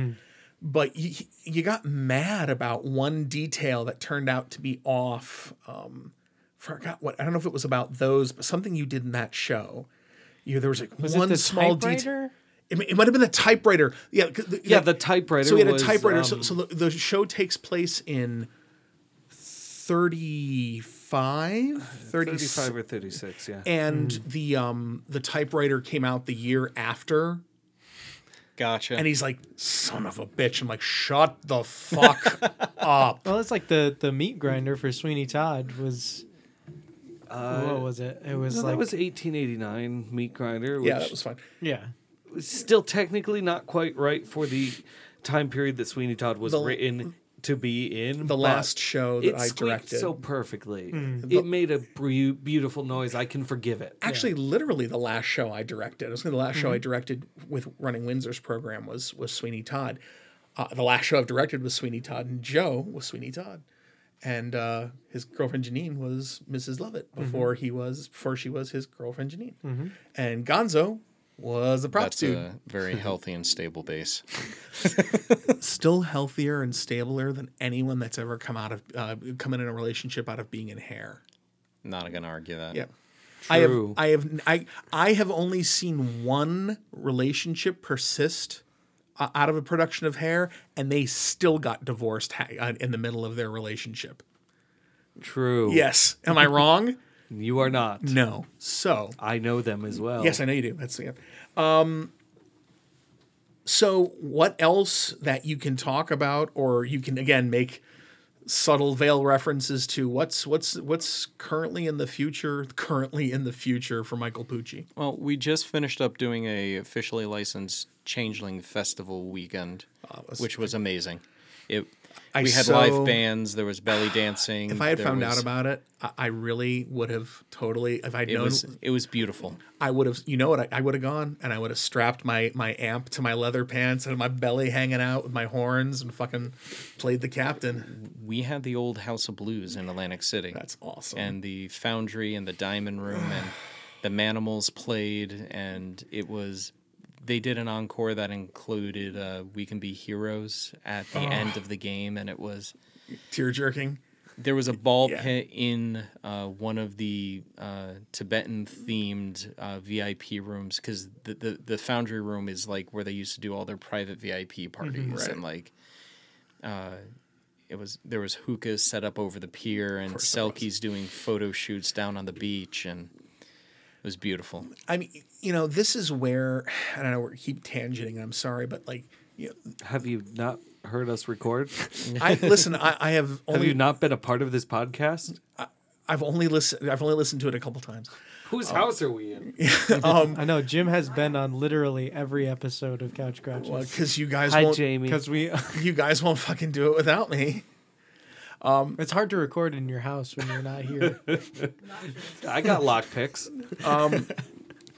But you, you got mad about one detail that turned out to be off. Um, forgot what I don't know if it was about those, but something you did in that show. You there was like Was one it the small detail. Typewriter? It, it might have been the typewriter. Yeah, the, Yeah, the typewriter So we had a typewriter. so, um, so the, the show takes place in 35, 36 35 or 36, yeah. and Hmm. the um the typewriter came out the year after Gotcha. and he's like son of a bitch i'm like shut the fuck up Well, it's like the the meat grinder for Sweeney Todd was. Uh, what was it? It was no, like that was 1889 Meat Grinder, which yeah that was fun yeah. Was still technically not quite right for the time period that Sweeney Todd was The- written to be in. the last show that it i directed so perfectly. The- It made a bre- beautiful noise. I can forgive it. actually literally the last show i directed i was the last Mm-hmm. show i directed with running windsor's program was was sweeney todd uh, the last show i've directed was sweeney todd and joe was sweeney todd and uh, his girlfriend Janine was Mrs. Lovett before he was before she was his girlfriend Janine, and Gonzo was a props That's dude, a very healthy and stable base. still healthier and stabler than anyone that's ever come out of uh, come in a relationship out of being in hair. Not gonna argue that. Yeah. I have True. I have I I have only seen one relationship persist uh, out of a production of hair and they still got divorced ha- uh, in the middle of their relationship. True. Yes. Am I wrong? You are not. no. So, I know them as well. yes, I know you do. That's yeah. Um so what else that you can talk about or you can again make subtle veil references to what's what's what's currently in the future currently in the future for Michael Pucci. Well, we just finished up doing a officially licensed Changeling Festival weekend, was- which was amazing. It I we had so- live bands. There was belly dancing. If I had found out about it, I, I really would have totally. If I'd it, known, was it was beautiful. I would have. You know what? I, I would have gone and I would have strapped my my amp to my leather pants and my belly hanging out with my horns and fucking played the captain. We had the old House of Blues in Atlantic City. That's awesome. and the Foundry and the Diamond Room and the Manimals played, and it was. They did an encore that included uh, "We Can Be Heroes" at the end of the game, and it was Tear jerking. there was a ball Yeah. pit in uh, one of the uh, Tibetan themed uh, VIP rooms because the, the the Foundry room is like where they used to do all their private VIP parties and like. Uh, it was there was hookahs set up over the pier and course there was. Selkies doing photo shoots down on the beach and it was beautiful. I mean, you know, this is where I don't know. We keep tangenting. I'm sorry, but like, you know, Have you not heard us record? I listen. I, I have Have you not been a part of this podcast? I've only listened. I've only listened to it a couple times. Whose um, house are we in? Um, I know Jim has been on literally every episode of Couch Well, because you guys Hi, won't. Jamie. because we. You guys won't fucking do it without me. Um, it's hard to record in your house when you're not here. I got lock picks.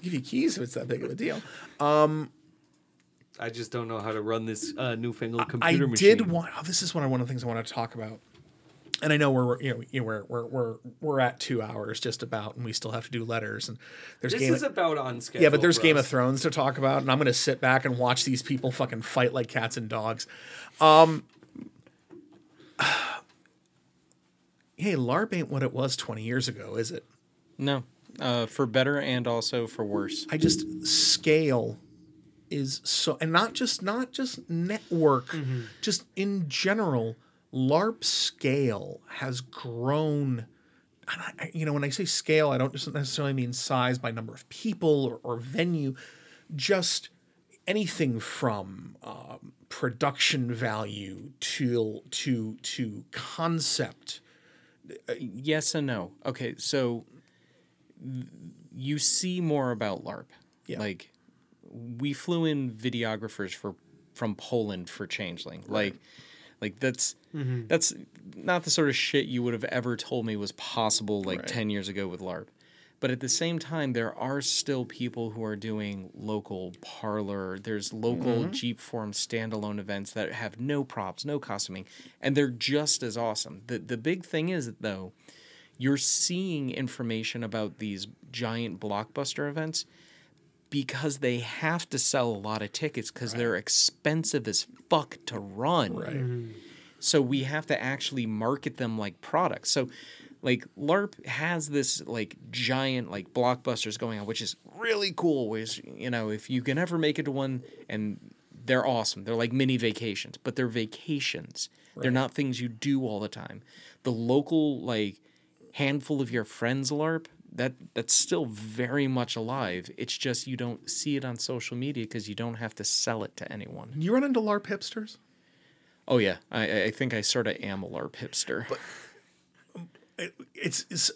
Give you keys if it's that big of a deal. I just don't know how to run this uh, newfangled I computer machine. did want. Oh, this is one of one of the things I want to talk about. And I know we're you know, you know we're, we're we're we're at two hours just about, and we still have to do letters. And there's This game. is about on schedule. yeah, but there's Game us. of Thrones to talk about, and I'm going to sit back and watch these people fucking fight like cats and dogs. Um, hey, LARP ain't what it was 20 years ago, is it? No, uh, for better and also for worse. I just scale is so and not just not just network just in general larp scale has grown and I, I- you know when i say scale i don't just necessarily mean size by number of people or, or venue just anything from um, production value to to to concept Yes and no. Okay, so th- you see more about LARP. Yeah. Like we flew in videographers for from Poland for Changeling. Like like that's mm-hmm. that's not the sort of shit you would have ever told me was possible like Right. 10 years ago with LARP. But at the same time, there are still people who are doing local parlor. There's local mm-hmm. Jeepform standalone events that have no props, no costuming, and they're just as awesome. The the big thing is though, you're seeing information about these giant blockbuster events because they have to sell a lot of tickets because they're expensive as fuck to run. right mm-hmm. So we have to actually market them like products. So like LARP has this like giant like blockbusters going on, which is really cool. Which you know, if you can ever make it to one and they're awesome. They're like mini vacations, but they're vacations. They're not things you do all the time. The local like handful of your friends LARP, that that's still very much alive. It's just you don't see it on social media because you don't have to sell it to anyone. you run into larp hipsters Oh yeah, I I- I think I sort of am a LARP hipster. Um, it's, it's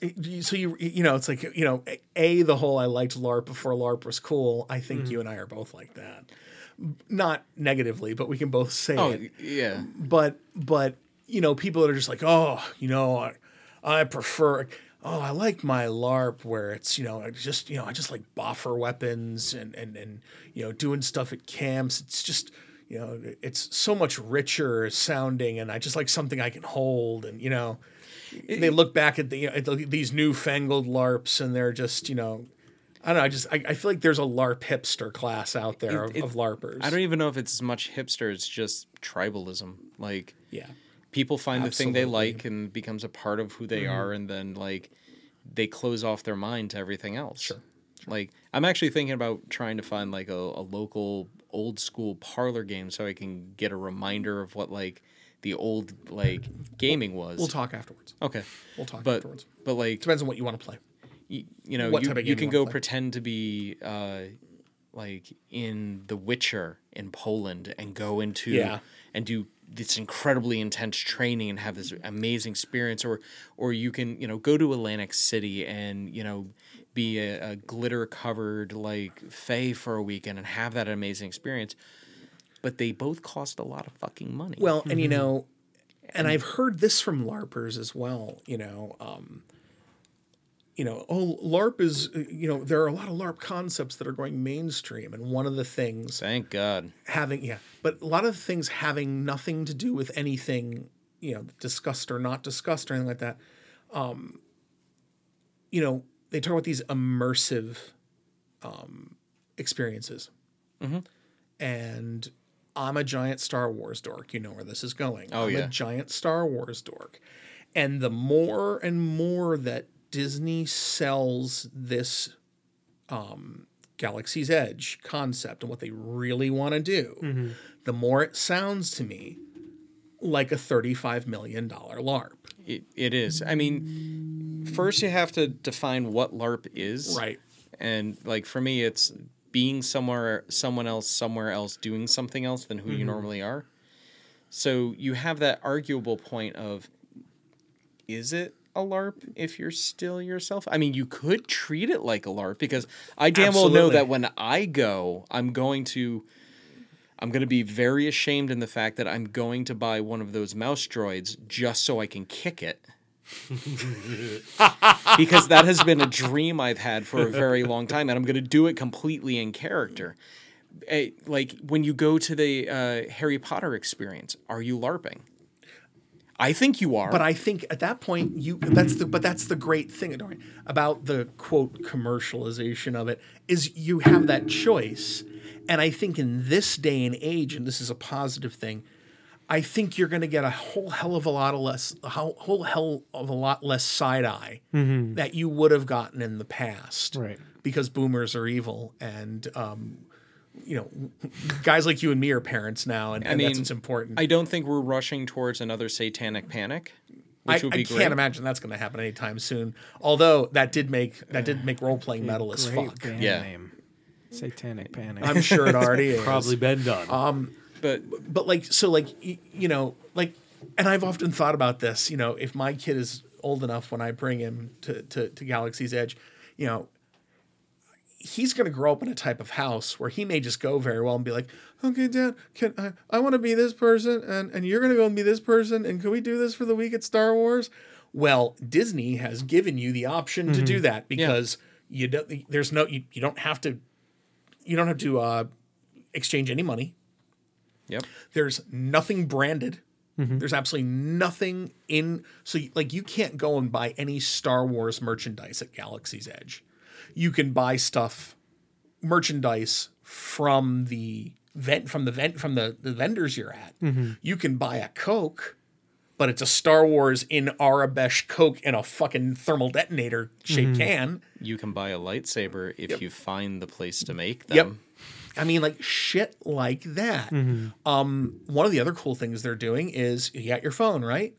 so you you know it's like you know a the whole I liked LARP before LARP was cool. I think mm-hmm. you and I are both like that, not negatively, but we can both say oh it. yeah, But but you know people that are just like oh you know I, prefer oh I like my LARP where it's you know just you know I just like boffer weapons and and and you know doing stuff at camps. It's just you know, it's so much richer sounding, and I just like something I can hold, and you know, they look back at the at the, these newfangled LARPs, and they're just you know. I don't know. I just I, I feel like there's a LARP hipster class out there It- of, it- of LARPers. I don't even know if it's as much hipster. It's just tribalism. Like Yeah. People find the thing they like and becomes a part of who they are, and then like they close off their mind to everything else. Sure. Like I'm actually thinking about trying to find like a, a local old school parlor game so I can get a reminder of what like the old like gaming was. We'll talk afterwards. Okay. We'll talk But afterwards. but like Depends on what you want to play. you, you know What you, you can you go play. pretend to be uh like in The Witcher in Poland and go into Yeah. and do this incredibly intense training and have this amazing experience or or you can you know go to Atlantic City and you know be a, a glitter covered like fae for a weekend and have that amazing experience but they both cost a lot of fucking money Well, and Mm-hmm. you know, and I've heard this from LARPers as well. You know, um, you know, oh, LARP is, uh, you know, there are a lot of LARP concepts that are going mainstream, and one of the things thank god having, yeah, but a lot of things having nothing to do with anything, you know, discussed or not discussed or anything like that. Um, you know, they talk about these immersive um, experiences, and I'm a giant Star Wars dork. You know where this is going. Oh, I'm yeah. a giant Star Wars dork. And the more and more that Disney sells this um, Galaxy's Edge concept and what they really want to do, the more it sounds to me like a $35 million LARP. it, it is. I mean first you have to define what larp is. Right. and like for me it's being somewhere someone else somewhere else doing something else than who you normally are. So you have that arguable point of is it a larp if you're still yourself i mean you could treat it like a larp because i damn well know that when i go i'm going to i'm going to be very ashamed in the fact that i'm going to buy one of those mouse droids just so i can kick it because that has been a dream I've had for a very long time, and I'm going to do it completely in character. Eh, like when you go to the uh, Harry Potter experience, are you LARPing? I think you are. But I think at that point you that's the but that's the great thing about the quote commercialization of it is you have that choice. And I think in this day and age, and this is a positive thing, I think you're going to get a whole hell of a lot of less, a whole, whole hell of a lot less side eye that you would have gotten in the past, Right. Because boomers are evil, and um, you know, guys like you and me are parents now, and, and mean, that's what's important. I don't think we're rushing towards another satanic panic, which I, would be I great. can't imagine that's going to happen anytime soon. Although that did make that did make role playing metal as fuck. band Yeah. name. Satanic Panic. I'm sure it already is. Probably been done. Um, But but like so like you know like and I've often thought about this. You know, if my kid is old enough when I bring him to to, to Galaxy's Edge, you know. He's going to grow up in a type of house where he may just go very well and be like, "Okay, Dad, can I? I want to be this person, and and you're going to go and be this person, and can we do this for the week at Star Wars?" Well, Disney has given you the option to do that because you don't. There's no. You, you don't have to. You don't have to uh, exchange any money. yep, There's nothing branded. There's absolutely nothing in. So, you- like, you can't go and buy any Star Wars merchandise at Galaxy's Edge. You can buy stuff, merchandise from the vent from the vent from the, the vendors you're at. Mm-hmm. You can buy a Coke, but it's a Star Wars in Aurebesh Coke in a fucking thermal detonator shaped mm-hmm. can. you can buy a lightsaber if you find the place to make them. Yep. them. I mean, like shit like that. Mm-hmm. Um, one of the other cool things they're doing is you got your phone, right?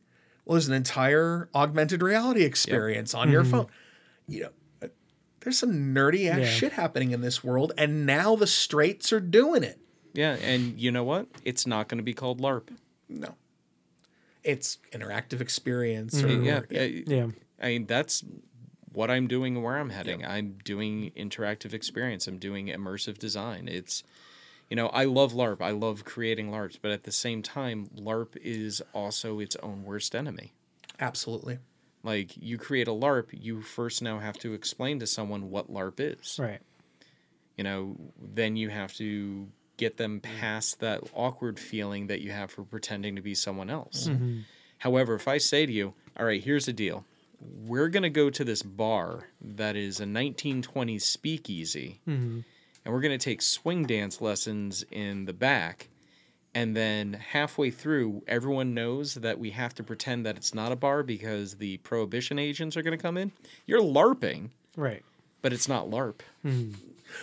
Well, there's an entire augmented reality experience on your phone. You know, there's some nerdy ass Yeah. shit happening in this world, and now the straights are doing it. Yeah, and you know what? It's not going to be called LARP. No, it's interactive experience. Mm-hmm. Or, Yeah, or- yeah. Yeah. I mean, that's what I'm doing and where I'm heading. I'm doing interactive experience. I'm doing immersive design. It's, you know, I love LARP. I love creating LARPs, but at the same time, LARP is also its own worst enemy. absolutely. Like, you create a LARP, you first now have to explain to someone what LARP is. Right. You know, then you have to get them past that awkward feeling that you have for pretending to be someone else. Mm-hmm. However, if I say to you, all right, here's the deal. We're going to go to this bar that is a 1920s speakeasy, mm-hmm. and we're going to take swing dance lessons in the back. And then halfway through, everyone knows that we have to pretend that it's not a bar because the prohibition agents are going to come in. You're LARPing, Right. but it's not LARP.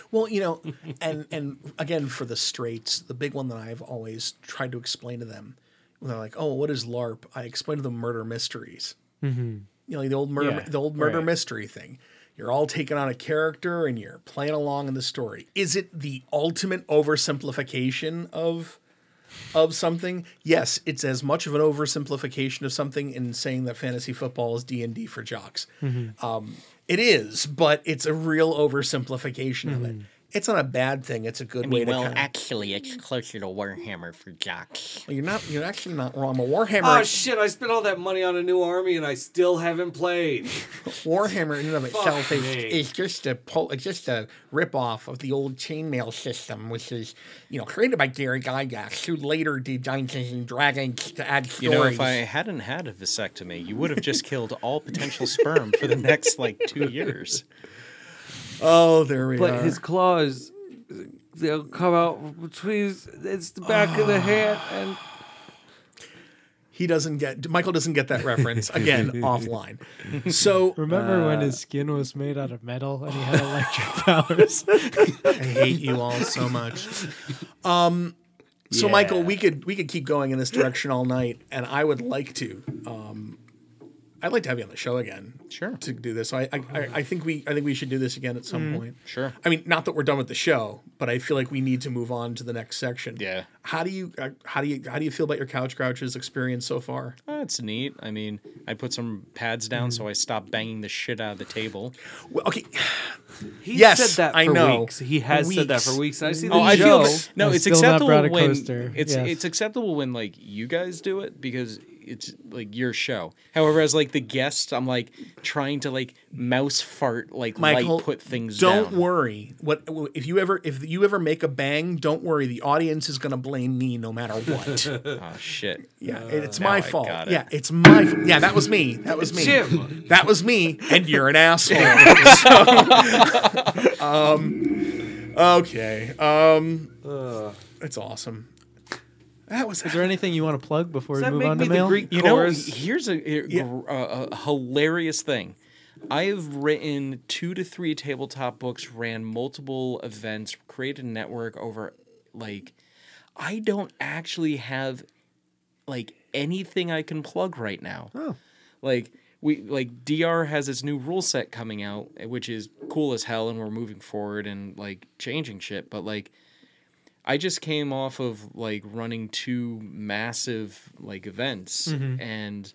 Well, you know, and and again for the straights, the big one that I've always tried to explain to them when they're like, "Oh, what is LARP?" I explain to them murder mysteries. Mm-hmm. You know, like the old murder, Yeah, the old murder right. mystery thing. You're all taking on a character and you're playing along in the story. Is it the ultimate oversimplification of of something? Yes, it's as much of an oversimplification of something in saying that fantasy football is D and D for jocks. Mm-hmm. Um, it is, but it's a real oversimplification of it. It's not a bad thing. It's a good way to kind of. actually, it's closer to Warhammer for jocks. You're not. You're actually not wrong. But Warhammer. Oh shit! I spent all that money on a new army and I still haven't played. Warhammer in and of itself is, is just a po- it's just a ripoff of the old chainmail system, which is you know created by Gary Gygax, who later did Dungeons and Dragons to add stories. You know, if I hadn't had a vasectomy, you would have just killed all potential sperm for the next like two years. oh, there we But are. But his claws, they'll come out between. his- It's the back of the hand and. he doesn't get Michael doesn't get that reference again offline. So Remember when his skin was made out of metal and he had electric powers? I hate you all so much. Um, so Michael, we could we could keep going in this direction all night, and I would like to. Um, I'd like to have you on the show again. Sure. To do this, so I I, I I think we I think we should do this again at some mm-hmm. point. Sure. I mean, not that we're done with the show, but I feel like we need to move on to the next section. Yeah. How do you uh, how do you how do you feel about your couch crouches experience so far? Uh, That's neat. I mean, I put some pads down mm-hmm. so I stopped banging the shit out of the table. Well, okay. He Yes, said that for I know. weeks. He has said that for Weeks. weeks. I see the Oh, I show. feel no. I've It's acceptable when it's Yes. it's acceptable when like you guys do it because it's like your show. However, as like the guest, I'm like trying to like mouse fart like Michael, light put things don't down. worry. What if you ever if you ever make a bang? Don't worry. The audience is going to blame me no matter what. Oh shit. Yeah, it's Now my fault. it. Yeah, it's my fault. Yeah, that was me. That was me. Jim. That was me, and you're an asshole. So, um, okay. Um, it's awesome. That was Is there anything you want to plug before we move on to the mail? Greek You know, here's a, a, a- a hilarious thing. I have written two to three tabletop books, ran multiple events, created a network over like I don't actually have like anything I can plug right now. Oh. Like we like DR has its new rule set coming out, which is cool as hell, and we're moving forward and like changing shit. But like, I just came off of like running two massive like events, mm-hmm. and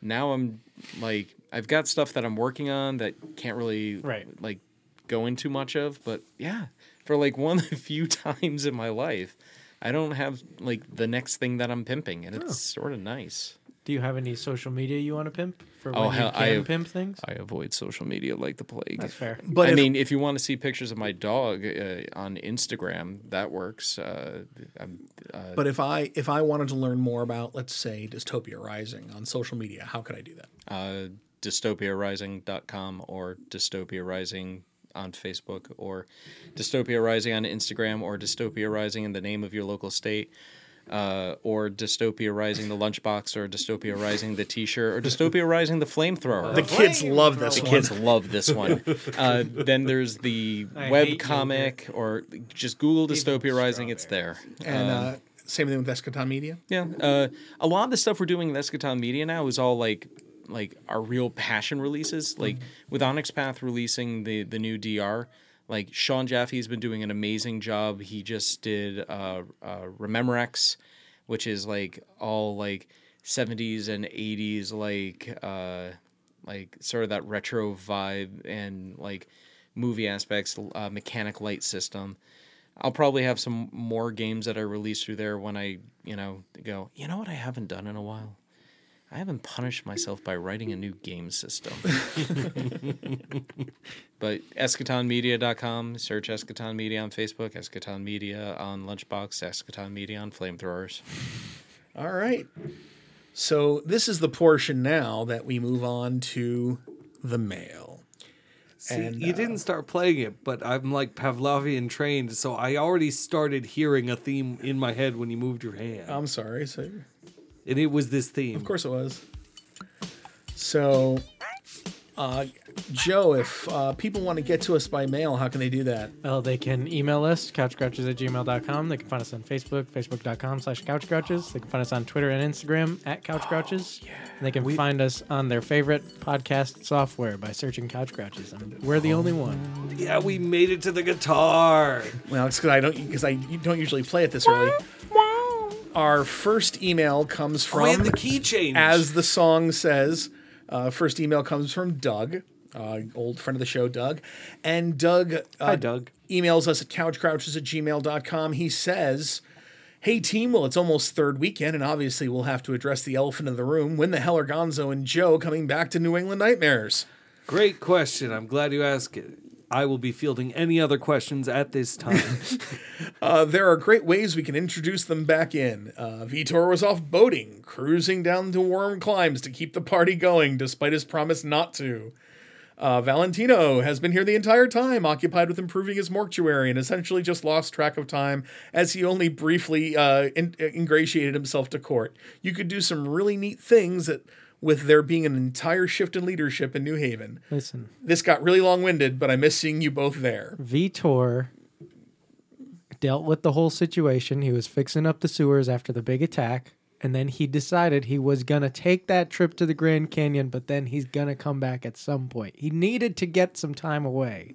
now I'm like I've got stuff that I'm working on that can't really Right. like go into much of. But yeah, for like one of the few times in my life. I don't have like the next thing that I'm pimping, and it's sort of nice. Do you have any social media you want to pimp for Oh, when hell, you can I- pimp things? I avoid social media like the plague. That's fair. But I if- mean, if you want to see pictures of my dog uh, on Instagram, that works. Uh, I'm, uh, But if I if I wanted to learn more about, let's say, Dystopia Rising on social media, how could I do that? uh, dystopiarising.com or dystopia rising on Facebook or dystopia rising on Instagram or dystopia rising in the name of your local state. Uh, or Dystopia Rising the lunchbox, or Dystopia Rising the T-shirt, or Dystopia Rising the flamethrower. The kids love this one. The one. kids love this one. Uh, then there's the I web hate comic, or just Google Dystopia Rising. It's there. And Um, uh, same thing with Eschaton Media. yeah, uh, a lot of the stuff we're doing with Eschaton Media now is all like like our real passion releases. Like with Onyx Path releasing the the new DR, like Sean Jaffe's been doing an amazing job. He just did uh, uh, which is like all like seventies and eighties like uh, like sort of that retro vibe and like movie aspects, uh, mechanic light system. I'll probably have some more games that I release through there when I, you know, go, you know what I haven't done in a while? I haven't punished myself by writing a new game system. but eschatonmedia.com, search Eschaton Media on Facebook, Eschaton Media on Lunchbox, Eschaton Media on Flamethrowers. All right. So this is the portion now that we move on to the mail. See, And, you uh, didn't start playing it, but I'm like Pavlovian trained, so I already started hearing a theme in my head when you moved your hand, I'm sorry. So and it was this theme. Of course it was. So, uh, Joe, if uh, people want to get to us by mail, how can they do that? Well, they can email us, couchcrouches at gmail.com. They can find us on Facebook, facebook.com slash couchcrouches. They can find us on Twitter and Instagram at couchcrouches. And they can find us on their favorite podcast software by searching couchcrouches. And we're the only one. Yeah, we made it to the guitar. Well, it's because I don't because I don't usually play it this early. Our first email comes Oh, we had from, the key change. as the song says, uh, first email comes from Doug, uh, old friend of the show, Doug. And Doug, uh, Hi, Doug. emails us at couchcrouches at gmail.com. He says, Hey team, well, it's almost third weekend, and obviously we'll have to address the elephant in the room. When the hell are Gonzo and Joe coming back to New England Nightmares? Great question. I'm glad you asked it. I will be fielding any other questions at this time. Uh, there are great ways we can introduce them back in. Uh, Vitor was off boating, cruising down to warm climes to keep the party going, despite his promise not to. Uh, Valentino has been here the entire time, occupied with improving his mortuary, and essentially just lost track of time as he only briefly uh, in- ingratiated himself to court. You could do some really neat things that, with there being an entire shift in leadership in New Haven. Listen, This got really long winded, but I miss seeing you both there. Vitor dealt with the whole situation. He was fixing up the sewers after the big attack. And then he decided he was going to take that trip to the Grand Canyon, but then he's going to come back at some point. He needed to get some time away.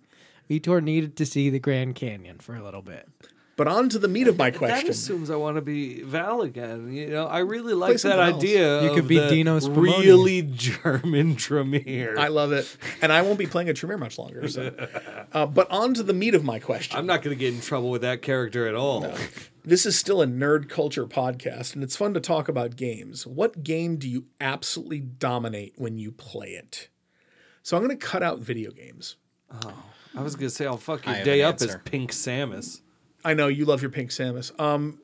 Vitor needed to see the Grand Canyon for a little bit. But on to the meat of my question. that question. assumes I want to be Val again. You know, I really like that Vals. idea. You could be the Dino Spumoni. really German Tremere. I love it, and I won't be playing a Tremere much longer. So. Uh, but on to the meat of my question. I'm not going to get in trouble with that character at all. This is still a nerd culture podcast, and it's fun to talk about games. What game do you absolutely dominate when you play it? So I'm going to cut out video games. Oh, I was going to say I'll fuck your day an up as. Pink Samus. I know you love your Pink Samus. Um,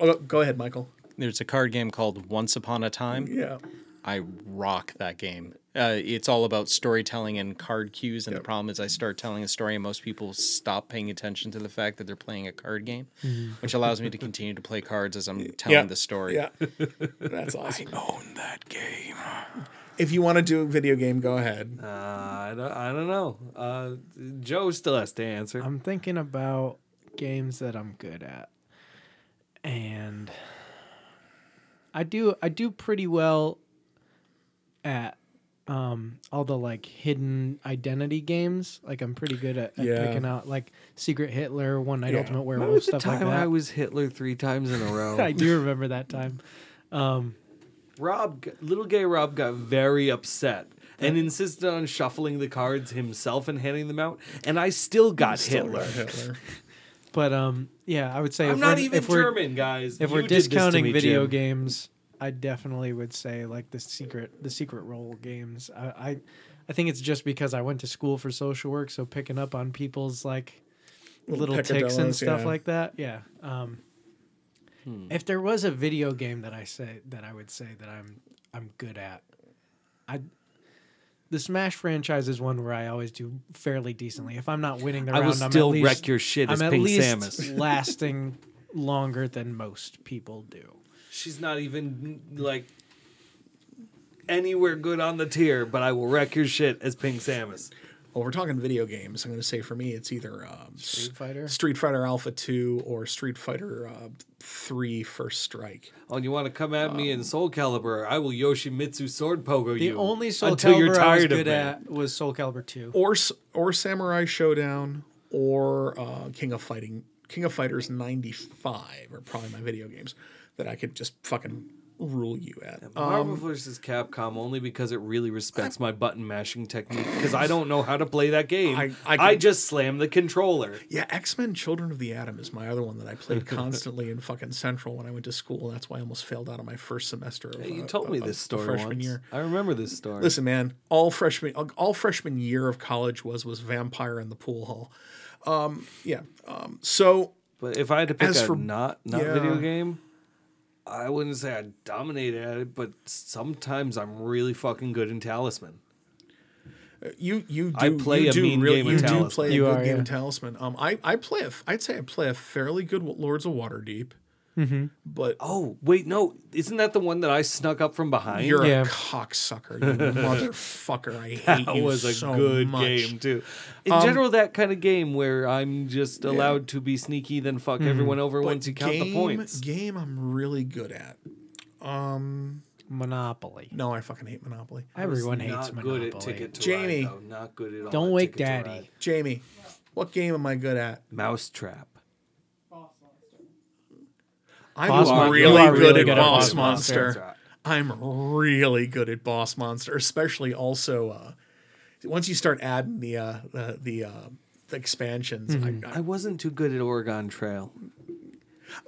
oh, go ahead, Michael. There's a card game called Once Upon a Time. Yeah. I rock that game. Uh, it's all about storytelling and card cues, and the problem is I start telling a story, and most people stop paying attention to the fact that they're playing a card game, which allows me to continue to play cards as I'm telling Yeah. the story. Yeah, that's awesome. I own that game. If you want to do a video game, go ahead. Uh, I, don't, I don't know. Uh, Joe still has to answer. I'm thinking about games that I'm good at. And I do I do pretty well at um all the like hidden identity games. Like I'm pretty good at, at Yeah. picking out like Secret Hitler, One Night Yeah. Ultimate Remember Werewolf, the stuff like time that. I was Hitler three times in a row? I do remember that time. Um Rob, little gay Rob, got very upset and insisted on shuffling the cards himself and handing them out. And I still got Still Hitler. got Hitler. But um yeah, I would say I'm if not we're, even if we're, German, guys. if You we're did this to discounting me, video Jim. games, I definitely would say like the secret the secret role games. I, I I think it's just because I went to school for social work, so picking up on people's like little, ticks and stuff yeah. like that. Yeah. Um, If there was a video game that I say that I would say that I'm I'm good at, I the Smash franchise is one where I always do fairly decently. If I'm not winning the I round, will I'm still at least, wreck your shit I'm as at Pink least Samus. lasting longer than most people do. She's not even like anywhere good on the tier, but I will wreck your shit as Pink Samus. Well, we're talking video games. I'm going to say for me, it's either um, Street Fighter. Street Fighter Alpha 2 or Street Fighter uh, 3 First Strike. Oh, and you want to come at me in Soul Calibur? I will Yoshimitsu sword pogo The you. The only Soul until Calibur you're I was tired of good at was Soul Calibur 2. Or or Samurai Shodown or uh, King of Fighting King of Fighters 95 are probably my video games that I could just fucking rule you at. Marvel Um, vs. Capcom only because it really respects my button mashing technique because I don't know how to play that game. I- I, I just slam the controller. yeah, X Men: Children of the Atom is my other one that I played constantly in fucking Central when I went to school. That's why I almost failed out of my first semester. Of, You uh, told me of- this story freshman once. year. I remember this story. Listen, man, all freshman all freshman year of college was was vampire in the pool hall. Um, yeah. Um, so But if I had to pick a for- not not yeah. video game, I wouldn't say I dominated at it, but sometimes I'm really fucking good in Talisman. you you do I play you a do mean really, game of you do Talisman. play a You good are, game yeah. of Talisman. Um, I I play a f- I'd say I play a fairly good Lords of Waterdeep. Mm-hmm. But Oh wait, no, isn't that the one that I snuck up from behind? you're Yeah. a cocksucker, you motherfucker. I hate that you was a so good much. game too. In Um, general, that kind of game where I'm just allowed to be sneaky, then fuck everyone over But once you count game, the points. Game I'm really good at. Um, Monopoly. no, I fucking hate Monopoly. Everyone not hates good Monopoly. at Ticket to Jamie. Ride, though. Not good at all. Don't at wake Daddy. Jamie, what game am I good at? Mousetrap. I'm Boss Mon- really, you good, really at good at Boss Boss Monster. Monster. I'm really good at Boss Monster, especially also uh, once you start adding the uh, the, the, uh, the expansions. Mm-hmm. I, I wasn't too good at Oregon Trail.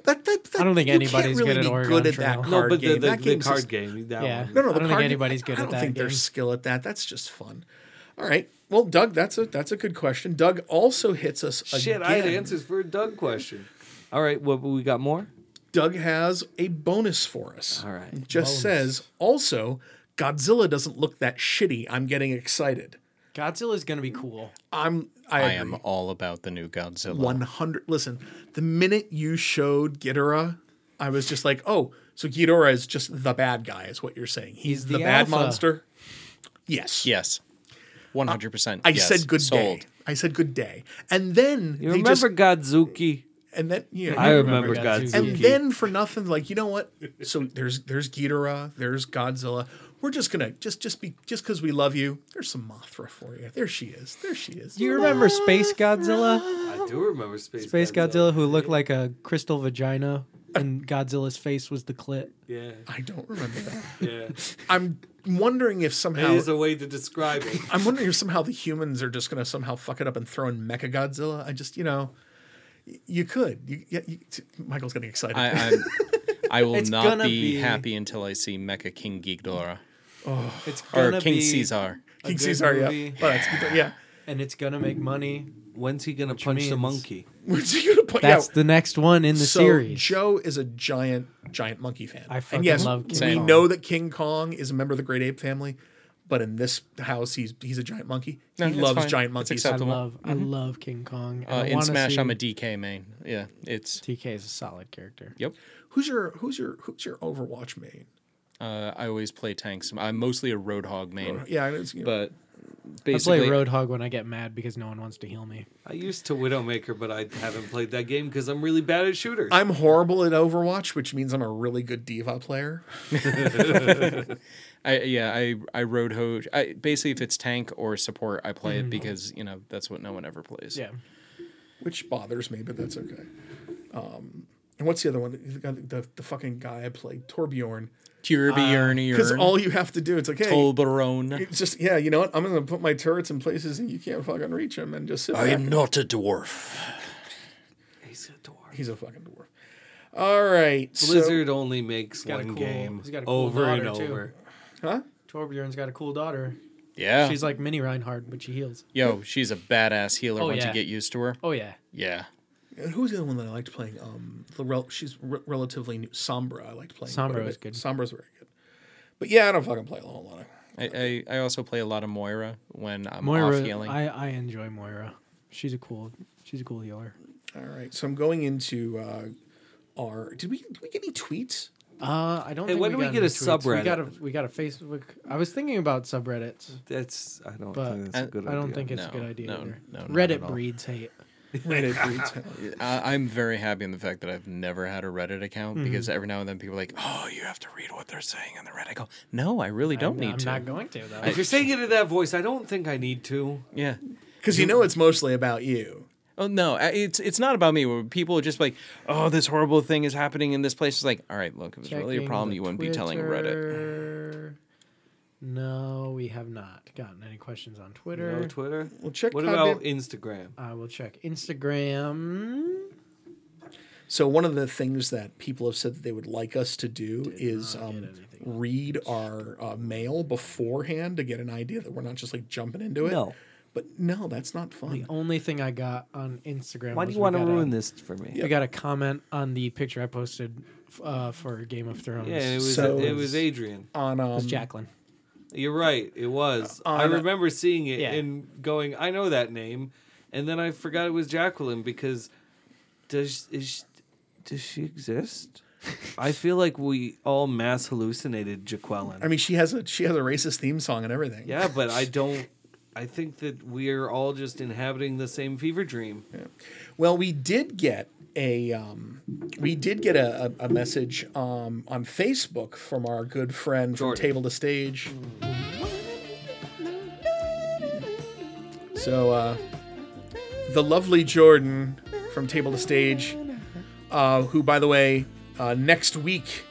that, that, that, I don't think anybody's really good at Oregon good at Trail. that No, card no, but game. the, the, that the card just- game. That Yeah. one. No, no, I the don't think card game- anybody's I- good I don't that think game. there's skill at that. That's just fun. All right. Well, Doug, that's a that's a good question. Doug also hits us Shit, again. I had answers for a Doug question. All right, what we got more? Doug has a bonus for us. All right. It just says also Godzilla doesn't look that shitty. I'm getting excited. Godzilla is gonna be cool. I'm I, I am all about the new Godzilla. 100 listen the minute you showed Ghidorah i was just like oh so Ghidorah is just the bad guy is what you're saying he's, He's the, the bad alpha. monster yes Yes. 100%. i yes. said good Sold. day i said good day and then You they remember just Godzuki? And then yeah I remember remember Godzuki. Godzuki. and then for nothing like you know what so there's there's Ghidorah there's Godzilla we're just gonna just just be just because we love you there's some Mothra for you there she is there she is Do you remember Space Godzilla? I do remember Space, Space Godzilla, who looked like a crystal vagina, and Godzilla's face was the clit. Yeah, I don't remember that yeah. I'm wondering if somehow is a way to describe it. I'm wondering if somehow the humans are just going to somehow fuck it up and throw in Mecha Godzilla. I just, you know, y- you could. You, yeah, you, t- Michael's getting excited. I, I'm, I will not be, be- happy until I see Mecha King Ghidorah. Oh. It's Or gonna King be Caesar. King Caesar, yeah. movie, Oh, that's, yeah. and it's gonna make money. When's he gonna punch the monkey? Where's he gonna put? That's yeah. the next one in the so series. Joe is a giant, giant monkey fan. I fucking and yes, love King we Kong. know that King Kong is a member of the Great Ape family, but in this house, he's he's a giant monkey. No, he it's loves fine. giant It's monkeys. I acceptable. love, I love King Kong. Uh, I in wanna Smash, see- I'm a DK main. Yeah, it's. TK is a solid character. Yep. Who's your who's your who's your Overwatch main? Uh, I always play tanks. I'm mostly a Roadhog main, Yeah, it's, you know, but I basically, play Roadhog when I get mad because no one wants to heal me. I used to Widowmaker, but I haven't played that game because I'm really bad at shooters. I'm horrible at Overwatch, which means I'm a really good D.Va player. I yeah, I I Roadhog. I basically if it's tank or support, I play it because you know that's what no one ever plays. Yeah. which bothers me, but that's okay. Um, and what's the other one? The, the, the fucking guy I played, Torbjorn. Torbjorn, Because all you have to do, it's like, hey, Tolbarone. it's just, yeah, you know what? I'm going to put my turrets in places and you can't fucking reach them and just sit I back. am not a dwarf. He's a dwarf. He's a fucking dwarf. All right. so- Blizzard only makes one cool- game he's got a cool over and over. too. Over. huh? Torbjorn's got a cool daughter. Yeah. She's like mini Reinhardt, but she heals. Yo, she's a badass healer Oh, once yeah. you get used to her. Oh yeah. Yeah. And who's the other one that I liked playing? Um, the rel- she's re- relatively new. Sombra, I liked playing. Sombra quite a was bit. good. Sombra's very good. But yeah, I don't fucking play a whole lot of. I, I, I also play a lot of Moira when I'm Moira, off healing. I, I enjoy Moira. She's a cool she's a cool healer. All right, so I'm going into uh, our. Did we did we get any tweets? Uh, I don't. Hey, think when we do we got get a any tweets. We subreddit? got a we got a Facebook. I was thinking about subreddits, That's I don't but think that's a I- good I don't idea. think it's a No, good idea no, either. no, not Reddit all. breeds hate. Reddit tweets. I, I'm very happy in the fact that I've never had a Reddit account Mm-hmm. because every now and then people are like, "Oh, you have to read what they're saying on the Reddit." I go, "No, I really don't I'm, need I'm to." not going to though. If you're saying it in that voice, I don't think I need to. yeah, Because you know it's mostly about you. Oh no, it's it's not about me. Where people are just like, oh, this horrible thing is happening in this place. It's like, all right, look, if it's really a problem, you wouldn't be telling Reddit. No, we have not gotten any questions on Twitter. No Twitter. We'll check What Podbean- about Instagram? I will check Instagram. So one of the things that people have said that they would like us to do is um, read our uh, mail beforehand to get an idea that we're not just like jumping into it. No. But no, that's not fun. The only thing I got on Instagram. Why do you want to got a- ruin this for me? I got a comment on the picture I posted uh, for Game of Thrones. Yeah, it was So- it was Adrian. On It was um, Jacqueline. You're right. It was. I on a- remember seeing it Yeah. and going, I know that name, and then I forgot it was Jacqueline because does is does she exist? I feel like we all mass hallucinated Jacqueline. I mean, she has a she has a racist theme song and everything. yeah, but I don't. I think that we're all just inhabiting the same fever dream. Well, we did get a um, we did get a, a, a message um, on Facebook from our good friend from Table to Stage. So, uh, the lovely Jordan from Table to Stage, uh, who, by the way, uh, next week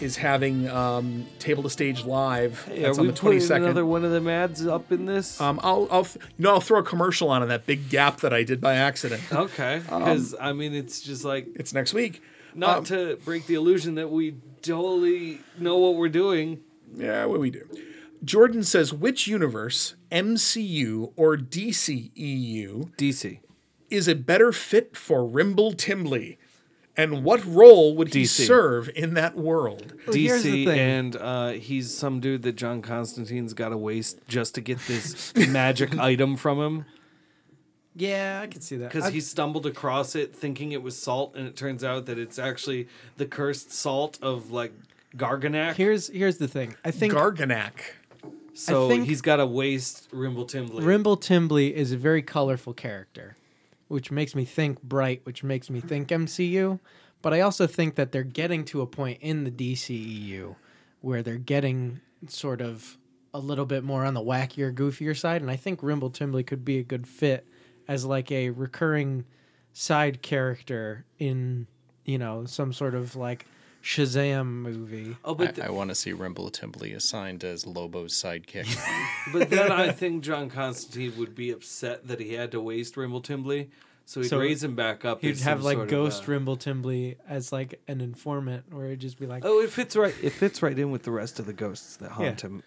is having um, Table to Stage live. Hey, That's on the twenty putting another one of them ads up in this? Um, I'll, I'll, th- you know, I'll throw a commercial on in that big gap that I did by accident. okay, um, because I mean, it's just like It's next week. not Um, to break the illusion that we totally know what we're doing. Yeah, what we do. Jordan says, which universe, MCU or DCEU, DC. is a better fit for Rimble Timbley? And what role would he DC. serve in that world? here's the DC, thing. and uh, he's some dude that John Constantine's got to waste just to get this magic item from him Yeah, I can see that. because I- he stumbled across it thinking it was salt, and it turns out that it's actually the cursed salt of like Garganac. here's here's the thing. I think Garganac. so think- he's got to waste Rimble Timbley. Rimble Timbley is a very colorful character, which makes me think Bright, which makes me think MCU. But I also think that they're getting to a point in the DCEU where they're getting sort of a little bit more on the wackier, goofier side, and I think Rimble Timbley could be a good fit as like a recurring side character in you know some sort of like Shazam movie. oh, I, but th- I want to see Rimble Timbley assigned as Lobo's sidekick. but then I think John Constantine would be upset that he had to waste Rimble Timbley, so he'd So raise him back up. He'd as have some like sort of, Ghost uh, Rimble Timbley as like an informant, where it'd just be like, Oh, it fits right. It fits right in with the rest of the ghosts that haunt Yeah. him.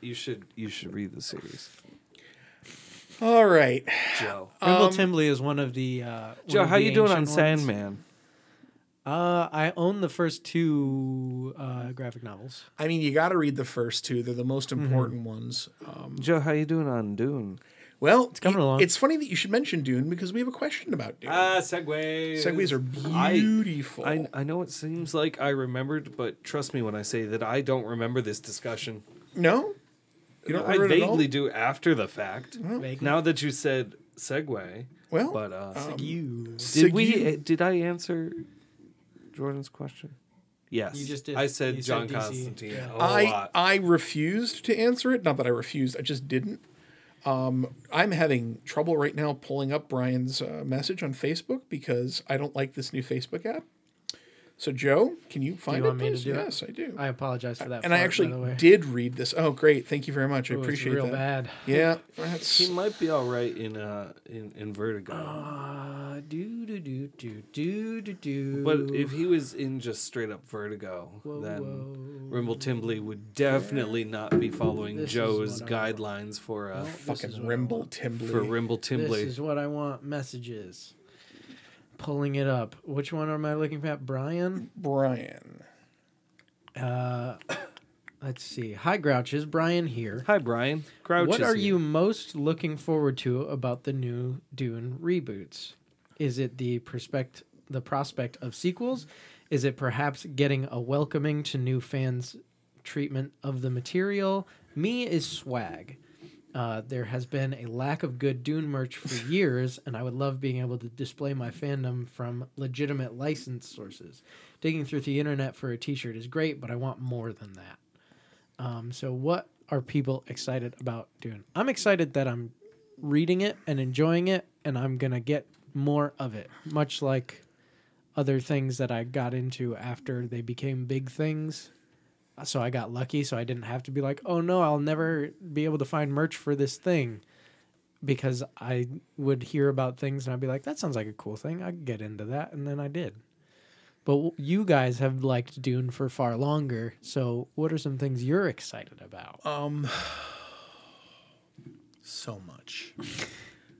You should you should read the series, All right. Joe. Rimble Um, Timbley is one of the uh, one Joe, of how the you doing on ancient ones. Sandman? Uh, I own the first two uh, graphic novels. I mean, you got to read the first two. They're the most Mm-hmm. important ones. Um, Joe, how you doing on Dune? well, it's coming along. It's funny that you should mention Dune because we have a question about Dune. Ah, segways. Segways are beautiful. I, I know it seems like I remembered, but trust me when I say that I don't remember this discussion. no, you don't I remember it at all? vaguely do after the fact. Vaguely. Now that you said segue, Well, but uh, You. did we? Segue- Did I answer Jordan's question? Yes, You just did. I said You said John DC. Constantine. Yeah. a whole I lot. I refused to answer it. Not that I refused, I just didn't. Um, I'm having trouble right now pulling up Brian's uh, message on Facebook because I don't like this new Facebook app. So, Joe, can you find want it? me to please? do it? yes, I do. I apologize for that. and I actually by the way. did read this. Oh, great! Thank you very much. I It was appreciate real that. bad. Yeah, that's He might be all right in uh in, in Vertigo, Uh, do do do do do do do. but if he was in just straight up Vertigo, then Rimble Timbley would definitely not be following This Joe's what I want. guidelines for uh fucking is Rimble want. Timbley. for Rimble Timble. this is what I want. Messages. Pulling it up. Which one am I looking at? Brian. Brian. Uh, let's see. Hi, Grouches. Brian here. Hi, Brian. Crouch. what is are here. you most looking forward to about the new Dune reboots? Is it the prospect the prospect of sequels? Is it perhaps getting a welcoming to new fans treatment of the material? Me is swag. Uh, there has been a lack of good Dune merch for years, and I would love being able to display my fandom from legitimate licensed sources. Digging through the internet for a T-shirt is great, but I want more than that. Um, so, what are people excited about Dune? I'm excited that I'm reading it and enjoying it, and I'm gonna get more of it. Much like other things that I got into after they became big things. So I got lucky, so I didn't have to be like, oh no, I'll never be able to find merch for this thing. Because I would hear about things and I'd be like, that sounds like a cool thing. I could get into that. And then I did. But you guys have liked Dune for far longer. So what are some things you're excited about? Um, so much,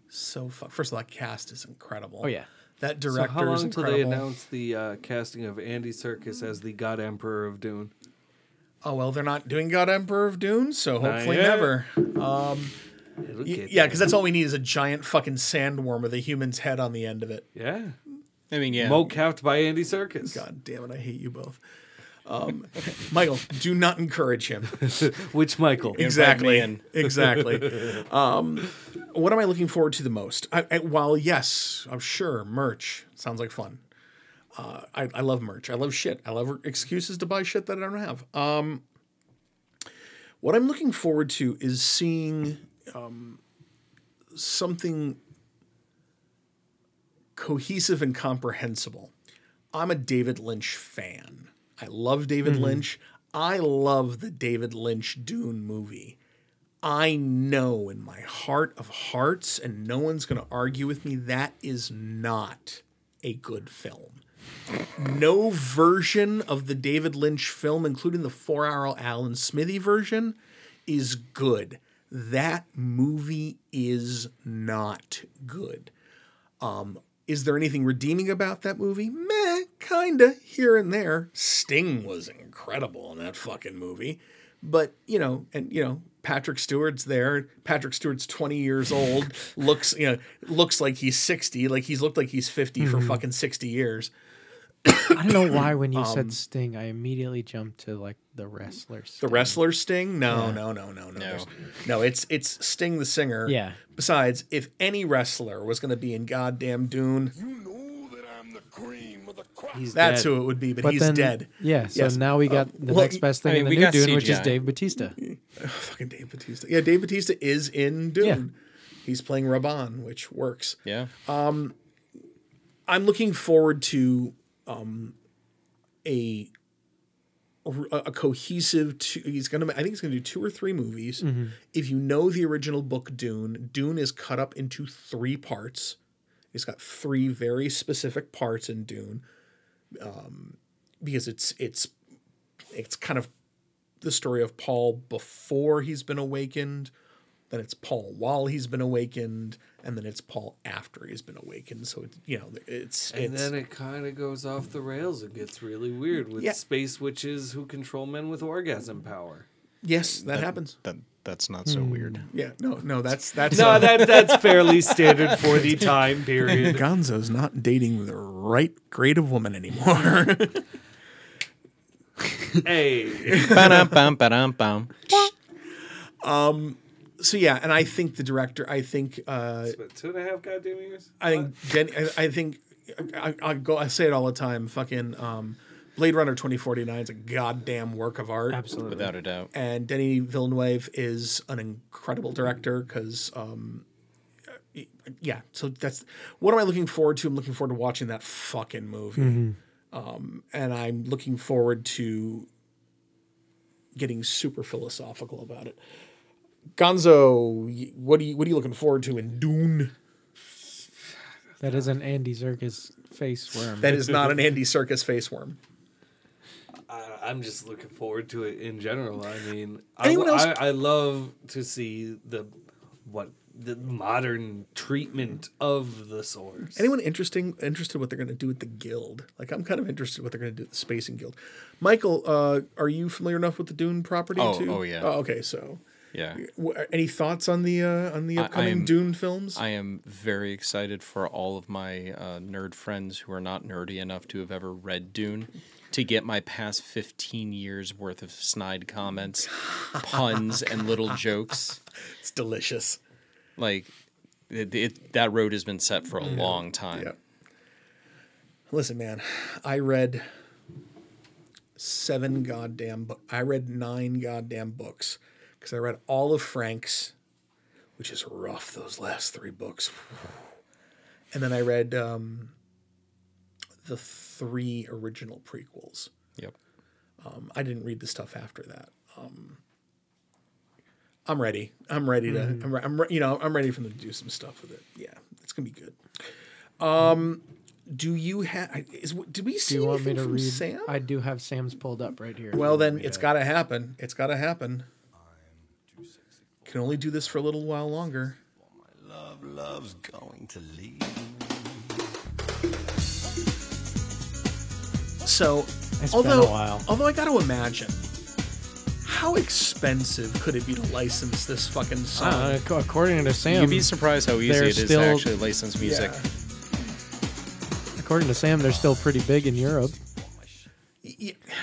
so fu- first of all, that cast is incredible. oh, yeah. that director So director how long is until they announce the uh, casting of Andy Serkis as the God Emperor of Dune? Oh well, they're not doing God Emperor of Dune, so Not hopefully yet. never. It'll Y- yeah, because that's all we need is a giant fucking sandworm with a human's head on the end of it. yeah, I mean, yeah. mocapped by Andy Serkis. God damn it, I hate you both. Um, Michael, do not encourage him. Which Michael? exactly. exactly. um, what am I looking forward to the most? I, I, while yes, I'm sure merch sounds like fun. Uh, I, I love merch. I love shit. I love excuses to buy shit that I don't have. Um, what I'm looking forward to is seeing um, something cohesive and comprehensible. I'm a David Lynch fan. I love David Lynch. I love the David Lynch Dune movie. I know in my heart of hearts, and no one's going to argue with me, that is not a good film. No version of the David Lynch film, including the four hour Alan Smithee version, is good. That movie is not good. Um, is there anything redeeming about that movie? Meh, kinda here and there. Sting was incredible in that fucking movie. But, you know, and you know, Patrick Stewart's there. Patrick Stewart's 20 years old, looks, you know, looks like he's 60, like he's looked like he's 50 for fucking 60 years. I don't know why when you Um, said Sting, I immediately jumped to like the wrestler. The Sting. wrestler Sting? No, no, no, no, no. No, no it's it's Sting the singer. Yeah. Besides, if any wrestler was going to be in goddamn Dune, You know that I'm the cream of the crop. He's that's dead. who it would be. But, But he's then, dead. Yeah, so Yes. now we got Uh, the well, next best thing I mean, in the new got Dune, which is CGI. Dave Batista. Fucking Dave Batista. Yeah, Dave Batista is in Dune. Yeah. He's playing Rabban, which works. Yeah. Um I'm looking forward to um, a a cohesive. Two, he's gonna. I think he's gonna do two or three movies. If you know the original book Dune, Dune is cut up into three parts. It's got three very specific parts in Dune, um, because it's it's it's kind of the story of Paul before he's been awakened, then it's Paul while he's been awakened, and then it's Paul after he's been awakened. So it's you know it's And it's then it kind of goes off the rails. It gets really weird with Yeah. space witches who control men with orgasm power. yes that, happens. That that's not so weird. Yeah, no, no, that's that's No, uh, that that's fairly standard for the time period. Gonzo's not dating the right grade of woman anymore. Hey, Ba-dum, bum, ba-dum, bum. So yeah, and I think the director, I think, uh, What, two and a half goddamn years. I think, Den- I, I think, I, I go, I say it all the time. Fucking um, Blade Runner twenty forty nine is a goddamn work of art. Absolutely. Without a doubt. and Denny Villeneuve is an incredible director because, um, yeah. So that's what am I looking forward to? I'm looking forward to watching that fucking movie, um, and I'm looking forward to getting super philosophical about it. Gonzo, what are you what are you looking forward to in Dune? That is an Andy Serkis face worm. That is not an Andy Serkis face worm. I, I'm just looking forward to it in general. I mean, I, Anyone else- I, I love to see the what the modern treatment of the source. Anyone interesting interested what they're going to do with the guild? Like I'm kind of interested what they're going to do with the Spacing Guild. Michael, uh, are you familiar enough with the Dune property Oh, too? oh, yeah. Oh, okay, so Yeah. any thoughts on the uh, on the upcoming I'm- Dune films? I am very excited for all of my uh, nerd friends who are not nerdy enough to have ever read Dune to get my past 15 years worth of snide comments, puns, and little jokes. it's delicious. Like, it, it, that road has been set for a long time. Yeah. Listen, man, I read seven goddamn. Bu- I read nine goddamn books because I read all of Frank's, which is rough. Those last three books, and then I read um, the three original prequels. Yep. Um, I didn't read the stuff after that. Um, I'm ready. I'm ready to. I'm, re- I'm re- you know I'm ready for them to do some stuff with it. Yeah, it's gonna be good. Um, do you have? Is did we see Do you want me anything to from read? Sam? I do have Sam's pulled up right here. well, then it's got to happen. It's got to happen. Can only do this for a little while longer. Well, my love, love's going to leave. So, It's although been a while. although I got to imagine, how expensive could it be to license this fucking song? Uh, according to Sam, You'd be surprised how easy they're it is still- to actually license music. Yeah. according to Sam, they're still pretty big in Europe.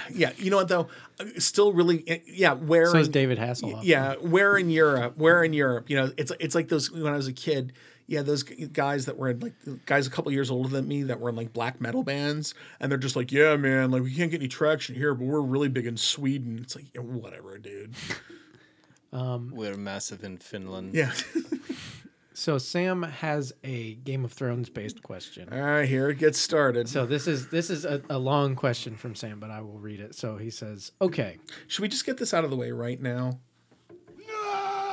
Y- yeah, you know what though? Uh, Still really, uh, yeah. Where So is David Hasselhoff. Yeah, where in Europe? Where in Europe? You know, it's it's like those when I was a kid. Yeah, those guys that were in, like guys a couple years older than me that were in like black metal bands, and they're just like, yeah, man, like we can't get any traction here, but we're really big in Sweden. It's like, yeah, whatever, dude. We're massive in Finland. Yeah. So Sam has a Game of Thrones based question. All right, here it gets started. So this is this is a, a long question from Sam, but I will read it. So he says, "Okay, Should we just get this out of the way right now?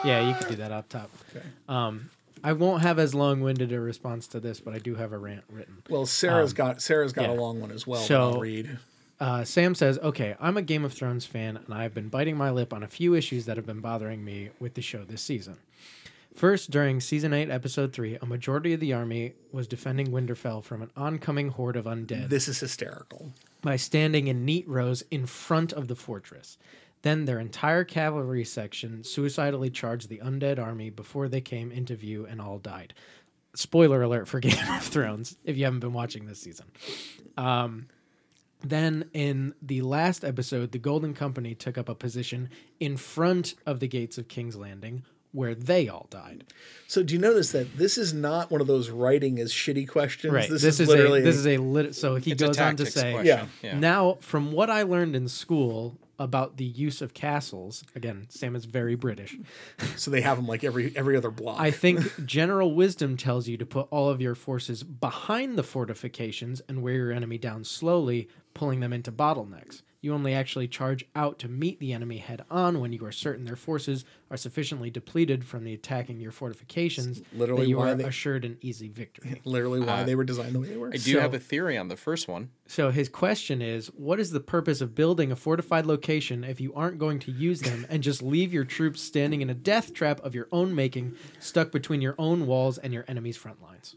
yeah, you can do that up top." Okay. Um, I won't have as long winded a response to this, but I do have a rant written. Well, Sarah's got Sarah's got Um, yeah. a long one as well. that So- I'll read. Uh, Sam says, "Okay, I'm a Game of Thrones fan, and I've been biting my lip on a few issues that have been bothering me with the show this season. First, during season eight, episode three, a majority of the army was defending Winterfell from an oncoming horde of undead This is hysterical. by standing in neat rows in front of the fortress. Then their entire cavalry section suicidally charged the undead army before they came into view and all died. Spoiler alert for Game of Thrones if you haven't been watching this season. Um, then in the last episode, the Golden Company took up a position in front of the gates of King's Landing where they all died. So do you notice that this is not one of those writing as shitty questions? Right. This, This, is, is, literally a this is a lit. So he goes on to say, question. Yeah. Now, from what I learned in school about the use of castles, again, Sam is very British. so they have them like every every other block. I think general wisdom tells you to put all of your forces behind the fortifications and wear your enemy down slowly, pulling them into bottlenecks. You only actually charge out to meet the enemy head on when you are certain their forces are sufficiently depleted from the attacking your fortifications literally that you why are they- assured an easy victory. literally why they were designed the way they were. I do So- have a theory on the first one. So his question is, what is the purpose of building a fortified location if you aren't going to use them and just leave your troops standing in a death trap of your own making, stuck between your own walls and your enemy's front lines?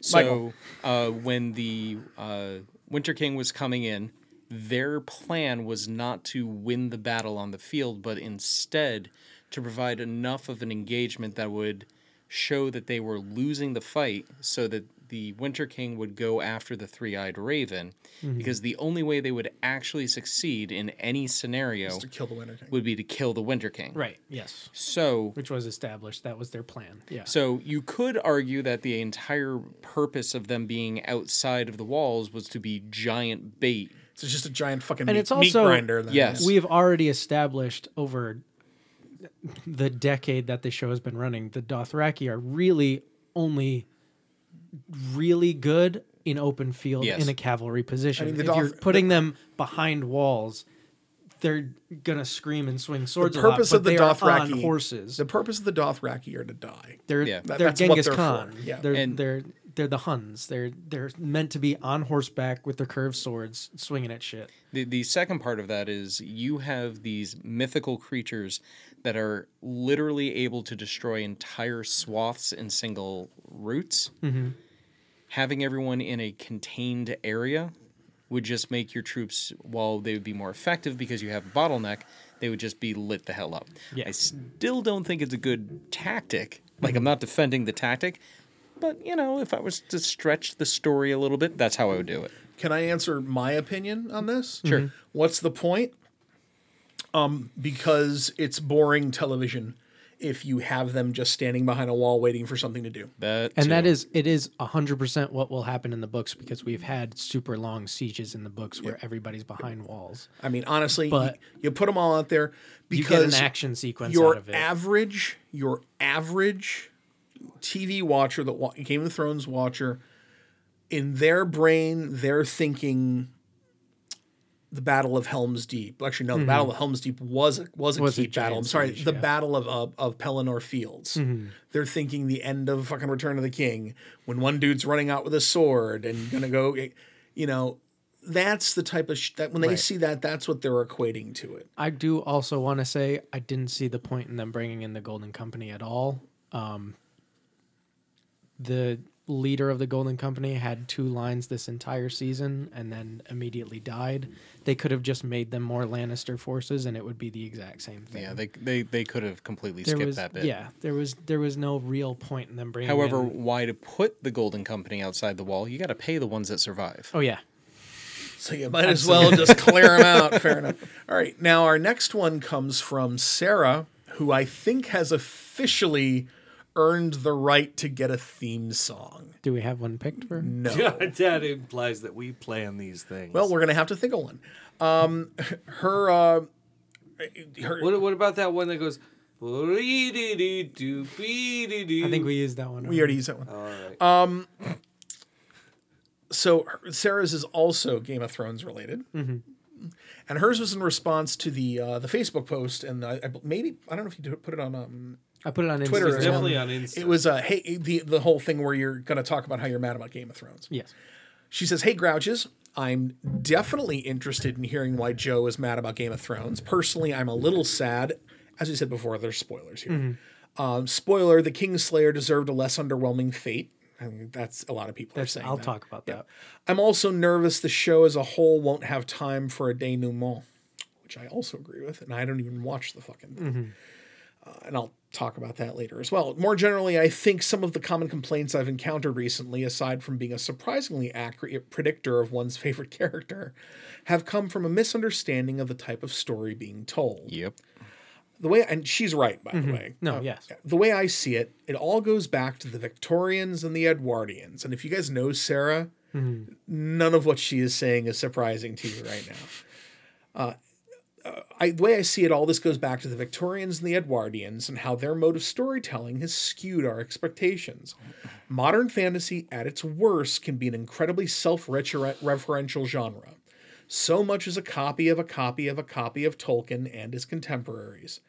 So uh, when the uh, Winter King was coming in, their plan was not to win the battle on the field, but instead to provide enough of an engagement that would show that they were losing the fight so that the Winter King would go after the three eyed raven. Mm-hmm. Because the only way they would actually succeed in any scenario to kill the Winter King. would be to kill the Winter King. Right. Yes. So Which was established. That was their plan. Yeah. so you could argue that the entire purpose of them being outside of the walls was to be giant bait. So it's just a giant fucking And meat, it's also- meat grinder. Then. Yes. we have already established over the decade that the show has been running, the Dothraki are really only really good in open field Yes. in a cavalry position. I mean, the if you're Doth- putting them behind walls, they're gonna scream and swing swords. The a lot, purpose of the they are Dothraki on horses. The purpose of the Dothraki are to die. They're Yeah. That- they're that's what Genghis they're Khan. for, yeah. They're And- they're they're the Huns. They're they're meant to be on horseback with their curved swords, swinging at shit. The, the second part of that is you have these mythical creatures that are literally able to destroy entire swaths in single routes. Mm-hmm. Having everyone in a contained area would just make your troops, while they would be more effective because you have a bottleneck, they would just be lit the hell up. Yeah. I still don't think it's a good tactic. Like, I'm mm-hmm. not defending the tactic, but, you know, if I was to stretch the story a little bit, that's how I would do it. Can I answer my opinion on this? Sure. What's the point? Um, because it's boring television. if you have them just standing behind a wall waiting for something to do. That And that too. is it is hundred percent what will happen in the books because we've had super long sieges in the books where everybody's behind walls. I mean, honestly, But- you, you put them all out there You because get an action sequence your out of it. average, your average TV watcher, the wa- Game of Thrones watcher, in their brain, they're thinking the Battle of Helm's Deep. Actually, no, the Battle of Helm's Deep was a, was a Mm-hmm. Was a battle. I'm sorry, the yeah. Mm-hmm. Battle of of, of Pelennor Fields. They're thinking the end of fucking Return of the King when one dude's running out with a sword and gonna go, you know. That's the type of sh- that when they Right. see that, that's what they're equating to it. I do also want to say I didn't see the point in them bringing in the Golden Company at all. Um, the leader of the Golden Company had two lines this entire season and then immediately died. They could have just made them more Lannister forces and it would be the exact same thing. yeah, they they they could have completely there skipped was that bit. yeah, there was there was no real point in them bringing. However, in- why to put the Golden Company outside the wall? You got to pay the ones that survive. oh yeah, So you might as well just clear them out. Fair enough. All right. Now, our next one comes from Sarah, who I think has officially earned the right to get a theme song. do we have one picked for? No. that implies that we plan these things. Well, we're going to have to think of one. Um, her, uh, her, what, what about that one that goes? I I think we used that one. we already used that one. All right. so her- Sarah's is also Game of Thrones related, Mm-hmm. and hers was in response to the uh, the Facebook post, and I, I, maybe I don't know if you did- put it on um, I put it on Twitter Instagram. Definitely on Instagram. It was uh, hey the the whole thing where you're going to talk about how you're mad about Game of Thrones. Yes. She says, "Hey Grouches, I'm definitely interested in hearing why Joe is mad about Game of Thrones. Personally, I'm a little sad. As we said before, there's spoilers here. Um, spoiler: the Kingslayer deserved a less underwhelming fate. I mean, that's a lot of people are saying. I'll that. talk about that. I'm also nervous the show as a whole won't have time for a denouement, which I also agree with, and I don't even watch the fucking thing. Uh, and I'll talk about that later as well. More generally, I think some of the common complaints I've encountered recently, aside from being a surprisingly accurate predictor of one's favorite character, have come from a misunderstanding of the type of story being told Yep. the way and she's right by the way No, Uh, yes. the way i see it it all goes back to the victorians and the edwardians and if you guys know sarah none of what she is saying is surprising to you right now uh, I, the way I see it, all this goes back to the Victorians and the Edwardians and how their mode of storytelling has skewed our expectations. Modern fantasy, at its worst, can be an incredibly self referential genre. So much as a copy of a copy of a copy of Tolkien and his contemporaries.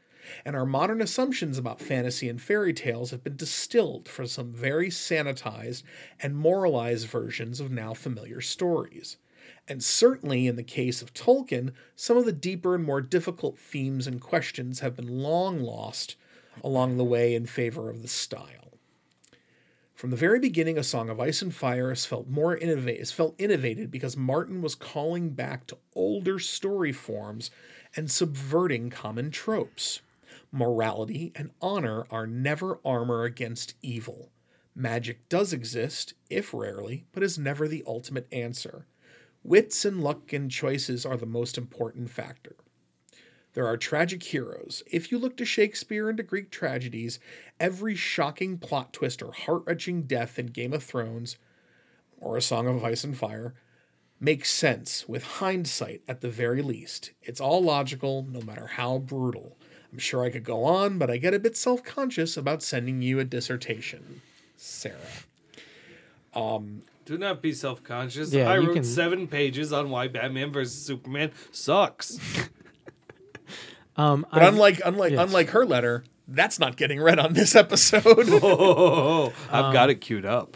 And our modern assumptions about fantasy and fairy tales have been distilled from some very sanitized and moralized versions of now familiar stories. And certainly in the case of Tolkien, some of the deeper and more difficult themes and questions have been long lost along the way in favor of the style. From the very beginning, A Song of Ice and Fire has felt more felt innovated because Martin was calling back to older story forms and subverting common tropes. Morality and honor are never armor against evil. Magic does exist, if rarely, but is never the ultimate answer. Wits and luck and choices are the most important factor. There are tragic heroes. If you look to Shakespeare and to Greek tragedies, every shocking plot twist or heart wrenching death in Game of Thrones or A Song of Ice and Fire makes sense with hindsight at the very least. It's all logical, no matter how brutal. I'm sure I could go on, but I get a bit self conscious about sending you a dissertation. Sarah. Um, Do not be self conscious. Yeah, I you wrote can- seven pages on why Batman versus Superman sucks. Um, But I- unlike unlike yes. unlike her letter, that's not getting read on this episode. oh, I've got it queued up.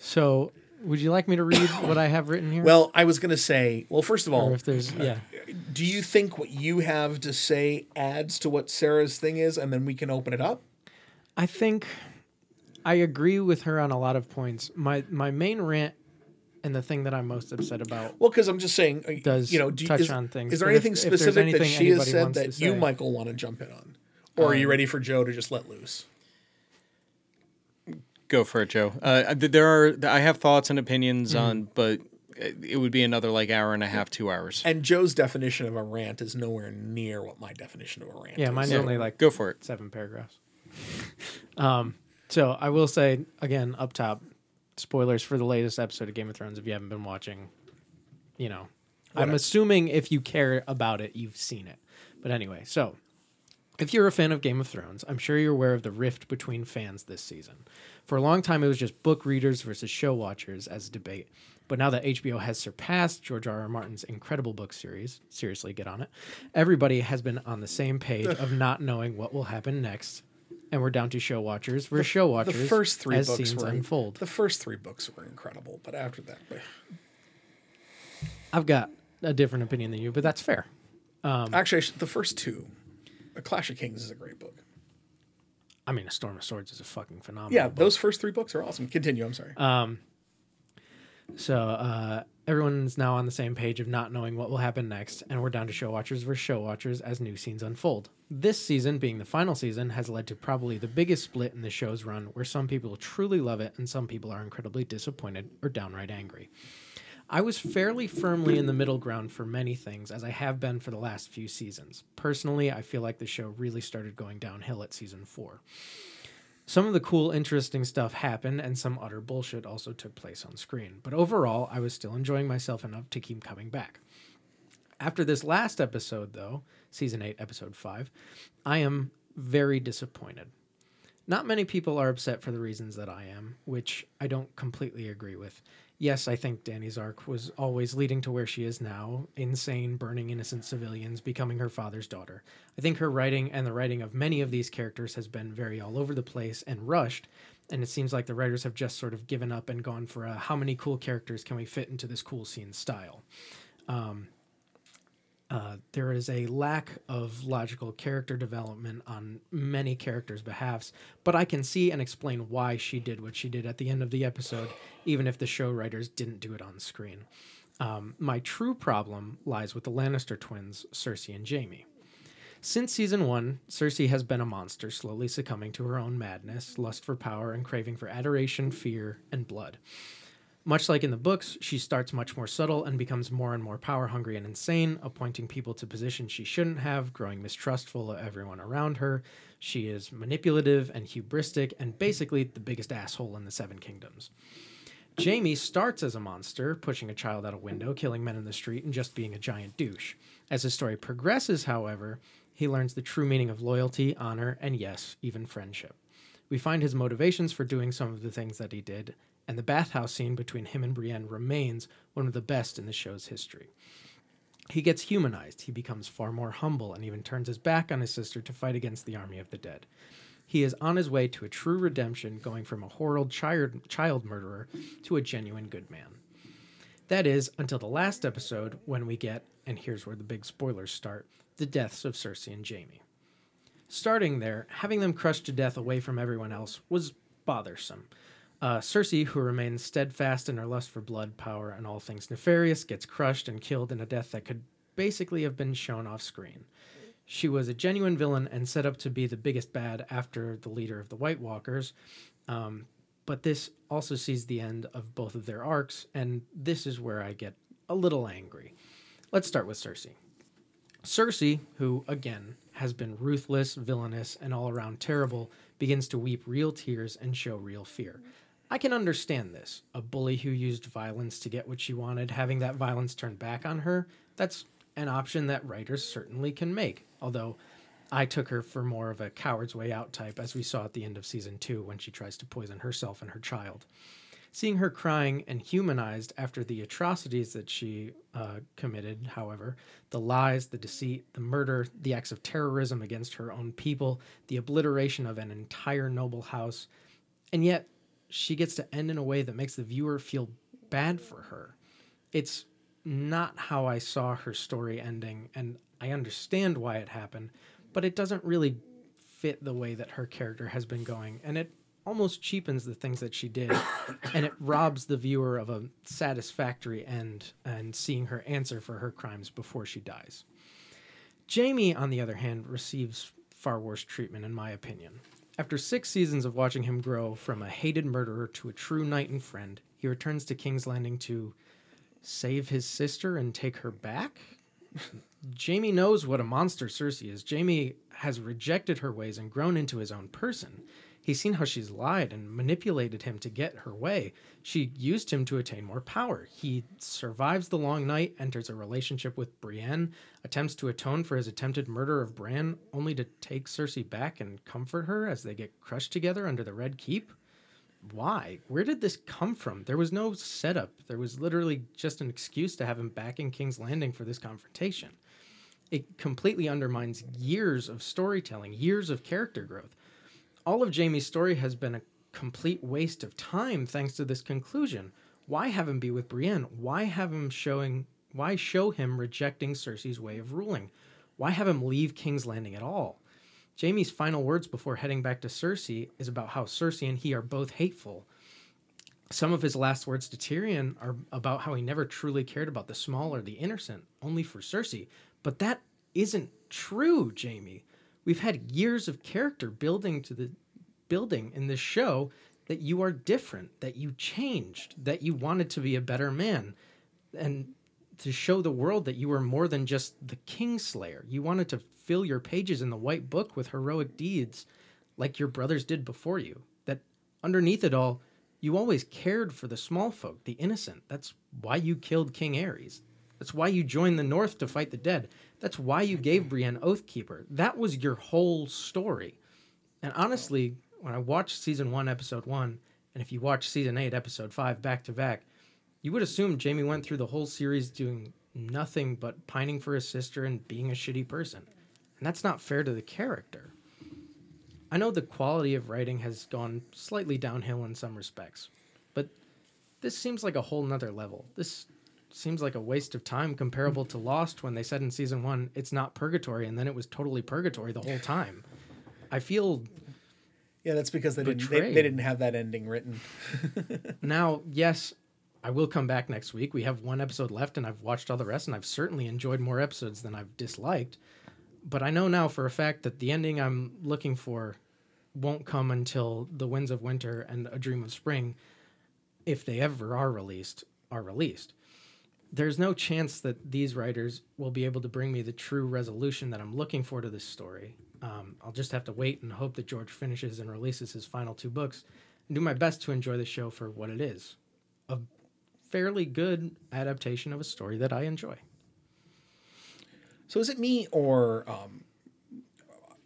so would you like me to read what I have written here? well, I was gonna say, well, first of or all, if there's yeah. do you think what you have to say adds to what Sarah's thing is, and then we can open it up? I think I agree with her on a lot of points. My my main rant and the thing that I'm most upset about. Well, because I'm just saying, uh, Does you know, do, touch is, on things, Is there but if- anything if there's specific that anything she has said that you, say. Um, Michael, want to jump in on, or are you ready for Joe to just let loose? Go for it, Joe. Uh, there are I have thoughts and opinions Mm-hmm. on, but it it would be another like hour and a half, two hours. And Joe's definition of a rant is nowhere near what my definition of a rant Yeah, is. mine's only like Go for it. seven paragraphs. Um, so I will say again up top, spoilers for the latest episode of Game of Thrones. If you haven't been watching, you know, I'm assuming if you care about it, you've seen it. But anyway, so if you're a fan of Game of Thrones, I'm sure you're aware of the rift between fans this season. For a long time, it was just book readers versus show watchers as a debate. But now that HBO has surpassed George R. R. Martin's incredible book series, seriously, get on it, everybody has been on the same page of not knowing what will happen next. And we're down to show watchers versus show watchers The first three as books scenes were unfold. The first three books were incredible, but after that, I've got a different opinion than you, but that's fair. Um, actually, the first two, A Clash of Kings is a great book. I mean, A Storm of Swords is a fucking phenomenal Yeah, book. those first three books are awesome. Continue. I'm sorry. Um, so uh, everyone's now on the same page of not knowing what will happen next, and we're down to show watchers versus show watchers as new scenes unfold. This season, being the final season, has led to probably the biggest split in the show's run, where some people truly love it and some people are incredibly disappointed or downright angry. I was fairly firmly in the middle ground for many things, as I have been for the last few seasons. Personally, I feel like the show really started going downhill at season four. Some of the cool, interesting stuff happened, and some utter bullshit also took place on screen. But overall, I was still enjoying myself enough to keep coming back. After this last episode, though, season 8, episode 5, I am very disappointed. Not many people are upset for the reasons that I am, which I don't completely agree with. Yes, I think Dany's arc was always leading to where she is now insane, burning innocent civilians, becoming her father's daughter. I think her writing and the writing of many of these characters has been very all over the place and rushed, and it seems like the writers have just sort of given up and gone for a how many cool characters can we fit into this cool scene style. Um, uh, there is a lack of logical character development on many characters' behalfs, but I can see and explain why she did what she did at the end of the episode, even if the show writers didn't do it on screen. Um, my true problem lies with the Lannister twins, Cersei and Jaime. Since season one, Cersei has been a monster, slowly succumbing to her own madness, lust for power, and craving for adoration, fear, and blood. Much like in the books, she starts much more subtle and becomes more and more power hungry and insane, appointing people to positions she shouldn't have, growing mistrustful of everyone around her. She is manipulative and hubristic, and basically the biggest asshole in the Seven Kingdoms. Jaime starts as a monster, pushing a child out a window, killing men in the street, and just being a giant douche. As his story progresses, however, he learns the true meaning of loyalty, honor, and yes, even friendship. We find his motivations for doing some of the things that he did, and the bathhouse scene between him and Brienne remains one of the best in the show's history. He gets humanized, he becomes far more humble, and even turns his back on his sister to fight against the army of the dead. He is on his way to a true redemption, going from a horrible child, child murderer to a genuine good man. That is, until the last episode, when we get, and here's where the big spoilers start, the deaths of Cersei and Jaime. Starting there, having them crushed to death away from everyone else was bothersome. Uh, Cersei, who remains steadfast in her lust for blood, power, and all things nefarious, gets crushed and killed in a death that could basically have been shown off screen. She was a genuine villain and set up to be the biggest bad after the leader of the White Walkers. Um, but this also sees the end of both of their arcs, and this is where I get a little angry. Let's start with Cersei. Cersei, who, again, has been ruthless, villainous, and all around terrible, begins to weep real tears and show real fear. I can understand this. A bully who used violence to get what she wanted, having that violence turned back on her, that's an option that writers certainly can make. Although I took her for more of a coward's way out type, as we saw at the end of season two when she tries to poison herself and her child. Seeing her crying and humanized after the atrocities that she uh, committed, however, the lies, the deceit, the murder, the acts of terrorism against her own people, the obliteration of an entire noble house, and yet she gets to end in a way that makes the viewer feel bad for her. It's not how I saw her story ending, and I understand why it happened, but it doesn't really fit the way that her character has been going, and it almost cheapens the things that she did, and it robs the viewer of a satisfactory end and seeing her answer for her crimes before she dies. Jaime, on the other hand, receives far worse treatment, in my opinion. After six seasons of watching him grow from a hated murderer to a true knight and friend, he returns to King's Landing to save his sister and take her back? Jaime knows what a monster Cersei is. Jaime has rejected her ways and grown into his own person. He's seen how she's lied and manipulated him to get her way. She used him to attain more power. He survives the long night, enters a relationship with Brienne, attempts to atone for his attempted murder of Bran, only to take Cersei back and comfort her as they get crushed together under the Red Keep. Why? Where did this come from? There was no setup. There was literally just an excuse to have him back in King's Landing for this confrontation it completely undermines years of storytelling, years of character growth. All of Jaime's story has been a complete waste of time thanks to this conclusion. Why have him be with Brienne? Why have him showing why show him rejecting Cersei's way of ruling? Why have him leave King's Landing at all? Jaime's final words before heading back to Cersei is about how Cersei and he are both hateful. Some of his last words to Tyrion are about how he never truly cared about the small or the innocent, only for Cersei. But that isn't true, Jaime. We've had years of character building to the building in this show that you are different, that you changed, that you wanted to be a better man, and to show the world that you were more than just the Kingslayer. You wanted to fill your pages in the White Book with heroic deeds like your brothers did before you. That underneath it all, you always cared for the small folk, the innocent. That's why you killed King Aerys. That's why you joined the North to fight the dead. That's why you gave Brienne Oathkeeper. That was your whole story. And honestly, when I watched season one, episode one, and if you watch season eight, episode five, back to back, you would assume Jaime went through the whole series doing nothing but pining for his sister and being a shitty person. And that's not fair to the character. I know the quality of writing has gone slightly downhill in some respects, but this seems like a whole nother level. This seems like a waste of time comparable to Lost when they said in season one it's not purgatory and then it was totally purgatory the whole time. I feel Yeah, that's because they didn't they, they didn't have that ending written. now, yes, I will come back next week. We have one episode left and I've watched all the rest and I've certainly enjoyed more episodes than I've disliked. But I know now for a fact that the ending I'm looking for won't come until The Winds of Winter and A Dream of Spring, if they ever are released, are released. There's no chance that these writers will be able to bring me the true resolution that I'm looking for to this story. Um, I'll just have to wait and hope that George finishes and releases his final two books and do my best to enjoy the show for what it is a fairly good adaptation of a story that I enjoy. So is it me or um,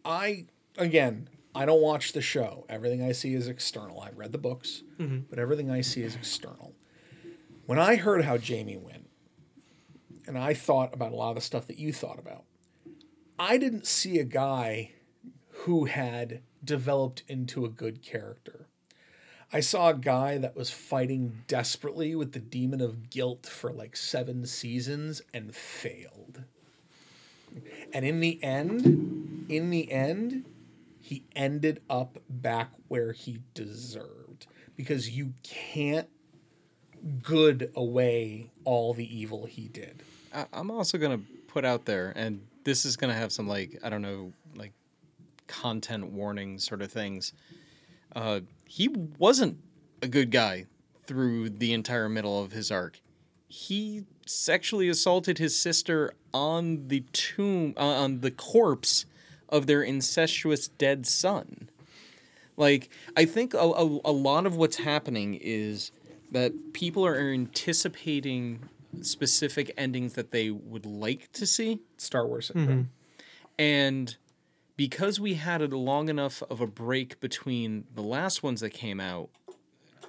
I again? I don't watch the show. Everything I see is external. I've read the books, but everything I see is external. When I heard how Jaime went, and I thought about a lot of the stuff that you thought about, I didn't see a guy who had developed into a good character. I saw a guy that was fighting desperately with the demon of guilt for like seven seasons and failed. And in the end, in the end, he ended up back where he deserved because you can't good away all the evil he did. I'm also gonna put out there, and this is gonna have some like I don't know, like content warning sort of things. Uh, he wasn't a good guy through the entire middle of his arc. He sexually assaulted his sister on the tomb, uh, on the corpse of their incestuous dead son. Like, I think a, a, a lot of what's happening is that people are anticipating specific endings that they would like to see. Star Wars syndrome. And because we had a long enough of a break between the last ones that came out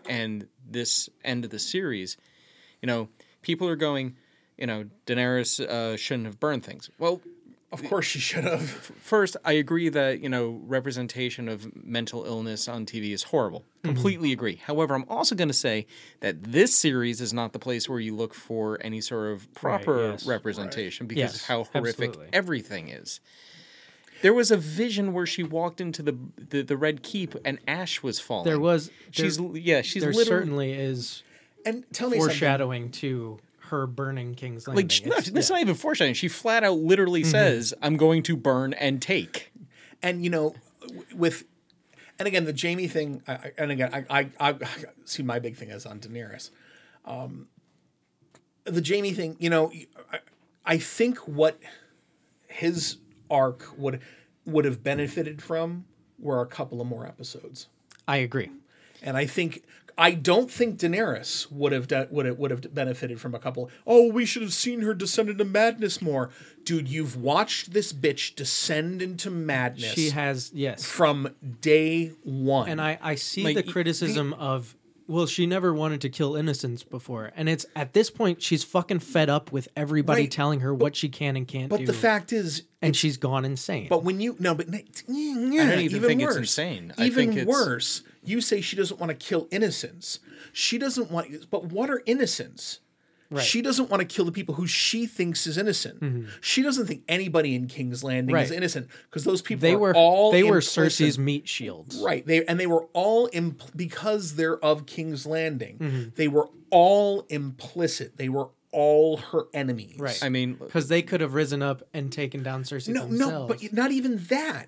and this end of the series, you know, people are going, you know, Daenerys uh, shouldn't have burned things. Well, Of course, she should have. first, I agree that, you know, representation of mental illness on TV is horrible. Mm-hmm. Completely agree. However, I'm also going to say that this series is not the place where you look for any sort of proper yes. representation because Yes, of how horrific absolutely. everything is. There was a vision where she walked into the the, the Red Keep and ash was falling. There was She's there, yeah. She's there literally certainly is And tell me something. foreshadowing to her burning King's Landing. like she, no, It's- that's yeah. not even foreshadowing. She flat out literally says, "I'm going to burn and take." and you know with and again the jamie thing I, I- and again I, I i see my big thing is on daenerys um the jamie thing you know I, I think what his arc would would have benefited from were a couple of more episodes. I agree. And I think I don't think Daenerys would have done, would have, would have benefited from a couple. Oh, we should have seen her descend into madness more, dude. You've watched this bitch descend into madness. She has yes. from day one, And I, I see Like, the y- criticism of well, she never wanted to kill innocents before. And it's at this point she's fucking fed up with everybody Right, telling her what she can and can't But do. But the fact is, and she's gone insane. But when you no, but I don't even think it's insane. I even think it's- worse, you say she doesn't want to kill innocents. She doesn't want. But what are innocents? Right. She doesn't want to kill the people who she thinks is innocent. She doesn't think anybody in King's Landing is innocent because those people they are were all they were Cersei's meat shields. Right. They and they were all impl- because they're of King's Landing. Mm-hmm. They were all implicit. They were all her enemies. Right. I mean, Because they could have risen up and taken down Cersei No, themselves. no, but not even that.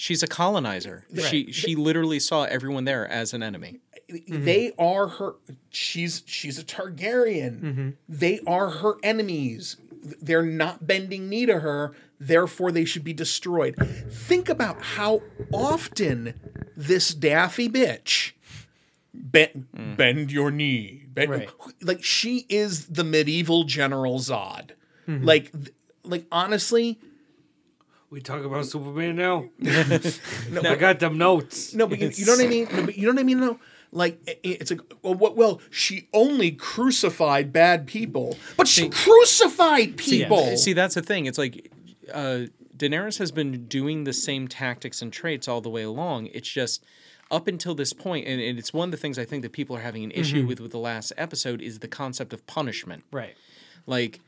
She's a colonizer. She she literally saw everyone there as an enemy. Mm-hmm. They are her. She's she's a Targaryen. Mm-hmm. They are her enemies. They're not bending knee to her. Therefore, they should be destroyed. Think about how often this daffy bitch bend bend your knee. Bend, Right. Like she is the medieval General Zod. Mm-hmm. Like like honestly, We talk about Superman now. I got them notes. No, but you, you know what I mean. No, but you know what I mean. though? like i- i- it's like, well, what? Well, she only crucified bad people, but she crucified people. See, that's the thing. It's like uh, Daenerys has been doing the same tactics and traits all the way along. It's just up until this point, and, and it's one of the things I think that people are having an issue with with the last episode is the concept of punishment. right. Like,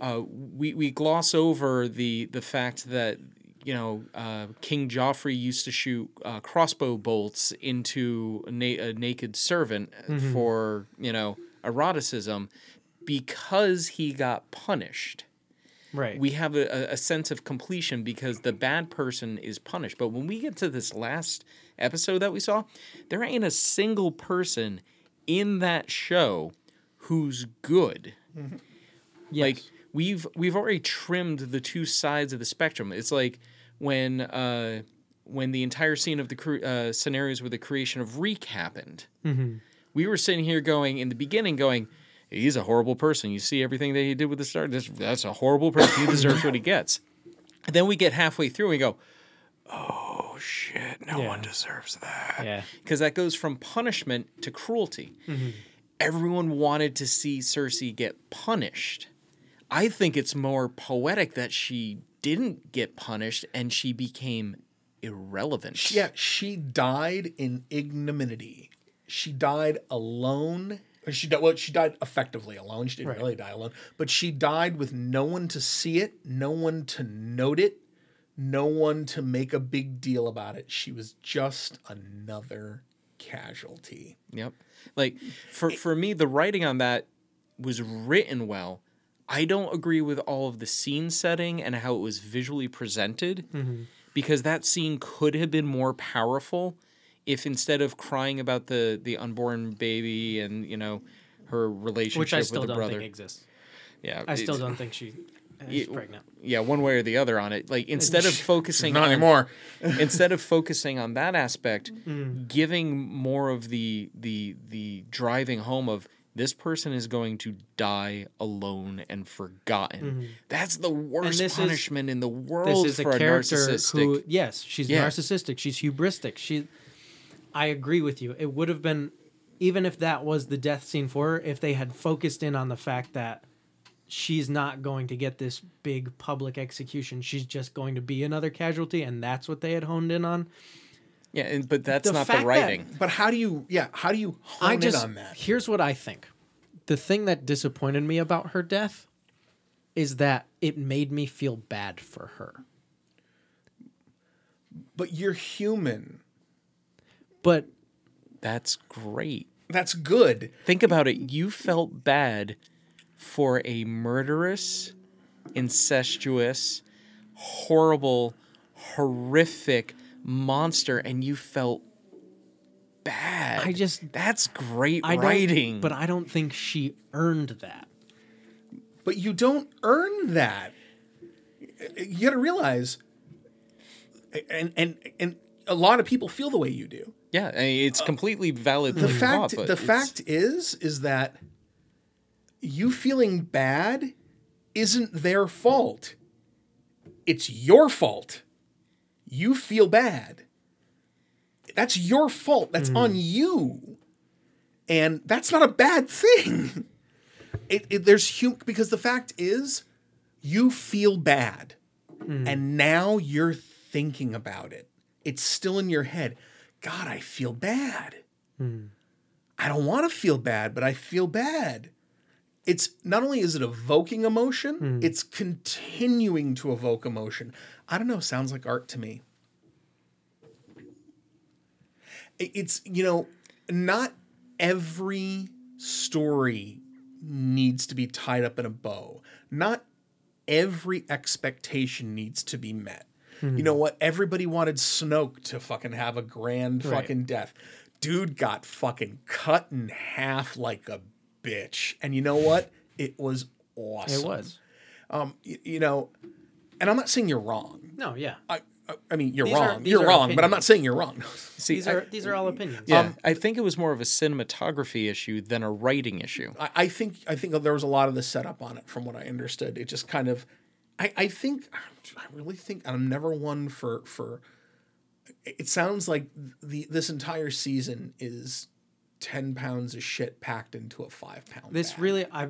uh, we we gloss over the the fact that you know uh, King Joffrey used to shoot uh, crossbow bolts into a, na- a naked servant for you know eroticism because he got punished Right. we have a, a- sense of completion because the bad person is punished. But when we get to this last episode that we saw, there ain't a single person in that show who's good. Like we've we've already trimmed the two sides of the spectrum. It's like when uh, when the entire scene of the cre- uh, scenarios where the creation of Reek happened. We were sitting here going in the beginning, going, "He's a horrible person." You see everything that he did with the star. That's, that's a horrible person. He deserves what he gets. And then we get halfway through and we go, "Oh shit! No one deserves that." yeah. because that goes from punishment to cruelty. Everyone wanted to see Cersei get punished. I think it's more poetic that she didn't get punished and she became irrelevant. Yeah, she died in ignominy. She died alone. She died, well, she died effectively alone. She didn't really die alone, but she died with no one to see it, no one to note it, no one to make a big deal about it. She was just another casualty. Yep. Like for for me, the writing on that was written well. I don't agree with all of the scene setting and how it was visually presented because that scene could have been more powerful if instead of crying about the the unborn baby and you know her relationship Which I still with the don't brother. think exists. yeah, I still don't think she is Yeah, pregnant. Yeah, one way or the other on it. Like instead of focusing Not on, anymore. instead of focusing on that aspect, Mm. giving more of the the the driving home of this person is going to die alone and forgotten. That's the worst Mm-hmm. is- punishment in the world This is for a a, character narcissistic. who, yes, she's Yeah. narcissistic. She's hubristic. She, I agree with you. It would have been, even if that was the death scene for her, if they had focused in on the fact that she's not going to get this big public execution. She's just going to be another casualty, and that's what they had honed in on. Yeah, and, but that's The not fact the that- writing. But how do you, yeah, how do you hone I just in on that? here's what I think. The thing that disappointed me about her death is that it made me feel bad for her. But you're human. But That's great. That's good. Think about it. You felt bad for a murderous, incestuous, horrible, horrific monster, and you felt bad. I just- that's great I writing. don't, but I don't think she earned that. but you don't earn that. You got to realize, and and and a lot of people feel the way you do. Yeah, I mean, it's uh, completely valid. The fact thought, the it's- fact is, is that you feeling bad isn't their fault. It's your fault. You feel bad. That's your fault. That's mm. on you. And that's not a bad thing. It, it, there's hum- because the fact is, you feel bad, mm. and now you're thinking about it. It's still in your head. God, I feel bad. Mm. I don't want to feel bad, but I feel bad. It's not only is it evoking emotion, hmm. it's continuing to evoke emotion. I don't know, sounds like art to me. It's, you know, not every story needs to be tied up in a bow. Not every expectation needs to be met. Hmm. You know what? Everybody wanted Snoke to fucking have a grand fucking death. Dude got fucking cut in half like a bitch. And you know what? It was awesome. It was. Um, y- you know, and I'm not saying you're wrong. No, yeah. I, I, I mean, you're These are- wrong. these you're are wrong, but I'm not opinions. saying you're wrong. see, These I- are these are all opinions. yeah, I think it was more of a cinematography issue than a writing issue. I, I think I think there was a lot of the setup on it, from what I understood. It just kind of, I, I think, I really think I'm never one for for. It sounds like the this entire season is ten pounds of shit packed into a five pound. This bag. really, I,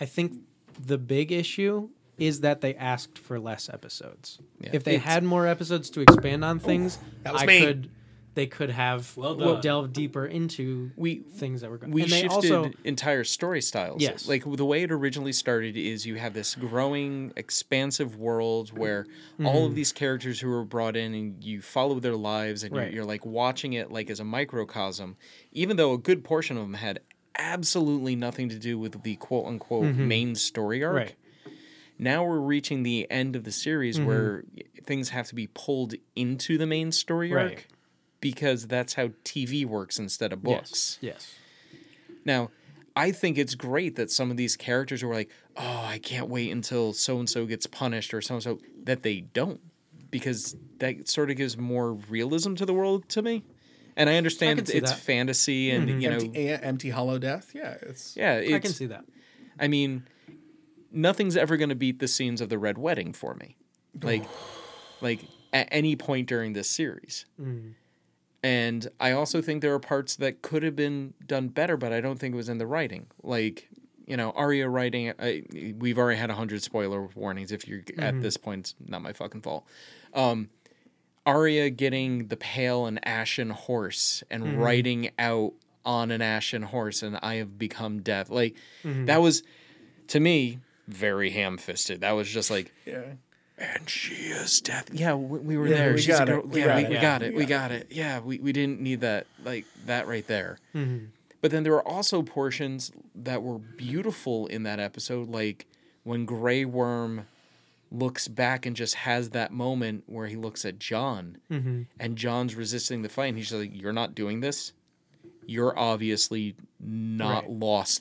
I think the big issue is that they asked for less episodes. Yeah. If they It's- had more episodes to expand on oh, things, that was I me. could, they could have Well delved deeper into We- things that were going. we and shifted also entire story styles. Yes. Like the way it originally started is you have this growing, expansive world where all Mm-hmm. of these characters who are brought in and you follow their lives and Right. you're, you're like watching it like as a microcosm, even though a good portion of them had absolutely nothing to do with the quote unquote main story arc. Mm-hmm. Right. Now we're reaching the end of the series Mm-hmm. where things have to be pulled into the main story Right. arc because that's how TV works instead of books. Yes. Now, I think it's great that some of these characters were like, "Oh, I can't wait until so and so gets punished or so and so," that they don't, because that sort of gives more realism to the world to me. And I understand can see it's that. fantasy, and mm-hmm. you know, empty, a- empty hollow death. Yeah, it's yeah, it's, I can see that. I mean, nothing's ever going to beat the scenes of the red wedding for me. Like, like at any point during this series. Mm. And I also think there are parts that could have been done better, but I don't think it was in the writing. Like, you know, Arya writing. I, we've already had a hundred spoiler warnings. If you're at mm-hmm. this point, it's not my fucking fault. Um, Arya getting the pale and ashen horse and mm-hmm. riding out on an ashen horse, and I have become death. Like mm-hmm. that was, to me, very ham-fisted. That was just like, yeah. And she is death. Yeah, we, we were Yeah, there. we She's got a girl. it. We yeah, got we, it. we Yeah, got it. we We got got it. Yeah, we, we didn't need that like that right there. Mm-hmm. But then there were also portions that were beautiful in that episode, like when Grey Worm looks back and just has that moment where he looks at Jon, mm-hmm. and Jon's resisting the fight, and he's just like, "You're not doing this. You're obviously not Right. lost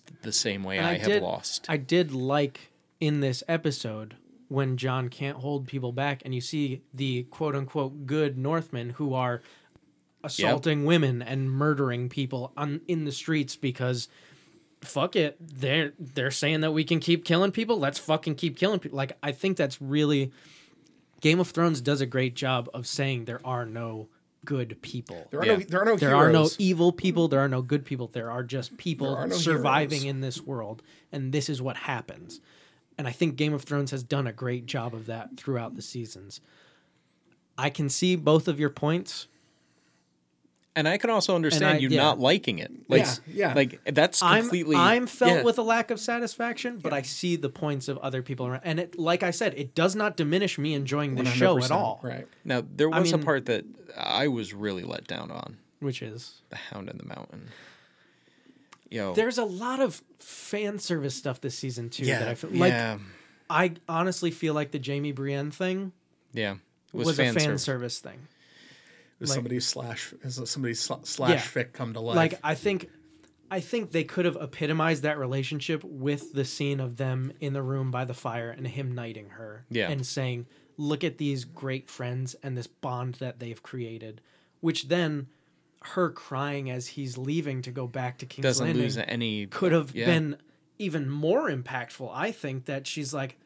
lost the same way And I, I have did- lost." I did like in this episode when Jon can't hold people back, and you see the quote unquote good Northmen who are assaulting women and murdering people on in the streets because fuck it they're they're saying that we can keep killing people let's fucking keep killing people like i think that's really game of thrones does a great job of saying there are no good people There are Yeah. no there are no there are no evil people. There are no good people. There are just people are no surviving heroes. in this world, and this is what happens. And I think Game of Thrones has done a great job of that throughout the seasons. I can see both of your points. And I can also understand I- you yeah. not liking it. Like, Yeah, yeah. Like that's I'm completely. I'm felt yeah. with a lack of satisfaction, but I see the points of other people around. And it, like I said, it does not diminish me enjoying the show at all. Right. Now there I was mean- a part that I was really let down on: Which is the Hound in the Mountain. Yo, there's a lot of fan service stuff this season too. that I feel like yeah, I honestly feel like the Jaime Brienne thing yeah. It was, was, a fan, fan service. service thing. Is Like- somebody slash is somebody sl- slash Yeah. fic come to life? Like I think I think they could have epitomized that relationship with the scene of them in the room by the fire and him knighting her. Yeah. And saying, look at these great friends and this bond that they've created, which then her crying as he's leaving to go back to King's Doesn't Landing lose any. could have yeah. been even more impactful. I think that she's like,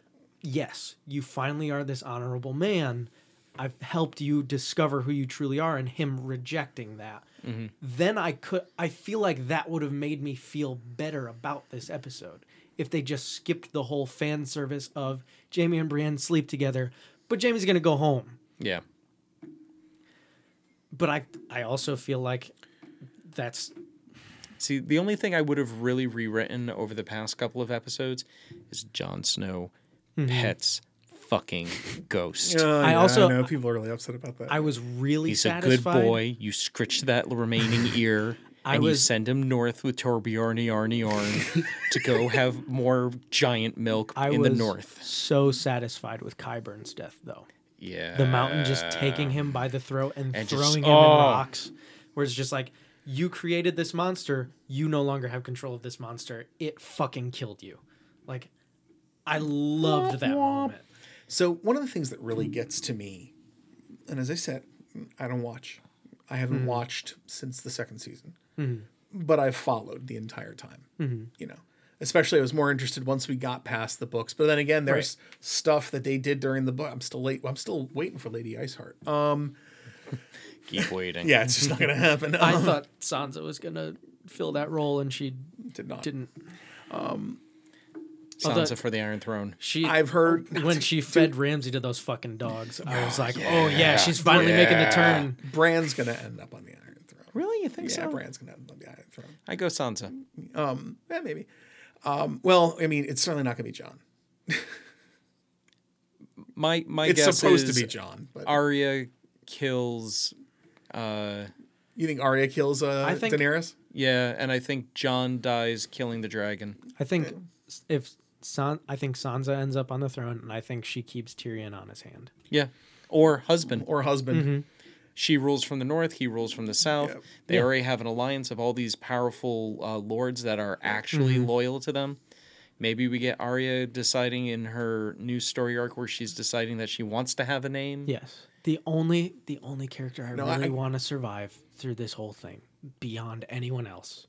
yes, you finally are this honorable man. I've helped you discover who you truly are, and him rejecting that. Mm-hmm. Then I could, I feel like that would have made me feel better about this episode if they just skipped the whole fan service of Jaime and Brienne sleep together, but Jaime's gonna go home. Yeah. But I, I also feel like that's See, the only thing I would have really rewritten over the past couple of episodes is Jon Snow Mm-hmm. pets fucking ghost. Uh, I yeah, also- I know people are really upset about that. I was really He's a good boy. You scritch that remaining ear, I and you send him north with Torbjorn Arnie Arn to go have more giant milk I in was the north. so satisfied with Qyburn's death, though. Yeah. The mountain just taking him by the throat and, And just- throwing him oh. in rocks, where it's just like, you created this monster, you no longer have control of this monster. It fucking killed you. Like, I loved that moment. So one of the things that really gets to me, and as I said, I don't watch. I haven't Mm-hmm. watched since the second season, but I've followed the entire time. You know, especially I was more interested once we got past the books. But then again, there's stuff that they did during the book. I'm still late. I'm still waiting for Lady Iceheart. Um, Keep waiting. yeah, it's just not gonna happen. I Um, thought Sansa was gonna fill that role, and she did not. didn't. Um, Sansa Although- for the Iron Throne. She I've heard when she fed Ramsay to those fucking dogs. I was like, oh yeah, she's finally making the turn. Bran's gonna end up on the Iron Throne. Really? You think Yeah, so? Yeah, Bran's gonna end up on the Iron Throne. I go Sansa. Um, yeah, maybe. Um, well, I mean, it's certainly not gonna be Jon. My my It's guess supposed is to be Jon, but Arya kills. Uh, you think Arya kills uh, I think- Daenerys? yeah, and I think Jon dies killing the dragon. I think if San, I think Sansa ends up on the throne, and I think she keeps Tyrion on his hand. Yeah, or husband. Or husband? Mm-hmm. She rules from the north. He rules from the south. Yep. They already have an alliance of all these powerful uh, lords that are actually Mm-hmm. loyal to them. Maybe we get Arya deciding in her new story arc where she's deciding that she wants to have a name. Yes. The only the only character I No, really I- want to survive through this whole thing, beyond anyone else,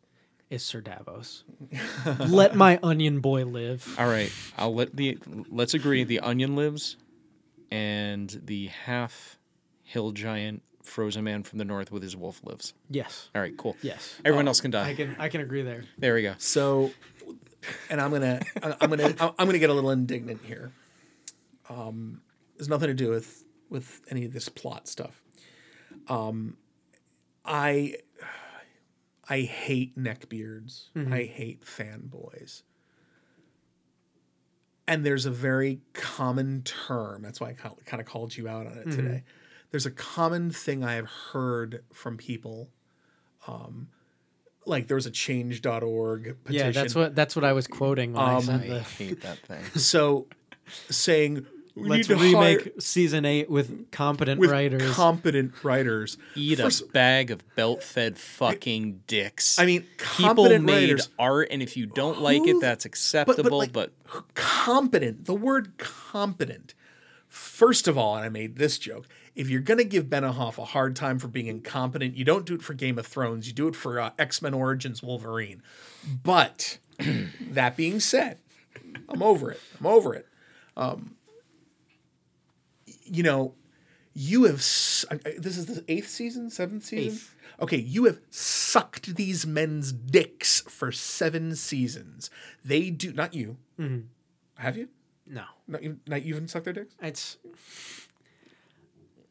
is Sir Davos. Let my onion boy live. All right, I'll let the let's agree the onion lives, and the half hill giant frozen man from the north with his wolf lives. Yes. All right, cool. Yes. Everyone else can die. I die. can I can agree there. There we go. So, and I'm gonna, I'm gonna, I'm gonna get a little indignant here. Um, there's nothing to do with with any of this plot stuff. Um, I, I hate neckbeards. I hate fanboys. And there's a very common term. That's why I kind of called you out on it today. There's a common thing I have heard from people. Um, like there was a change.org petition Yeah, that's what that's what I was quoting when I Um, sent I hate that thing. so saying we Let's need to remake hire season eight with competent with writers. competent writers. Eat First- a bag of belt-fed fucking dicks. I mean, people competent made writers. art, and if you don't like Who- it, that's acceptable. But, like, competent. The word competent. First of all, and I made this joke. If you're gonna give Benioff a hard time for being incompetent, you don't do it for Game of Thrones. You do it for uh, X Men Origins Wolverine. But that being said, I'm over it. I'm over it. Um, you know, you have. s- I- I- This is the eighth season, seventh season. Eighth. Okay, you have sucked these men's dicks for seven seasons. They do not you. Have you? No, Not you? Not even sucked their dicks? it's.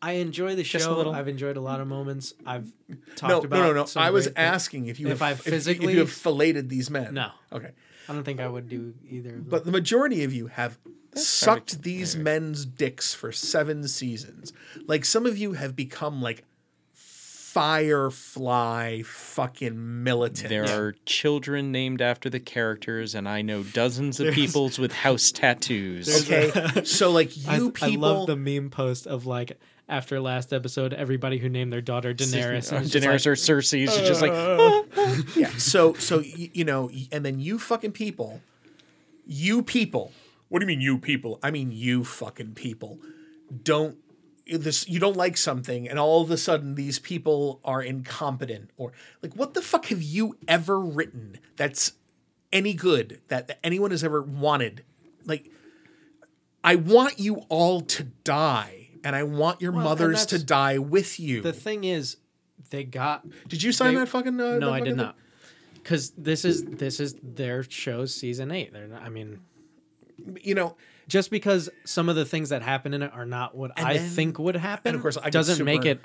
I enjoy the Just a show. little. I've enjoyed a lot of moments. I've talked No, about. no, no, no. I was asking if you if have, I've if, you- if you have filleted these men. No. Okay, I don't think I would do either. Of them. but the majority of you have sucked these men's dicks for seven seasons. Like some of you have become like Firefly fucking militant. There are children named after the characters, and I know dozens of peoples with house tattoos. Okay, so like I, you I people, love the meme post of like after last episode, everybody who named their daughter Daenerys. and it's uh, just Daenerys like, or Cersei is just like, uh. yeah. So so you know, and then you fucking people, you people. What do you mean you people? I mean you fucking people. Don't this you don't like something and all of a sudden these people are incompetent or like what the fuck have you ever written that's any good that, that anyone has ever wanted? Like I want you all to die and I want your Well, mothers to die with you. the thing is, they got Did you sign they- that fucking uh, no, that I did not. Because this is this is their show's season eight. They're not, I mean, You know, just because some of the things that happen in it are not what And I then- think would happen, and of course I doesn't super- make it.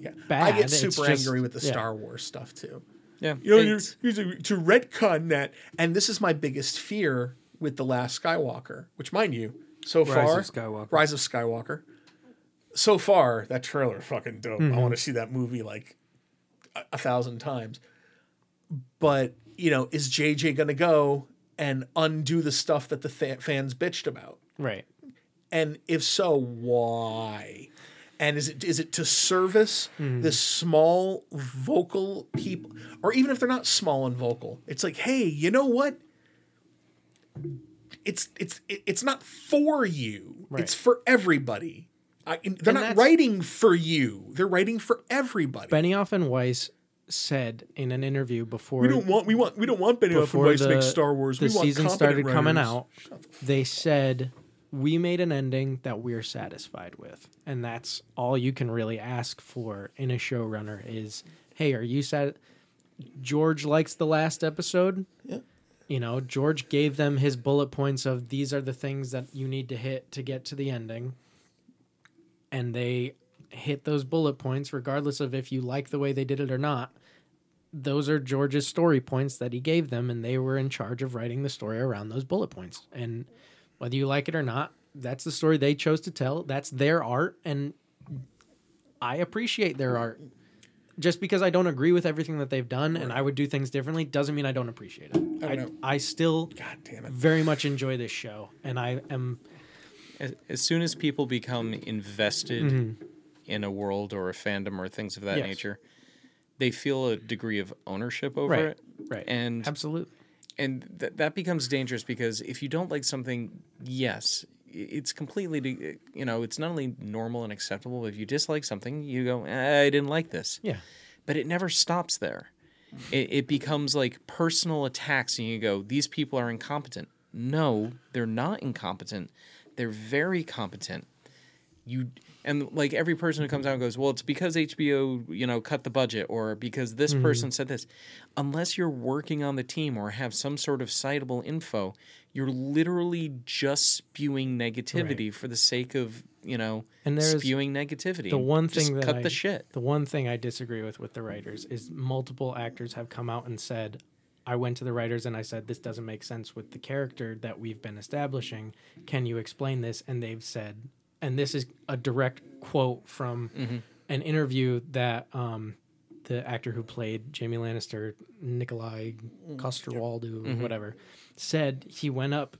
Yeah, I bad, get it's super just- angry with the yeah. Star Wars stuff too. yeah. You know, you it's- you to, to retcon that, and this is my biggest fear with the Last Skywalker, which, mind you, so Rise far, of Skywalker. Rise of Skywalker. So far, that trailer fucking dope. I mm-hmm. want to see that movie like a, a thousand times. But you know, is JJ gonna go and undo the stuff that the fa- fans bitched about? Right. And if so, why? And is it is it to service hmm. the small vocal people, or even if they're not small and vocal, it's like, hey, you know what? It's it's it's not for you. Right. It's for everybody. I, they're And not writing for you. They're writing for everybody. Benioff and Weiss said in an interview before we don't want we want we don't want Benioff and Weiss to make Star Wars. the we season started coming writers. out, they said we made an ending that we're satisfied with, and that's all you can really ask for in a showrunner is, hey, are you sad? George likes the last episode. Yeah. You know, George gave them his bullet points of these are the things that you need to hit to get to the ending. And they hit those bullet points regardless of if you like the way they did it or not those are George's story points that he gave them, and they were in charge of writing the story around those bullet points. And whether you like it or not, that's the story they chose to tell. That's their art, and I appreciate their art. Just because I don't agree with everything that they've done, and I would do things differently, doesn't mean I don't appreciate it. I I, don't know. I still God damn it. very much enjoy this show, and I am as, as soon as people become invested mm-hmm. in a world or a fandom or things of that Yes. nature, they feel a degree of ownership over Right, it. right. And absolutely and th- that becomes dangerous because if you don't like something, yes, it's completely, de- you know, it's not only normal and acceptable. But if you dislike something, you go, "Eh, I didn't like this. yeah. But it never stops there. It, it becomes like personal attacks, and you go, these people are incompetent. No, they're not incompetent. They're very competent. You and like every person who comes out and goes, well, it's because HBO, you know, cut the budget, or because this mm-hmm. person said this. Unless you're working on the team or have some sort of citable info, you're literally just spewing negativity for the sake of, you know, And there's spewing negativity. the one Just thing that cut I, the shit. The one thing I disagree with with the writers is multiple actors have come out and said, I went to the writers and I said this doesn't make sense with the character that we've been establishing. Can you explain this? And they've said, and this is a direct quote from Mm-hmm. an interview that um, the actor who played Jaime Lannister, Nikolaj Coster-Waldau, Mm-hmm. whatever, said he went up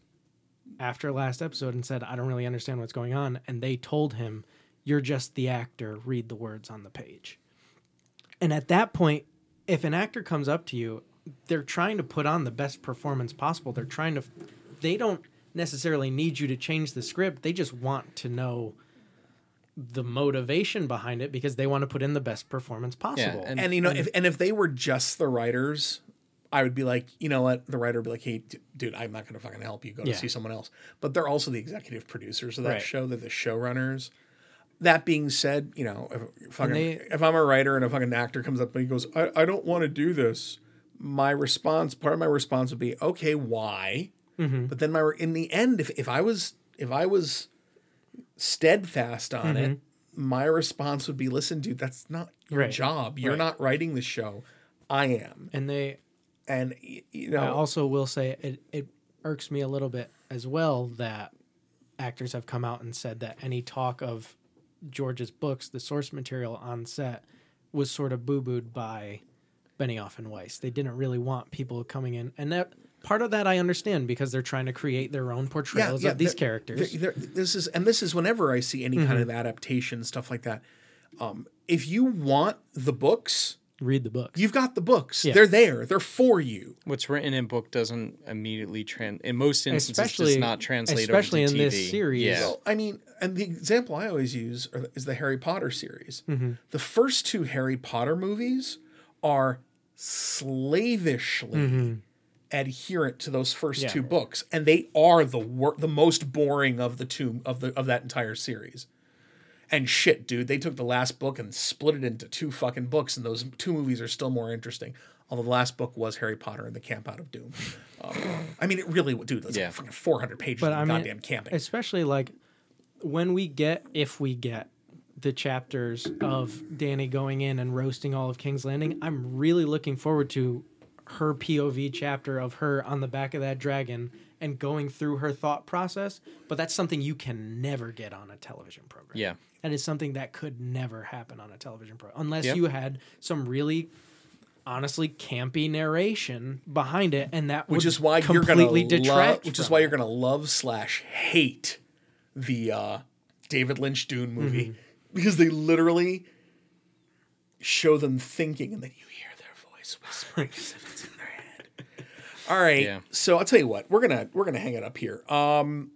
after last episode and said, I don't really understand what's going on. And they told him, You're just the actor, read the words on the page. And at that point, if an actor comes up to you, they're trying to put on the best performance possible. They're trying to, they don't necessarily need you to change the script. They just want to know the motivation behind it because they want to put in the best performance possible. and- and you know, if and if they were just the writers, I would be like, you know what, the writer would be like, hey, d- dude, I'm not going to fucking help you. Go Yeah. to see someone else. But they're also the executive producers of that Right. show. They're the showrunners. That being said, you know, if, fucking, they- if I'm a writer and a fucking actor comes up and he goes, I, I don't want to do this, my response, part of my response would be, okay, why? Mm-hmm. But then my in the end, if if I was if I was steadfast on it, Mm-hmm. my response would be, listen, dude, that's not your Right. job. You're Right. not writing the show. I am. and they, And you I also will say it, it irks me a little bit as well that actors have come out and said that any talk of George's books, the source material on set, was sort of boo booed by Benioff and Weiss. They didn't really want people coming in, and that part of that I understand because they're trying to create their own portrayals of these they're- characters. they're- they're- this is and this is whenever I see any kind Mm-hmm. of adaptation stuff like that. Um, if you want the books, Read the books. you've got the books. Yeah. They're there. They're for you. What's written in book doesn't immediately trans. In most instances, Especially- does not translate especially over to in this series. Yeah. Well, I mean, and the example I always use are- is the Harry Potter series. Mm-hmm. The first two Harry Potter movies are slavishly adherent to those first. Yeah. two books, and they are the wor- the most boring of the two of the of that entire series. And shit, dude, they took the last book and split it into two fucking books, and those two movies are still more interesting. Although the last book was Harry Potter and the Camp Out of Doom. Um, I mean, it really, dude, that's Yeah. like fucking 400 pages but of I mean, goddamn camping. especially like when we get, if we get the chapters of Dany going in and roasting all of King's Landing, I'm really looking forward to her POV chapter of her on the back of that dragon and going through her thought process. But that's something you can never get on a television program. Yeah. That is something that could never happen on a television program unless Yep. you had some really honestly campy narration behind it and that which would is why you're gonna detract love, which is why it. you're gonna love slash hate the uh, David Lynch Dune movie Mm-hmm. because they literally show them thinking and then you voice whispering as if it's in their head. All right, Yeah. so I'll tell you what we're gonna we're gonna hang it up here. Um,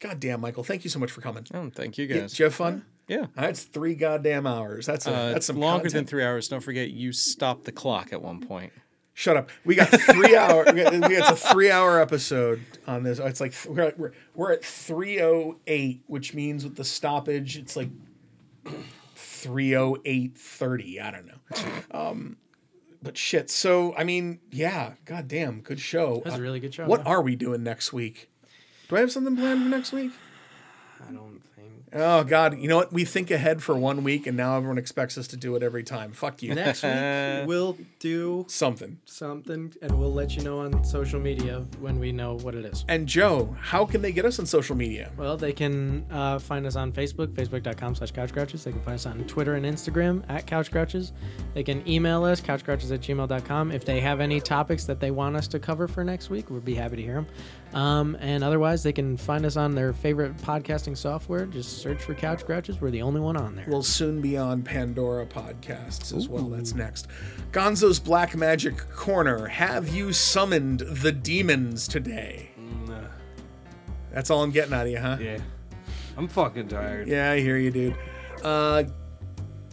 God damn, Michael, thank you so much for coming. Oh, thank you Yeah, guys. Did you have fun? Yeah. That's three goddamn hours. That's a, Uh, that's some longer than three hours. Don't forget, you stopped the clock at one point. Shut up. We got three hour. we got, we got a three hour episode on this. It's like we're at, we're, we're at three oh eight, which means with the stoppage, it's like three oh eight thirty. I don't know. Um, but shit. So I mean, yeah. Goddamn, good show. That was a really good show. what yeah. are we doing next week? Do I have something planned for next week? I don't. Oh God, you know what? We think ahead for one week, and now everyone expects us to do it every time. Fuck you. Next week we'll do Something. something, and we'll let you know on social media when we know what it is. And Joe, how can they get us on social media? Well, they can uh, find us on Facebook, facebook.com slash couchcrouches. They can find us on Twitter and Instagram at couchcrouches. They can email us, couchcrouches at gmail.com. If they have any topics that they want us to cover for next week, we'd be happy to hear them. Um, and otherwise, they can find us on their favorite podcasting software. Just search for Couch Crouches. We're the only one on there. We'll soon be on Pandora podcasts as well. That's next. Gonzo's Black Magic Corner. Have you summoned the demons today? That's all I'm getting out of you, huh? Yeah. I'm fucking tired. Yeah, I hear you, dude. Uh,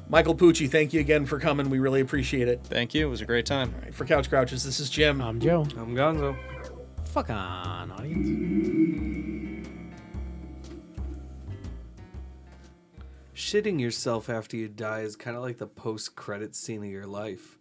Michael Pucci, thank you again for coming. We really appreciate it. Thank you. It was a great time. All right, for Couch Crouches, this is Jim. I'm Joe. I'm Gonzo. Fuck on, audience. Shitting yourself after you die is kind of like the post-credit scene of your life.